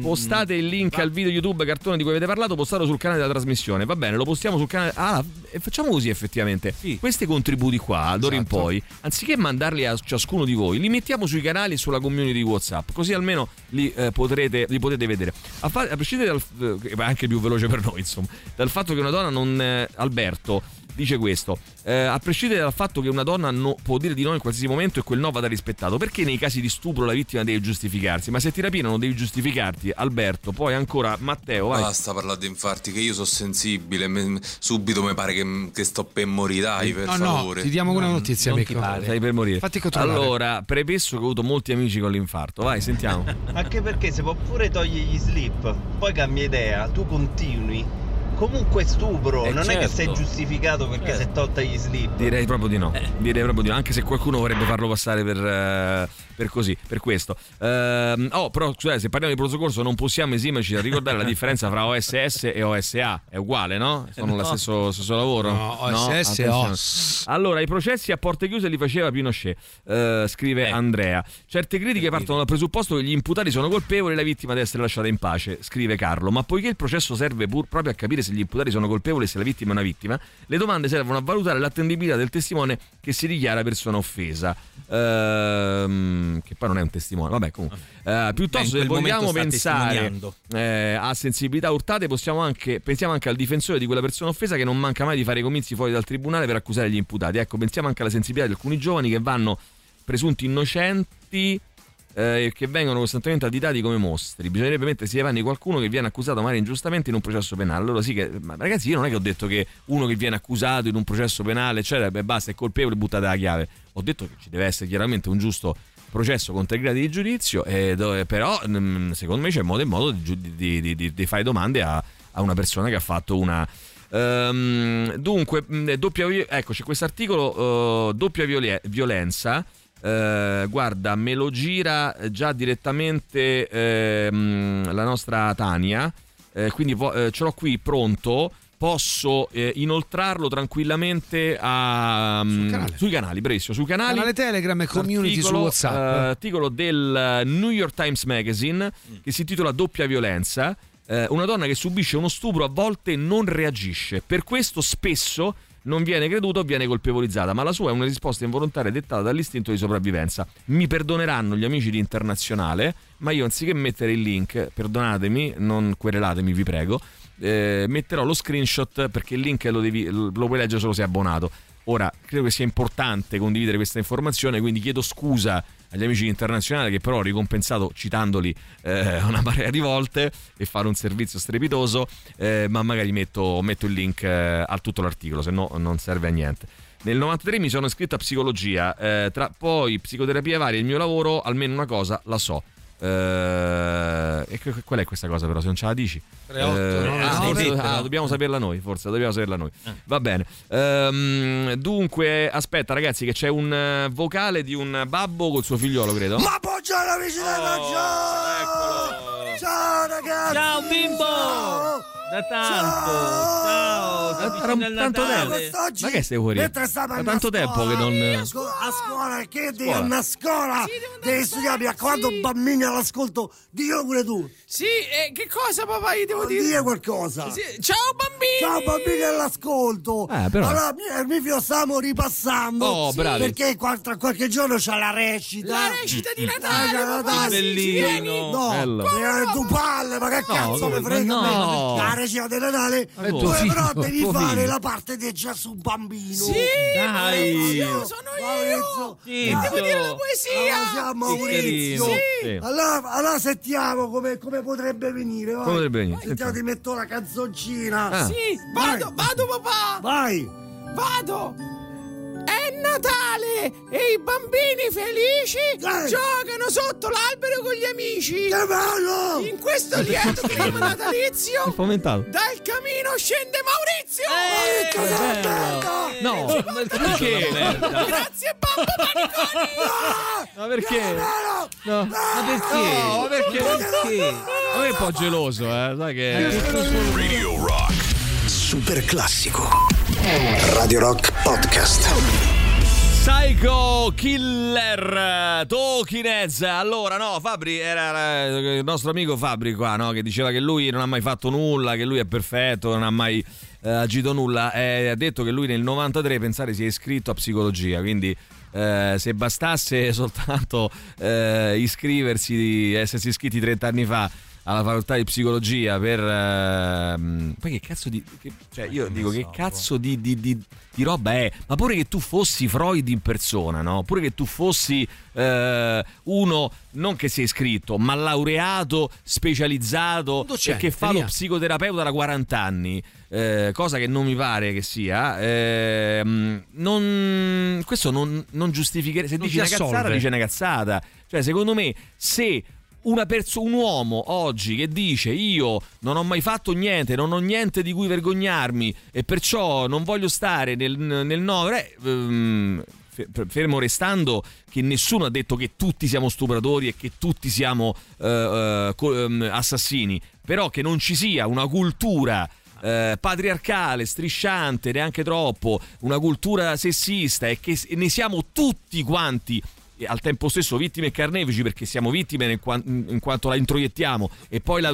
postate il link al video YouTube cartone di cui avete parlato, postatelo sul canale della trasmissione. Va bene, lo postiamo sul canale. Ah, facciamo così effettivamente. Questi contributi qua, d'ora in Esatto. poi, anziché mandarli a ciascuno di voi, li mettiamo sui canali e sulla community di WhatsApp, così almeno li, eh, potrete, li potete vedere. A, fa- a prescindere dal eh, anche più veloce per noi, insomma, dal fatto che una donna non eh, Alberto dice questo: eh, a prescindere dal fatto che una donna no, può dire di no in qualsiasi momento e quel no vada rispettato, perché nei casi di stupro la vittima deve giustificarsi? Ma se ti rapinano devi giustificarti, Alberto, poi ancora Matteo, vai. Basta parlare di infarti, che io sono sensibile, me, subito mi pare che, che, sto per morire, dai, per no, favore. No, ti diamo una notizia, non ti pare. Stai per morire. Fatti controllare. Allora, premesso che ho avuto molti amici con l'infarto, vai, sentiamo. Anche perché se può pure togliere gli slip, poi cambia idea, tu continui comunque stupro, Eh, non è che certo. sei giustificato perché Eh. si è tolta gli slip. Direi proprio di no. Direi proprio di no. Anche se qualcuno vorrebbe farlo passare per, eh, per così, per questo. Ehm, oh, però scusate, se parliamo di pronto soccorso non possiamo esimerci da ricordare la differenza fra OSS e OSA. È uguale, no? Sono No. lo stesso, stesso lavoro? No, OSS e Attenzione. OS. Allora, i processi a porte chiuse li faceva Pinochet, eh, scrive Andrea. Certe critiche partono dal presupposto che gli imputati sono colpevoli e la vittima deve essere lasciata in pace, scrive Carlo. Ma poiché il processo serve pur proprio a capire se gli imputati sono colpevoli e se la vittima è una vittima, le domande servono a valutare l'attendibilità del testimone che si dichiara persona offesa. Ehm, che poi non è un testimone, vabbè, comunque. Eh, piuttosto, Beh, se vogliamo pensare eh, a sensibilità urtate, possiamo anche, pensiamo anche al difensore di quella persona offesa che non manca mai di fare i comizi fuori dal tribunale per accusare gli imputati. Ecco, pensiamo anche alla sensibilità di alcuni giovani che vanno presunti innocenti eh, e che vengono costantemente additati come mostri. Bisognerebbe mettersi di qualcuno che viene accusato magari ingiustamente in un processo penale. Allora sì che, ragazzi, io non è che ho detto che uno che viene accusato in un processo penale, eccetera, beh, basta, è colpevole, buttate la chiave. Ho detto che ci deve essere chiaramente un giusto processo con tre gradi di giudizio, e dove- però mm, secondo me c'è modo e modo di, di- di- di- fare domande a, a una persona che ha fatto una... Ehm, dunque, mh, doppia, ecco c'è questo articolo, eh, doppia violie- violenza. Eh, guarda, me lo gira già direttamente ehm, la nostra Tania. Eh, quindi vo- ce l'ho qui pronto. Posso eh, inoltrarlo tranquillamente a, mm, sui canali, bravissimo, sui canali. Canale Telegram e community su WhatsApp. eh, articolo del New York Times Magazine Mm. che si intitola Doppia violenza. Eh, una donna che subisce uno stupro a volte non reagisce. Per questo spesso non viene creduta o viene colpevolizzata, ma la sua è una risposta involontaria dettata dall'istinto di sopravvivenza. Mi perdoneranno gli amici di Internazionale, ma io anziché mettere il link, perdonatemi, non querelatemi, vi prego, eh, metterò lo screenshot perché il link lo, devi- lo puoi leggere solo se è abbonato. Ora, credo che sia importante condividere questa informazione, quindi chiedo scusa agli amici di internazionale che però ho ricompensato citandoli eh, una marea di volte e fare un servizio strepitoso, eh, ma magari metto, metto il link eh, a tutto l'articolo, se no non serve a niente. Nel 93 mi sono iscritto a psicologia, eh, tra poi psicoterapia varia, il mio lavoro, almeno una cosa la so. Eh, e qual è questa cosa però se non ce la dici? 38, Eh, no, ah, no, forse- no. ah, dobbiamo saperla noi, forse dobbiamo saperla noi. Va bene. Ehm, dunque, aspetta ragazzi che c'è un eh, vocale di un babbo col suo figliolo, credo. Ma buongiorno amici del Ciao! Ciao ragazzi! Ciao bimbo! Da tanto! Ciao! Era Ciao! un tanto tempo. Ma che stai fuori? mentre stavo Da tanto a tempo scuola, che non- a scu- a scuola che devi Scuola. andare a scuola devi studiare mi raccomando bambini all'ascolto dillo pure tu Sì, e che cosa papà gli devo Non dire? dire qualcosa Sì, Ciao bambini! Ciao bambini all'ascolto! Eh, però- Allora, mi, mi fio stiamo ripassando Oh, bravi. perché qua- tra qualche giorno c'è la recita. La recita di Natale, Eh, papà, Natale, sì, bellino. vieni. No, Bello. eh, tu palle, ma che cazzo mi frega no. La di Natale. Figlio, però devi fare figlio. la parte di Gesù bambino. Sì, Dai. Maurizio, sono io! Sì, E devo dire la poesia! Allora, siamo Sì, Maurizio. Sì. Allora, allora sentiamo come, come potrebbe venire. vai. Come potrebbe venire? Sentiamo, ti metto la canzoncina. Ah. Sì, vado, vado papà! Vai. Vado! È Natale e i bambini felici Dai. giocano sotto l'albero con gli amici! Che bello! In questo lieto clima natalizio fomentato. dal camino scende Maurizio! Che bello! No, perché? Grazie babbo Paniconi! Ma perché? No. Ma perché? No, ma perché? Perché? A me è un po' geloso, eh. Sai che. Radio Rock. Super classico. Radio Rock Podcast. Psycho Killer Tokinez. Allora, no, Fabri era eh, il nostro amico Fabri qua, no? Che diceva che lui non ha mai fatto nulla, che lui è perfetto, non ha mai eh, agito nulla. E ha detto che lui nel 93, pensare, si è iscritto a psicologia. Quindi. eh, se bastasse soltanto eh, iscriversi, essersi iscritti 30 anni fa alla facoltà di psicologia per... ehm, poi che cazzo di... che- cioè io dico che cazzo di, di- di- di roba è? Ma pure che tu fossi Freud in persona, no? Pure che tu fossi eh, uno, non che sei iscritto, ma laureato, specializzato e che fa lo psicoterapeuta da 40 anni. eh, cosa che non mi pare che sia, ehm, non, questo non, non giustificherebbe. Se Non dici una cazzata, dice una cazzata. Cioè, secondo me, se perso- un uomo oggi che dice io non ho mai fatto niente, non ho niente di cui vergognarmi e perciò non voglio stare nel, nel no, eh, fe- fermo restando che nessuno ha detto che tutti siamo stupratori e che tutti siamo eh, eh, ehm, assassini, però che non ci sia una cultura eh, patriarcale, strisciante, neanche troppo, una cultura sessista e che ne siamo tutti quanti al tempo stesso vittime e carnefici perché siamo vittime nel quan- in quanto la introiettiamo e poi la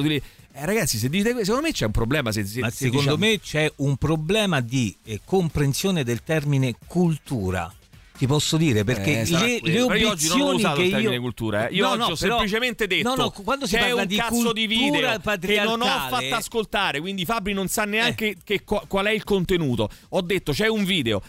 eh, ragazzi se dite questo secondo me c'è un problema se, se- Ma se secondo diciamo- me c'è un problema di eh, comprensione del termine cultura. Ti posso dire perché Eh, le, le Però io oggi non ho obiezioni usato il io termine cultura, eh. Io No, no, ho però- semplicemente detto No, no, quando si c'è parla un di cazzo di video che non ho fatto ascoltare, quindi Fabri non sa neanche Eh. che- qua- qual è il contenuto. Ho detto c'è un video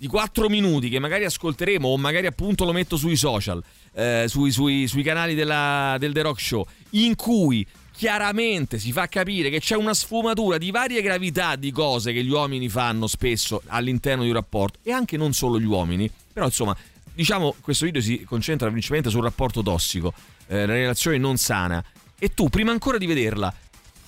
di 4 minuti che magari ascolteremo o magari appunto lo metto sui social, eh, sui, sui- sui canali della- del The Rock Show, in cui chiaramente si fa capire che c'è una sfumatura di varie gravità di cose che gli uomini fanno spesso all'interno di un rapporto e anche non solo gli uomini, però insomma diciamo questo video si concentra principalmente sul rapporto tossico, eh, la relazione non sana. E tu prima ancora di vederla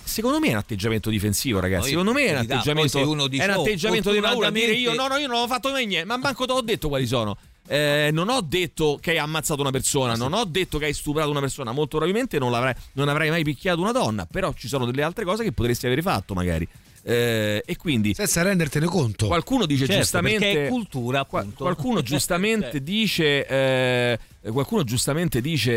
Secondo me è un atteggiamento difensivo, ragazzi. Secondo me è un atteggiamento, uno dice, è un "Oh, atteggiamento di paura. Dire io no, no, io non ho fatto mai niente. Ma manco te l'ho detto quali sono. Eh, non ho detto che hai ammazzato una persona, non ho detto che hai stuprato una persona. Molto probabilmente non, non avrai mai picchiato una donna. Però ci sono delle altre cose che potresti avere fatto, magari. Eh, e quindi senza rendertene conto. qualcuno dice Certo, giustamente cultura, appunto. qualcuno giustamente dice eh, qualcuno giustamente dice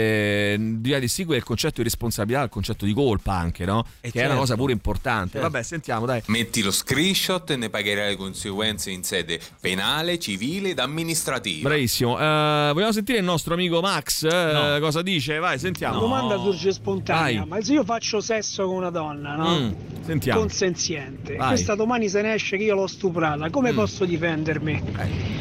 eh, bisogna distinguere il concetto di responsabilità dal concetto di colpa anche no? Eh, che è una certo. cosa pure importante Certo. vabbè sentiamo dai Metti lo screenshot e ne pagherai le conseguenze in sede penale, civile ed amministrativa. bravissimo Eh, vogliamo sentire il nostro amico Max eh, cosa dice vai sentiamo La domanda sorge spontanea, Vai. ma se io faccio sesso con una donna, no? Mm, sentiamo Consenziente, Vai. questa domani se ne esce che io l'ho stuprata, come Mm. posso difendermi?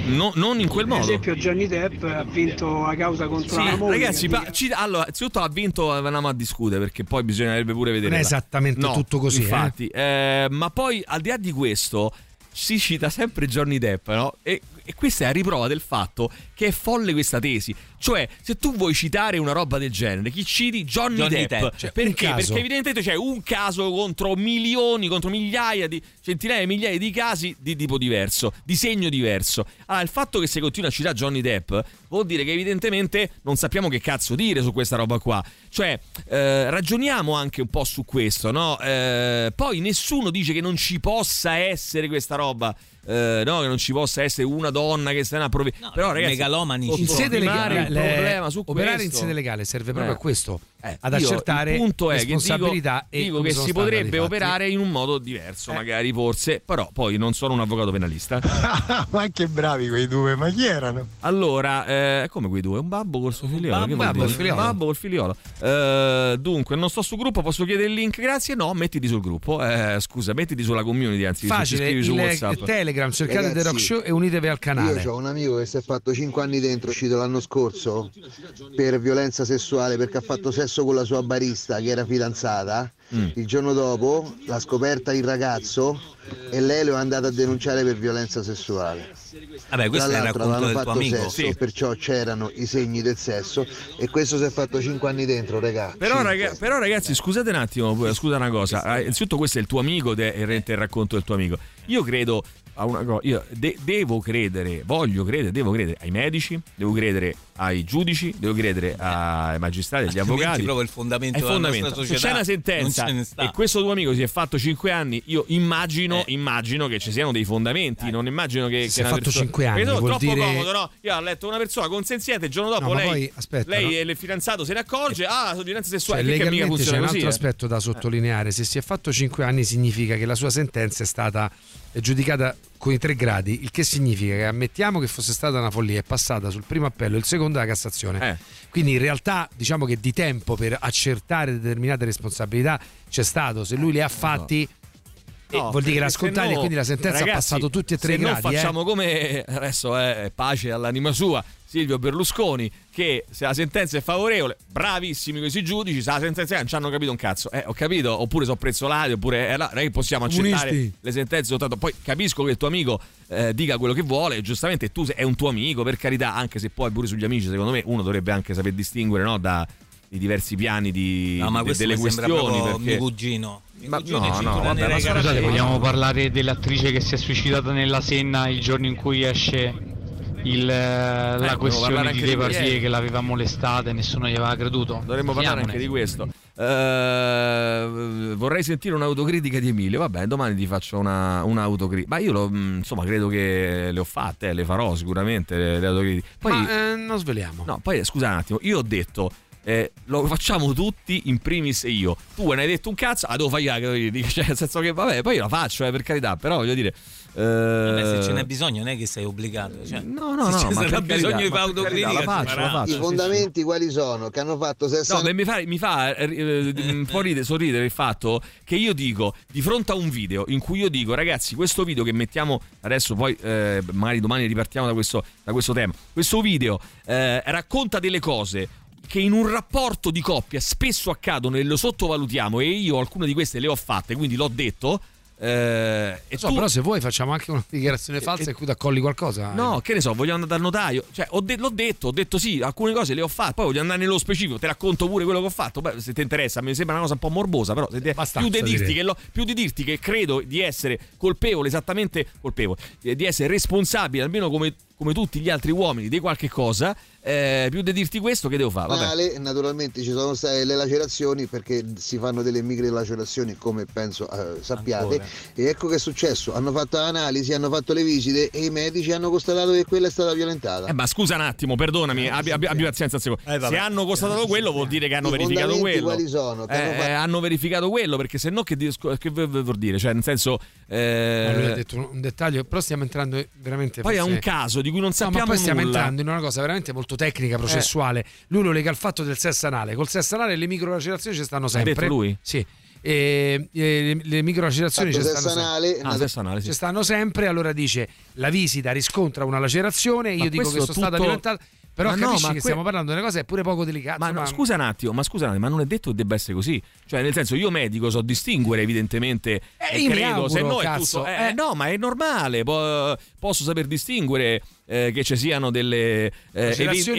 No- non in quel Per modo esempio Johnny Depp ha vinto la causa contro Sì, la moglie. ragazzi, pa- ci- allora, innanzitutto ha vinto, andiamo a discutere perché poi bisognerebbe pure vedere. Non è esattamente tutto così, eh. Infatti, eh, ma poi al di là di questo, si cita sempre Johnny Depp, no? E, e questa è a riprova del fatto che è folle questa tesi. Cioè, se tu vuoi citare una roba del genere, chi citi Johnny, Johnny Depp? Depp. Cioè, perché? Perché evidentemente c'è un caso contro milioni, contro migliaia di centinaia e migliaia di casi di tipo diverso, di segno diverso. Allora, il fatto che si continua a citare Johnny Depp vuol dire che evidentemente non sappiamo che cazzo dire su questa roba qua. Cioè, eh, ragioniamo anche un po' su questo, no? Eh, poi nessuno dice che non ci possa essere questa roba. eh, no, che non ci possa essere una donna che sta a prove- però ragazzi megalomani in sede legale, il problema su operare questo. in sede legale serve proprio Eh. a questo, Eh, ad io accertare il punto è che dico, responsabilità e dico che si potrebbe operare in un modo diverso, magari forse, però poi non sono un avvocato penalista. ma che bravi quei due, ma chi erano? Allora, eh, come quei due? Un babbo col suo figliolo. babbo che vuol col figliolo. Un babbo col figliolo. Eh, dunque, non sto sul gruppo, posso chiedere il link? Grazie. No, mettiti sul gruppo. Eh, scusa, mettiti sulla community, anzi, Facile, ci scrivi su WhatsApp. Telegram, cercate The Rock Ragazzi, Show e unitevi al canale. Io ho un amico che si è fatto 5 anni dentro, uscito l'anno scorso per violenza sessuale perché ha fatto sesso con la sua barista che era fidanzata. Mm. Il giorno dopo l'ha scoperta il ragazzo e lei lo è andata a denunciare per violenza sessuale. Vabbè, questo Tra è il l'altro racconto del tuo fatto amico. sesso, perciò c'erano i segni del sesso e questo si è fatto 5 anni dentro, regà. Però, raga- però, ragazzi, scusate un attimo, scusa una cosa. Ah, Innanzitutto questo è il tuo amico ed è il racconto del tuo amico. Io credo a una cosa, io de- devo credere, voglio credere, devo credere ai medici, devo credere ai giudici, devo credere ai magistrati, agli avvocati. proprio il fondamento È della fondamento. nostra Se società c'è una sentenza non ce ne sta. e questo tuo amico si è fatto 5 anni, io immagino, Eh. immagino che ci siano dei fondamenti. Non immagino che, Si che è fatto persona- 5 anni, Perché troppo dire- comodo, no? Io ho letto una persona consenziente, il giorno dopo No, lei, poi, aspetta, lei no? e il fidanzato se ne accorge, ah, sono violenza Cioè, sessuale, mica legalmente c'è un altro eh. aspetto da sottolineare. Se si è fatto 5 anni significa che la sua sentenza è stata è giudicata con i tre gradi, il che significa che ammettiamo che fosse stata una follia, è passata sul primo appello il secondo alla Cassazione. Eh. Quindi in realtà diciamo che di tempo per accertare determinate responsabilità c'è stato, se lui li ha fatti... eh, No, vuol dire che l'ha se scontati no- e quindi la sentenza ragazzi, ha passato tutti e tre i se gradi. non eh. facciamo come adesso è pace all'anima sua Silvio Berlusconi che se la sentenza è favorevole bravissimi questi giudici se la sentenza è non ci hanno capito un cazzo eh, ho capito oppure sono prezzolati oppure eh, no, non è che possiamo accettare Comunisti. le sentenze soltanto poi capisco che il tuo amico eh, dica quello che vuole giustamente tu sei, è un tuo amico per carità anche se poi pure sugli amici secondo me uno dovrebbe anche saper distinguere no, da i diversi piani di, No, ma de- delle questioni perché mio cugino. Mio Ma cugino no, è no, vabbè, ma scusate. Vogliamo parlare dell'attrice che si è suicidata nella Senna il giorno in cui esce il, la volevo questione di ieri. che l'aveva molestata e nessuno gli aveva creduto. Dovremmo parlare anche di questo. Eh, vorrei sentire un'autocritica di Emilio. Vabbè, domani ti faccio una, un'autocritica. Ma io lo, mh, insomma credo che le ho fatte, eh, le farò sicuramente le, le autocritiche. Poi, Ma eh, non sveliamo. no, poi scusa un attimo, io ho detto. Eh, lo facciamo tutti in primis io tu ne hai detto un cazzo ah devo fare io cioè nel senso che vabbè poi io la faccio eh, per carità però voglio dire eh, Vabbè, se ce n'è bisogno non è che sei obbligato. Cioè, no, no, se no, ma sarà per carità, bisogno di fare autocritica, la si faccio, la faccio, I sì, sì. fondamenti quali sono? Che hanno fatto 60 No, beh, mi fa, mi fa eh, eh, un po' ridere, sorridere il fatto che io dico, di fronte a un video in cui io dico, ragazzi, questo video che mettiamo adesso, poi eh, magari domani ripartiamo da questo, da questo tema, questo video eh, racconta delle cose che in un rapporto di coppia spesso accadono e lo sottovalutiamo e io alcune di queste le ho fatte, quindi l'ho detto. eh, e So, tu- però se vuoi facciamo anche una dichiarazione falsa e qui accolli qualcosa. No, che ne so, voglio andare dal notaio. Cioè, ho de- l'ho detto, ho detto sì, alcune cose le ho fatte. Poi voglio andare nello specifico, ti racconto pure quello che ho fatto. Beh, se ti interessa, mi sembra una cosa un po' morbosa, però se te- più, di dirti direi. che lo- più di dirti che credo di essere colpevole, esattamente colpevole, eh, di essere responsabile, almeno come, come tutti gli altri uomini, di qualche cosa, eh, più di dirti questo, che devo fare? Vabbè. Male, naturalmente ci sono state le lacerazioni perché si fanno delle micro lacerazioni come penso eh, sappiate Ancora. e ecco che è successo hanno fatto l'analisi hanno fatto le visite e i medici hanno constatato che quella è stata violentata Eh, ma scusa un attimo, perdonami, abbi, abbi- abbi pazienza. Eh, se hanno constatato quello, vuol dire che hanno I verificato quello. quali sono? Che hanno Eh, fatto- hanno verificato quello, perché se no che, che vuol dire? Cioè, nel senso. eh, lui ha detto un- un dettaglio, però stiamo entrando veramente. Poi è un caso di cui non No, sappiamo ma poi stiamo nulla. entrando in una cosa veramente molto tecnica, processuale. Lui lo lega al fatto del sesso anale. Col sesso anale le microlacerazioni ci stanno sempre. detto lui? Sì. E, e le, le microlacerazioni ci stanno, sesso sempre. anale, Ah, sesso anale, sì. ci stanno sempre. Allora dice: la visita riscontra una lacerazione. Io Ma dico che sono stata tutto- violentata. Però Ma no, capisci ma che que- stiamo parlando di una cosa è pure poco delicata. Ma no, insomma, scusa un attimo, ma scusa un attimo, ma non è detto che debba essere così. Cioè, nel senso, io medico so distinguere, evidentemente. Eh, credo, se auguro, no è cazzo, tutto. eh, eh. no, ma è normale. po- posso saper distinguere eh, che ci siano delle. Eh, dovute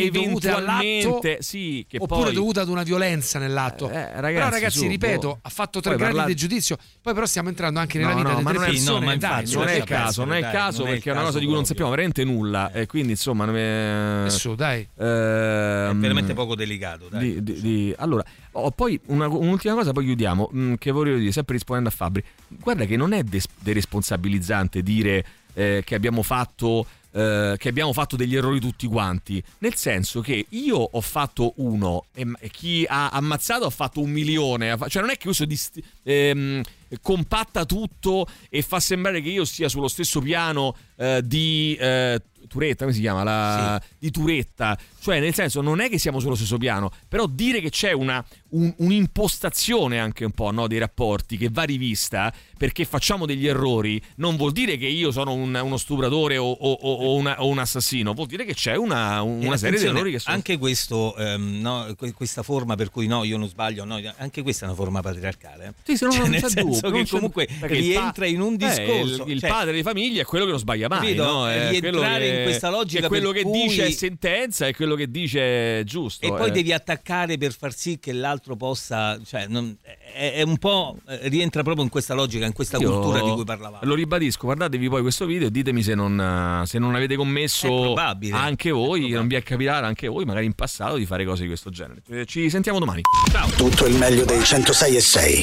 eventualmente. all'atto Sì, che oppure poi. dovute ad una violenza nell'atto. ragazzi, però ragazzi, su, ripeto, boh. ha fatto tre Poi gradi parla- di giudizio. Poi però stiamo entrando anche nella No, vita no, delle ma non è, persone. no, ma dai, infatti, non è caso, non è il dai, caso il perché è una caso cosa di cui non sappiamo veramente nulla. E quindi, insomma, non è. Su, dai. È Ehm, veramente poco delicato. Dai. di- di- di- allora, ho poi una- un'ultima cosa, poi chiudiamo. mh, che volevo dire, sempre rispondendo a Fabri. Guarda che non è des- deresponsabilizzante dire eh, che abbiamo fatto. Eh, che abbiamo fatto degli errori tutti quanti, nel senso che io ho fatto uno e, chi ha ammazzato ha fatto un milione, cioè non è che questo dist- ehm, compatta tutto e fa sembrare che io sia sullo stesso piano eh, di eh, Turetta, come si chiama? La, Di Turetta, cioè nel senso non è che siamo sullo stesso piano, però dire che c'è una, un- un'impostazione anche un po' no, dei rapporti che va rivista perché facciamo degli errori non vuol dire che io sono un- uno stupratore o, o- o- una- o un assassino, vuol dire che c'è una, una serie di errori che sono... Anche questo, ehm, no, que- questa forma per cui no, io non sbaglio, no, anche questa è una forma patriarcale. Sì, se no, Cioè, non c'è senso dubbio, che comunque il pa- rientra in un eh, discorso. il, il cioè, padre di famiglia è quello che non sbaglia mai, Capito? no? È Rientrare quello che- in questa logica che quello che cui- dice è sentenza e quello che dice è giusto. E poi eh. devi attaccare per far sì che l'altro possa, cioè, non- è, è un po' eh, rientra proprio in questa logica, in questa Io cultura di cui parlavamo. Lo ribadisco, guardatevi poi questo video e ditemi se non, se non avete commesso È anche voi, non vi è capitato anche voi, magari in passato, di fare cose di questo genere. Eh, Ci sentiamo domani. Ciao. Tutto il meglio dei 106 e 6.